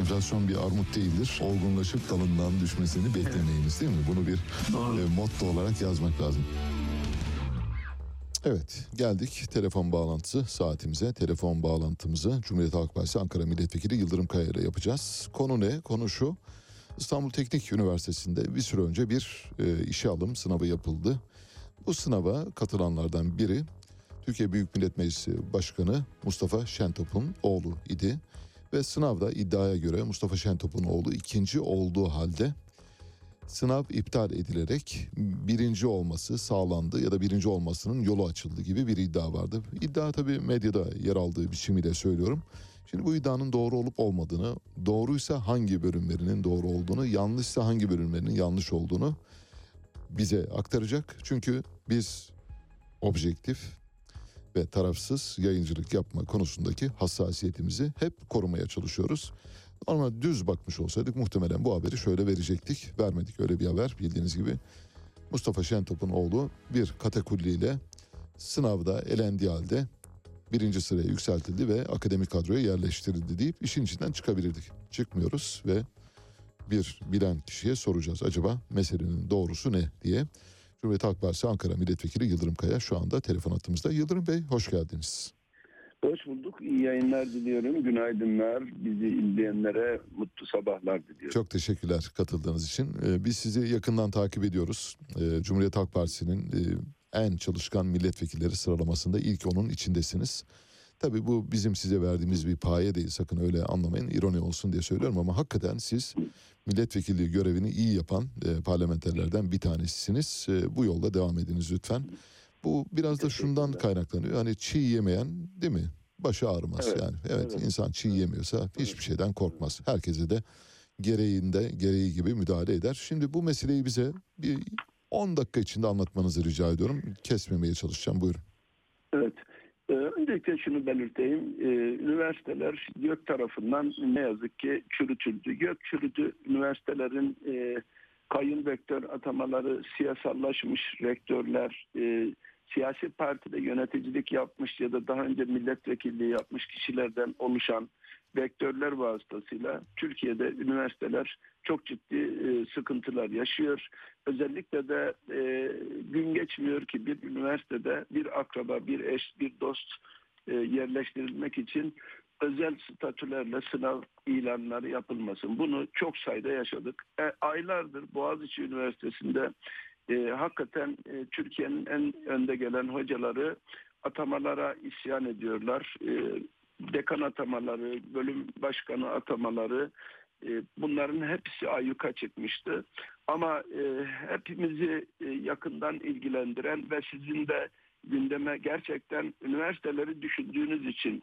[SPEAKER 2] Enflasyon bir armut değildir. Olgunlaşıp dalından düşmesini beklemeyiniz değil mi? Bunu bir e, motto olarak yazmak lazım. Evet geldik telefon bağlantısı saatimize. Telefon bağlantımızı Cumhuriyet Halk Partisi Ankara Milletvekili Yıldırım Kaya ile yapacağız. Konu ne? Konu şu. İstanbul Teknik Üniversitesi'nde bir süre önce bir e, işe alım sınavı yapıldı. Bu sınava katılanlardan biri Türkiye Büyük Millet Meclisi Başkanı Mustafa Şentop'un oğlu idi. Ve sınavda iddiaya göre Mustafa Şentop'un oğlu ikinci olduğu halde sınav iptal edilerek birinci olması sağlandı ya da birinci olmasının yolu açıldı gibi bir iddia vardı. İddia tabii medyada yer aldığı biçimiyle söylüyorum. Şimdi bu iddianın doğru olup olmadığını, doğruysa hangi bölümlerinin doğru olduğunu, yanlışsa hangi bölümlerinin yanlış olduğunu bize aktaracak. Çünkü biz objektif ve tarafsız yayıncılık yapma konusundaki hassasiyetimizi hep korumaya çalışıyoruz. Ama düz bakmış olsaydık muhtemelen bu haberi şöyle verecektik. Vermedik öyle bir haber bildiğiniz gibi. Mustafa Şentop'un oğlu bir katakulliyle sınavda elendiği halde birinci sıraya yükseltildi ve akademik kadroya yerleştirildi deyip işin içinden çıkabilirdik. Çıkmıyoruz ve bir bilen kişiye soracağız. Acaba meselenin doğrusu ne diye. Cumhuriyet Halk Partisi Ankara Milletvekili Yıldırım Kaya şu anda telefon hattımızda. Yıldırım Bey hoş geldiniz.
[SPEAKER 15] Hoş bulduk. İyi yayınlar diliyorum. Günaydınlar. Bizi izleyenlere mutlu sabahlar diliyorum.
[SPEAKER 2] Çok teşekkürler katıldığınız için. Ee, Biz sizi yakından takip ediyoruz. Ee, Cumhuriyet Halk Partisi'nin e, en çalışkan milletvekilleri sıralamasında ilk onun içindesiniz. Tabii bu bizim size verdiğimiz bir paye değil sakın öyle anlamayın ironi olsun diye söylüyorum ama hakikaten siz milletvekilliği görevini iyi yapan e, parlamenterlerden bir tanesisiniz. E, bu yolda devam ediniz lütfen. Bu biraz da şundan kaynaklanıyor. Hani çiğ yemeyen değil mi? Başı ağrımaz
[SPEAKER 15] Evet,
[SPEAKER 2] yani. Evet,
[SPEAKER 15] evet.
[SPEAKER 2] insan çiğ yemiyorsa hiçbir şeyden korkmaz. Herkese de gereğinde gereği gibi müdahale eder. Şimdi bu meseleyi bize bir 10 dakika içinde anlatmanızı rica ediyorum. Kesmemeye çalışacağım. Buyurun.
[SPEAKER 15] Evet. Ee, öncelikle şunu belirteyim. Ee, üniversiteler GÖK tarafından ne yazık ki çürütüldü. GÖK çürüdü. Üniversitelerin e, kayın rektör atamaları siyasallaşmış rektörler, e, siyasi partide yöneticilik yapmış ya da daha önce milletvekilliği yapmış kişilerden oluşan vektörler vasıtasıyla Türkiye'de üniversiteler çok ciddi e, sıkıntılar yaşıyor. Özellikle de e, gün geçmiyor ki bir üniversitede bir akraba, bir eş, bir dost e, yerleştirilmek için özel statülerle sınav ilanları yapılmasın. Bunu çok sayıda yaşadık. E, aylardır Boğaziçi Üniversitesi'nde e, hakikaten e, Türkiye'nin en önde gelen hocaları atamalara isyan ediyorlar. E, dekan atamaları, bölüm başkanı atamaları e, bunların hepsi ayyuka çıkmıştı. Ama e, hepimizi e, yakından ilgilendiren ve sizin de gündeme gerçekten üniversiteleri düşündüğünüz için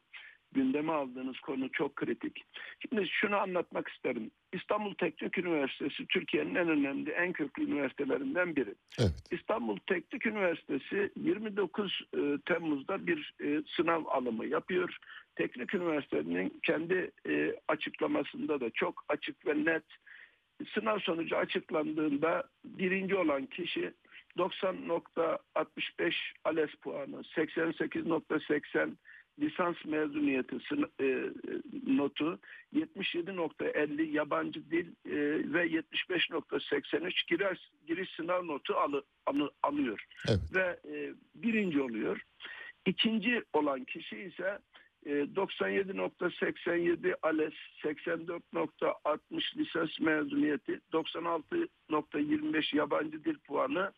[SPEAKER 15] gündeme aldığınız konu çok kritik. Şimdi şunu anlatmak isterim. İstanbul Teknik Üniversitesi Türkiye'nin en önemli, en köklü üniversitelerinden biri. İstanbul Teknik Üniversitesi 29 e, Temmuz'da bir e, sınav alımı yapıyor. Teknik Üniversitenin kendi e, açıklamasında da çok açık ve net sınav sonucu açıklandığında birinci olan kişi 90.65 ALES puanı, 88.80 lisans mezuniyeti e, e, notu, 77.50 yabancı dil e, ve 75.83 giriş, giriş sınav notu alı, alı- alıyor. Ve e, birinci oluyor. İkinci olan kişi ise e, 97.87 ALES, 84.60 lisans mezuniyeti, 96.25 yabancı dil puanı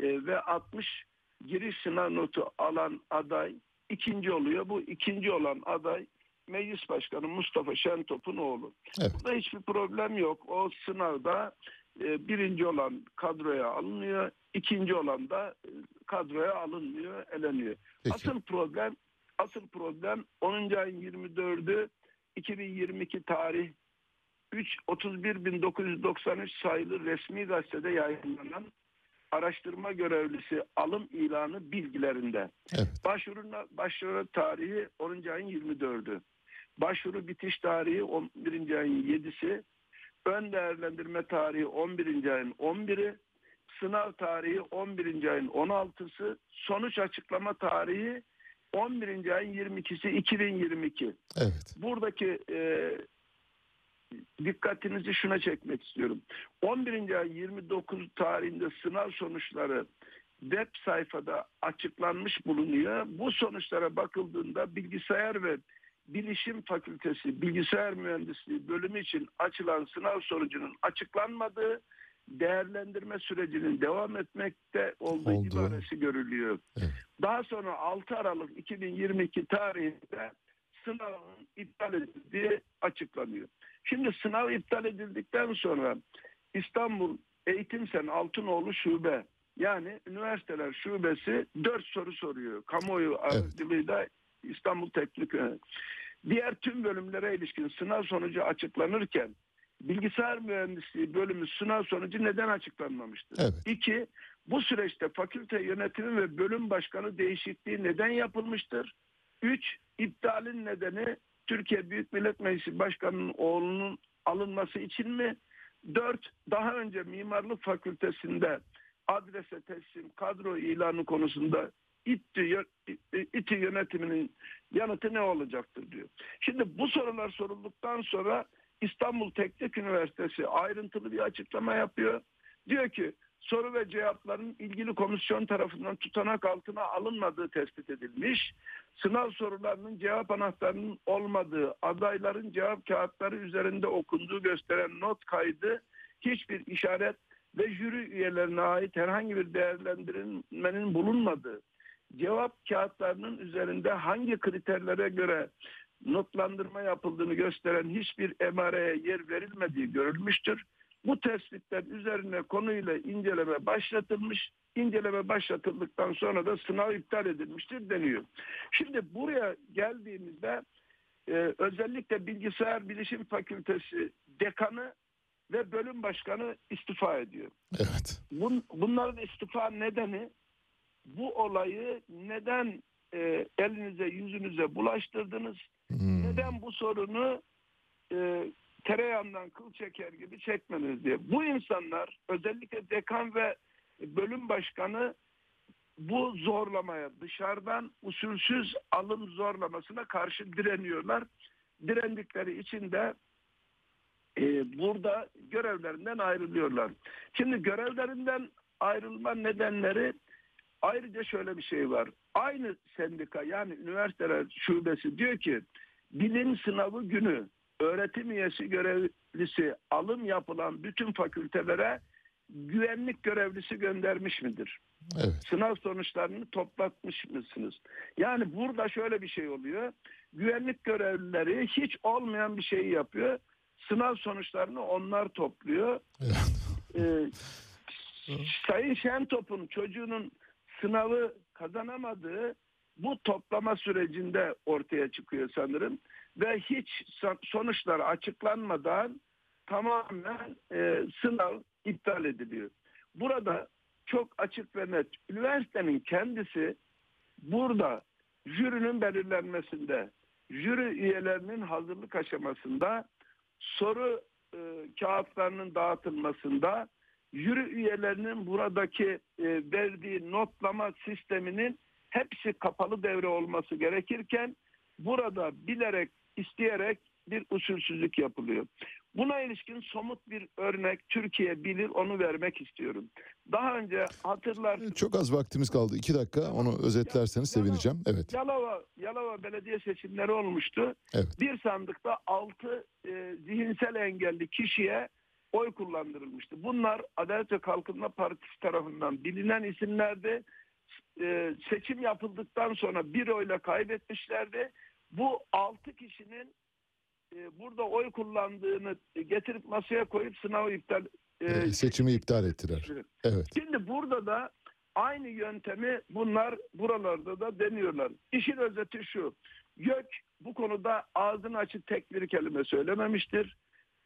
[SPEAKER 15] e, ve 60 giriş sınav notu alan aday ikinci oluyor. Bu ikinci olan aday Meclis Başkanı Mustafa Şentop'un oğlu. Burada hiçbir problem yok. O sınavda e, birinci olan kadroya alınıyor, ikinci olan da e, kadroya alınmıyor, eleniyor. Asıl problem asıl problem 10. ayın 24'ü 2022 tarih 3 31.993 sayılı resmi gazetede yayınlanan araştırma görevlisi alım ilanı bilgilerinde. Başvuruna başvuru tarihi 10. ayın 24'ü. Başvuru bitiş tarihi 11. ayın 7'si. Ön değerlendirme tarihi 11. ayın 11'i. Sınav tarihi 11. ayın 16'sı. Sonuç açıklama tarihi 11. ayın 22'si 2022.
[SPEAKER 2] Evet.
[SPEAKER 15] Buradaki e, dikkatinizi şuna çekmek istiyorum. 11. ay 29 tarihinde sınav sonuçları web sayfada açıklanmış bulunuyor. Bu sonuçlara bakıldığında bilgisayar ve bilişim fakültesi bilgisayar mühendisliği bölümü için açılan sınav sonucunun açıklanmadığı değerlendirme sürecinin devam etmekte olduğu
[SPEAKER 2] Oldu.
[SPEAKER 15] ibaresi görülüyor. Daha sonra 6 Aralık 2022 tarihinde sınavın iptal edildiği açıklanıyor. Şimdi sınav iptal edildikten sonra İstanbul Eğitim Sen Altınoğlu Şube yani üniversiteler şubesi dört soru soruyor. Kamuoyu aracılığıyla İstanbul Teknik Üniversitesi. Diğer tüm bölümlere ilişkin sınav sonucu açıklanırken bilgisayar mühendisliği bölümü sınav sonucu neden açıklanmamıştır? İki, bu süreçte fakülte yönetimi ve bölüm başkanı değişikliği neden yapılmıştır? Üç, iptalin nedeni Türkiye Büyük Millet Meclisi Başkanı'nın oğlunun alınması için mi? Dört, daha önce mimarlık fakültesinde adrese teslim kadro ilanı konusunda İTÜ, İTÜ yönetiminin yanıtı ne olacaktır diyor. Şimdi bu sorular sorulduktan sonra İstanbul Teknik Üniversitesi ayrıntılı bir açıklama yapıyor. Diyor ki soru ve cevapların ilgili komisyon tarafından tutanak altına alınmadığı tespit edilmiş. Sınav sorularının cevap anahtarının olmadığı, adayların cevap kağıtları üzerinde okunduğu gösteren not kaydı hiçbir işaret ve jüri üyelerine ait herhangi bir değerlendirmenin bulunmadığı, cevap kağıtlarının üzerinde hangi kriterlere göre notlandırma yapıldığını gösteren hiçbir emareye yer verilmediği görülmüştür. Bu tespitler üzerine konuyla inceleme başlatılmış. İnceleme başlatıldıktan sonra da sınav iptal edilmiştir deniyor. Şimdi buraya geldiğimizde e, özellikle Bilgisayar Bilişim Fakültesi dekanı ve bölüm başkanı istifa ediyor.
[SPEAKER 2] Evet.
[SPEAKER 15] Bun, bunların istifa nedeni bu olayı neden e, elinize yüzünüze bulaştırdınız? Neden bu sorunu e, tereyağından kıl çeker gibi çekmeniz diye. Bu insanlar özellikle dekan ve bölüm başkanı bu zorlamaya dışarıdan usulsüz alım zorlamasına karşı direniyorlar. Direndikleri için de e, burada görevlerinden ayrılıyorlar. Şimdi görevlerinden ayrılma nedenleri ayrıca şöyle bir şey var. Aynı sendika yani üniversiteler şubesi diyor ki bilim sınavı günü öğretim üyesi görevlisi alım yapılan bütün fakültelere güvenlik görevlisi göndermiş midir?
[SPEAKER 2] Evet.
[SPEAKER 15] Sınav sonuçlarını toplatmış mısınız? Yani burada şöyle bir şey oluyor. Güvenlik görevlileri hiç olmayan bir şeyi yapıyor. Sınav sonuçlarını onlar topluyor. Ee, Sayın Şentop'un çocuğunun sınavı kazanamadığı bu toplama sürecinde ortaya çıkıyor sanırım ve hiç son- sonuçlar açıklanmadan tamamen e, sınav iptal ediliyor. Burada çok açık ve net üniversitenin kendisi burada jürinin belirlenmesinde, jüri üyelerinin hazırlık aşamasında, soru e, kağıtlarının dağıtılmasında, jüri üyelerinin buradaki e, verdiği notlama sisteminin hepsi kapalı devre olması gerekirken burada bilerek, isteyerek bir usulsüzlük yapılıyor. Buna ilişkin somut bir örnek Türkiye bilir onu vermek istiyorum. Daha önce hatırlarsınız.
[SPEAKER 2] Çok az vaktimiz kaldı. İki dakika onu özetlerseniz sevineceğim. Evet.
[SPEAKER 15] Yalova, Yalova belediye seçimleri olmuştu.
[SPEAKER 2] Evet.
[SPEAKER 15] Bir sandıkta 6 zihinsel engelli kişiye oy kullandırılmıştı. Bunlar Adalet ve Kalkınma Partisi tarafından bilinen isimlerdi. E, seçim yapıldıktan sonra bir oyla kaybetmişlerdi. Bu 6 kişinin e, burada oy kullandığını getirip masaya koyup sınavı iptal e,
[SPEAKER 2] Ee, seçimi iptal ettiler. Evet.
[SPEAKER 15] Şimdi burada da aynı yöntemi bunlar buralarda da deniyorlar. İşin özeti şu. YÖK bu konuda ağzını açıp tek bir kelime söylememiştir.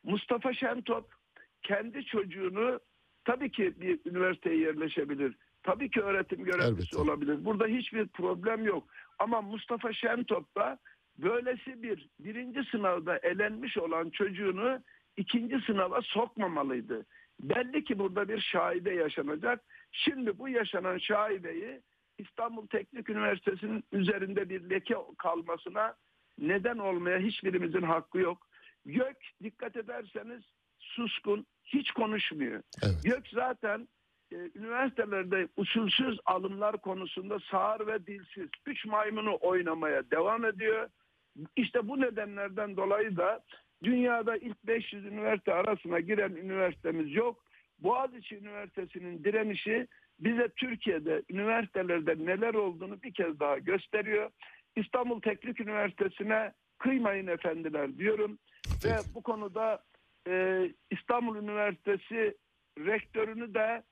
[SPEAKER 15] Mustafa Şentop kendi çocuğunu tabii ki bir üniversiteye yerleşebilir. Tabii ki öğretim görevlisi
[SPEAKER 2] Elbette.
[SPEAKER 15] olabilir. Burada hiçbir problem yok. Ama Mustafa Şentop da böylesi bir birinci sınavda elenmiş olan çocuğunu ikinci sınava sokmamalıydı. Belli ki burada bir şaibe yaşanacak. Şimdi bu yaşanan şaibeyi İstanbul Teknik Üniversitesi'nin üzerinde bir leke kalmasına neden olmaya hiçbirimizin hakkı yok. YÖK dikkat ederseniz suskun, hiç konuşmuyor. YÖK zaten e, üniversitelerde usulsüz alımlar konusunda sağır ve dilsiz. Üç maymunu oynamaya devam ediyor. İşte bu nedenlerden dolayı da dünyada ilk 500 üniversite arasına giren üniversitemiz yok. Boğaziçi Üniversitesi'nin direnişi bize Türkiye'de üniversitelerde neler olduğunu bir kez daha gösteriyor. İstanbul Teknik Üniversitesi'ne kıymayın efendiler diyorum. Ve bu konuda e, İstanbul Üniversitesi rektörünü de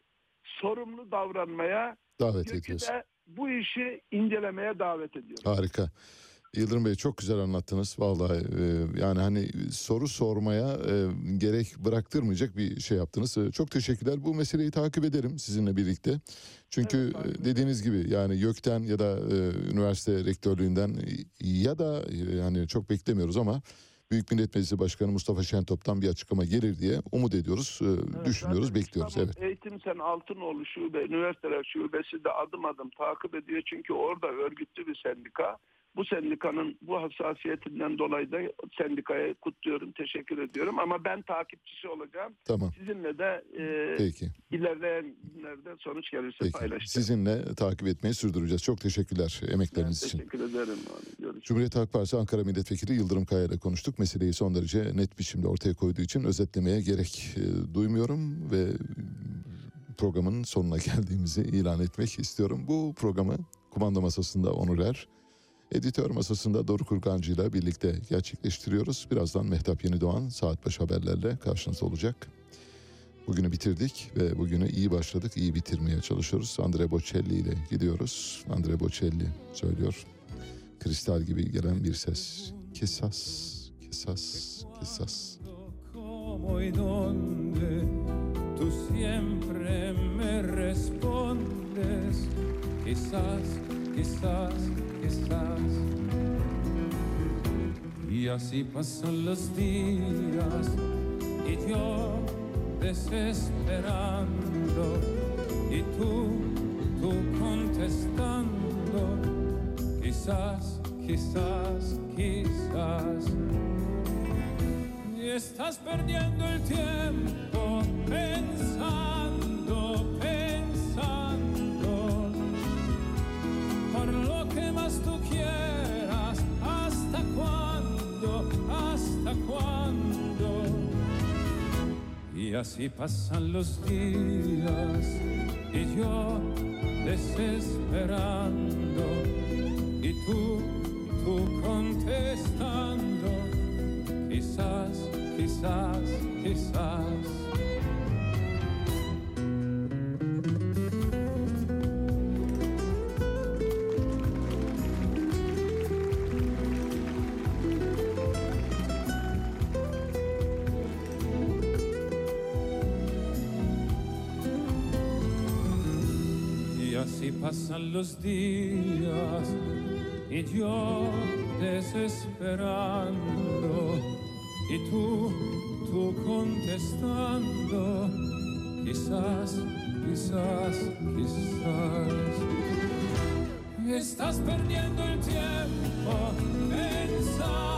[SPEAKER 15] sorumlu davranmaya,
[SPEAKER 2] Davet ediyoruz.
[SPEAKER 15] de bu işi incelemeye davet ediyorum.
[SPEAKER 2] Harika. Yıldırım Bey çok güzel anlattınız. Vallahi e, yani hani soru sormaya e, gerek bıraktırmayacak bir şey yaptınız. E, çok teşekkürler. Bu meseleyi takip ederim sizinle birlikte. Çünkü e, dediğiniz gibi yani YÖK'ten ya da e, üniversite rektörlüğünden ya da e, yani çok beklemiyoruz ama Büyük Millet Meclisi Başkanı Mustafa Şentop'tan bir açıklama gelir diye umut ediyoruz, e, düşünüyoruz, bekliyoruz.
[SPEAKER 15] İstanbul
[SPEAKER 2] Evet.
[SPEAKER 15] Eğitim Sen Altınoğlu Şube, Üniversiteler Şubesi de adım adım takip ediyor. Çünkü orada örgütlü bir sendika. Bu sendikanın bu hassasiyetinden dolayı da sendikaya kutluyorum, teşekkür ediyorum. Ama ben takipçisi olacağım.
[SPEAKER 2] Tamam.
[SPEAKER 15] Sizinle de e,
[SPEAKER 2] Peki.
[SPEAKER 15] ilerleyen günlerde sonuç gelirse
[SPEAKER 2] Peki.
[SPEAKER 15] paylaşacağım.
[SPEAKER 2] Sizinle takip etmeyi sürdüreceğiz. Çok teşekkürler emekleriniz için.
[SPEAKER 15] Teşekkür ederim. Görüşürüz.
[SPEAKER 2] Cumhuriyet Halk Partisi Ankara Milletvekili Yıldırım Kaya ile konuştuk. Meseleyi son derece net biçimde ortaya koyduğu için özetlemeye gerek e, duymuyorum ve programın sonuna geldiğimizi ilan etmek istiyorum. Bu programı kumanda masasında Onur Er, editör masasında Doruk Urgancı ile birlikte gerçekleştiriyoruz. Birazdan Mehtap Yenidoğan saat başı haberlerle karşınızda olacak. Bugünü bitirdik ve bugünü iyi başladık, iyi bitirmeye çalışıyoruz. Andre Bocelli ile gidiyoruz. Andre Bocelli söylüyor. Kristal gibi gelen bir ses. Kesas, kesas, kesas.
[SPEAKER 1] tú siempre me respondes, quizás, quizás, Y así pasan los días y yo desesperando y tú, tú contestando, quizás, quizás, quizás. Y estás perdiendo el tiempo pensando, pensando que más tú quieras. ¿Hasta cuándo? ¿Hasta cuándo? Y así pasan los días y yo desesperando y tú, tú contestando. Quizás, quizás, quizás. Los días y yo desesperando y tú, tú contestando, quizás, quizás, quizás. Estás perdiendo el tiempo pensando,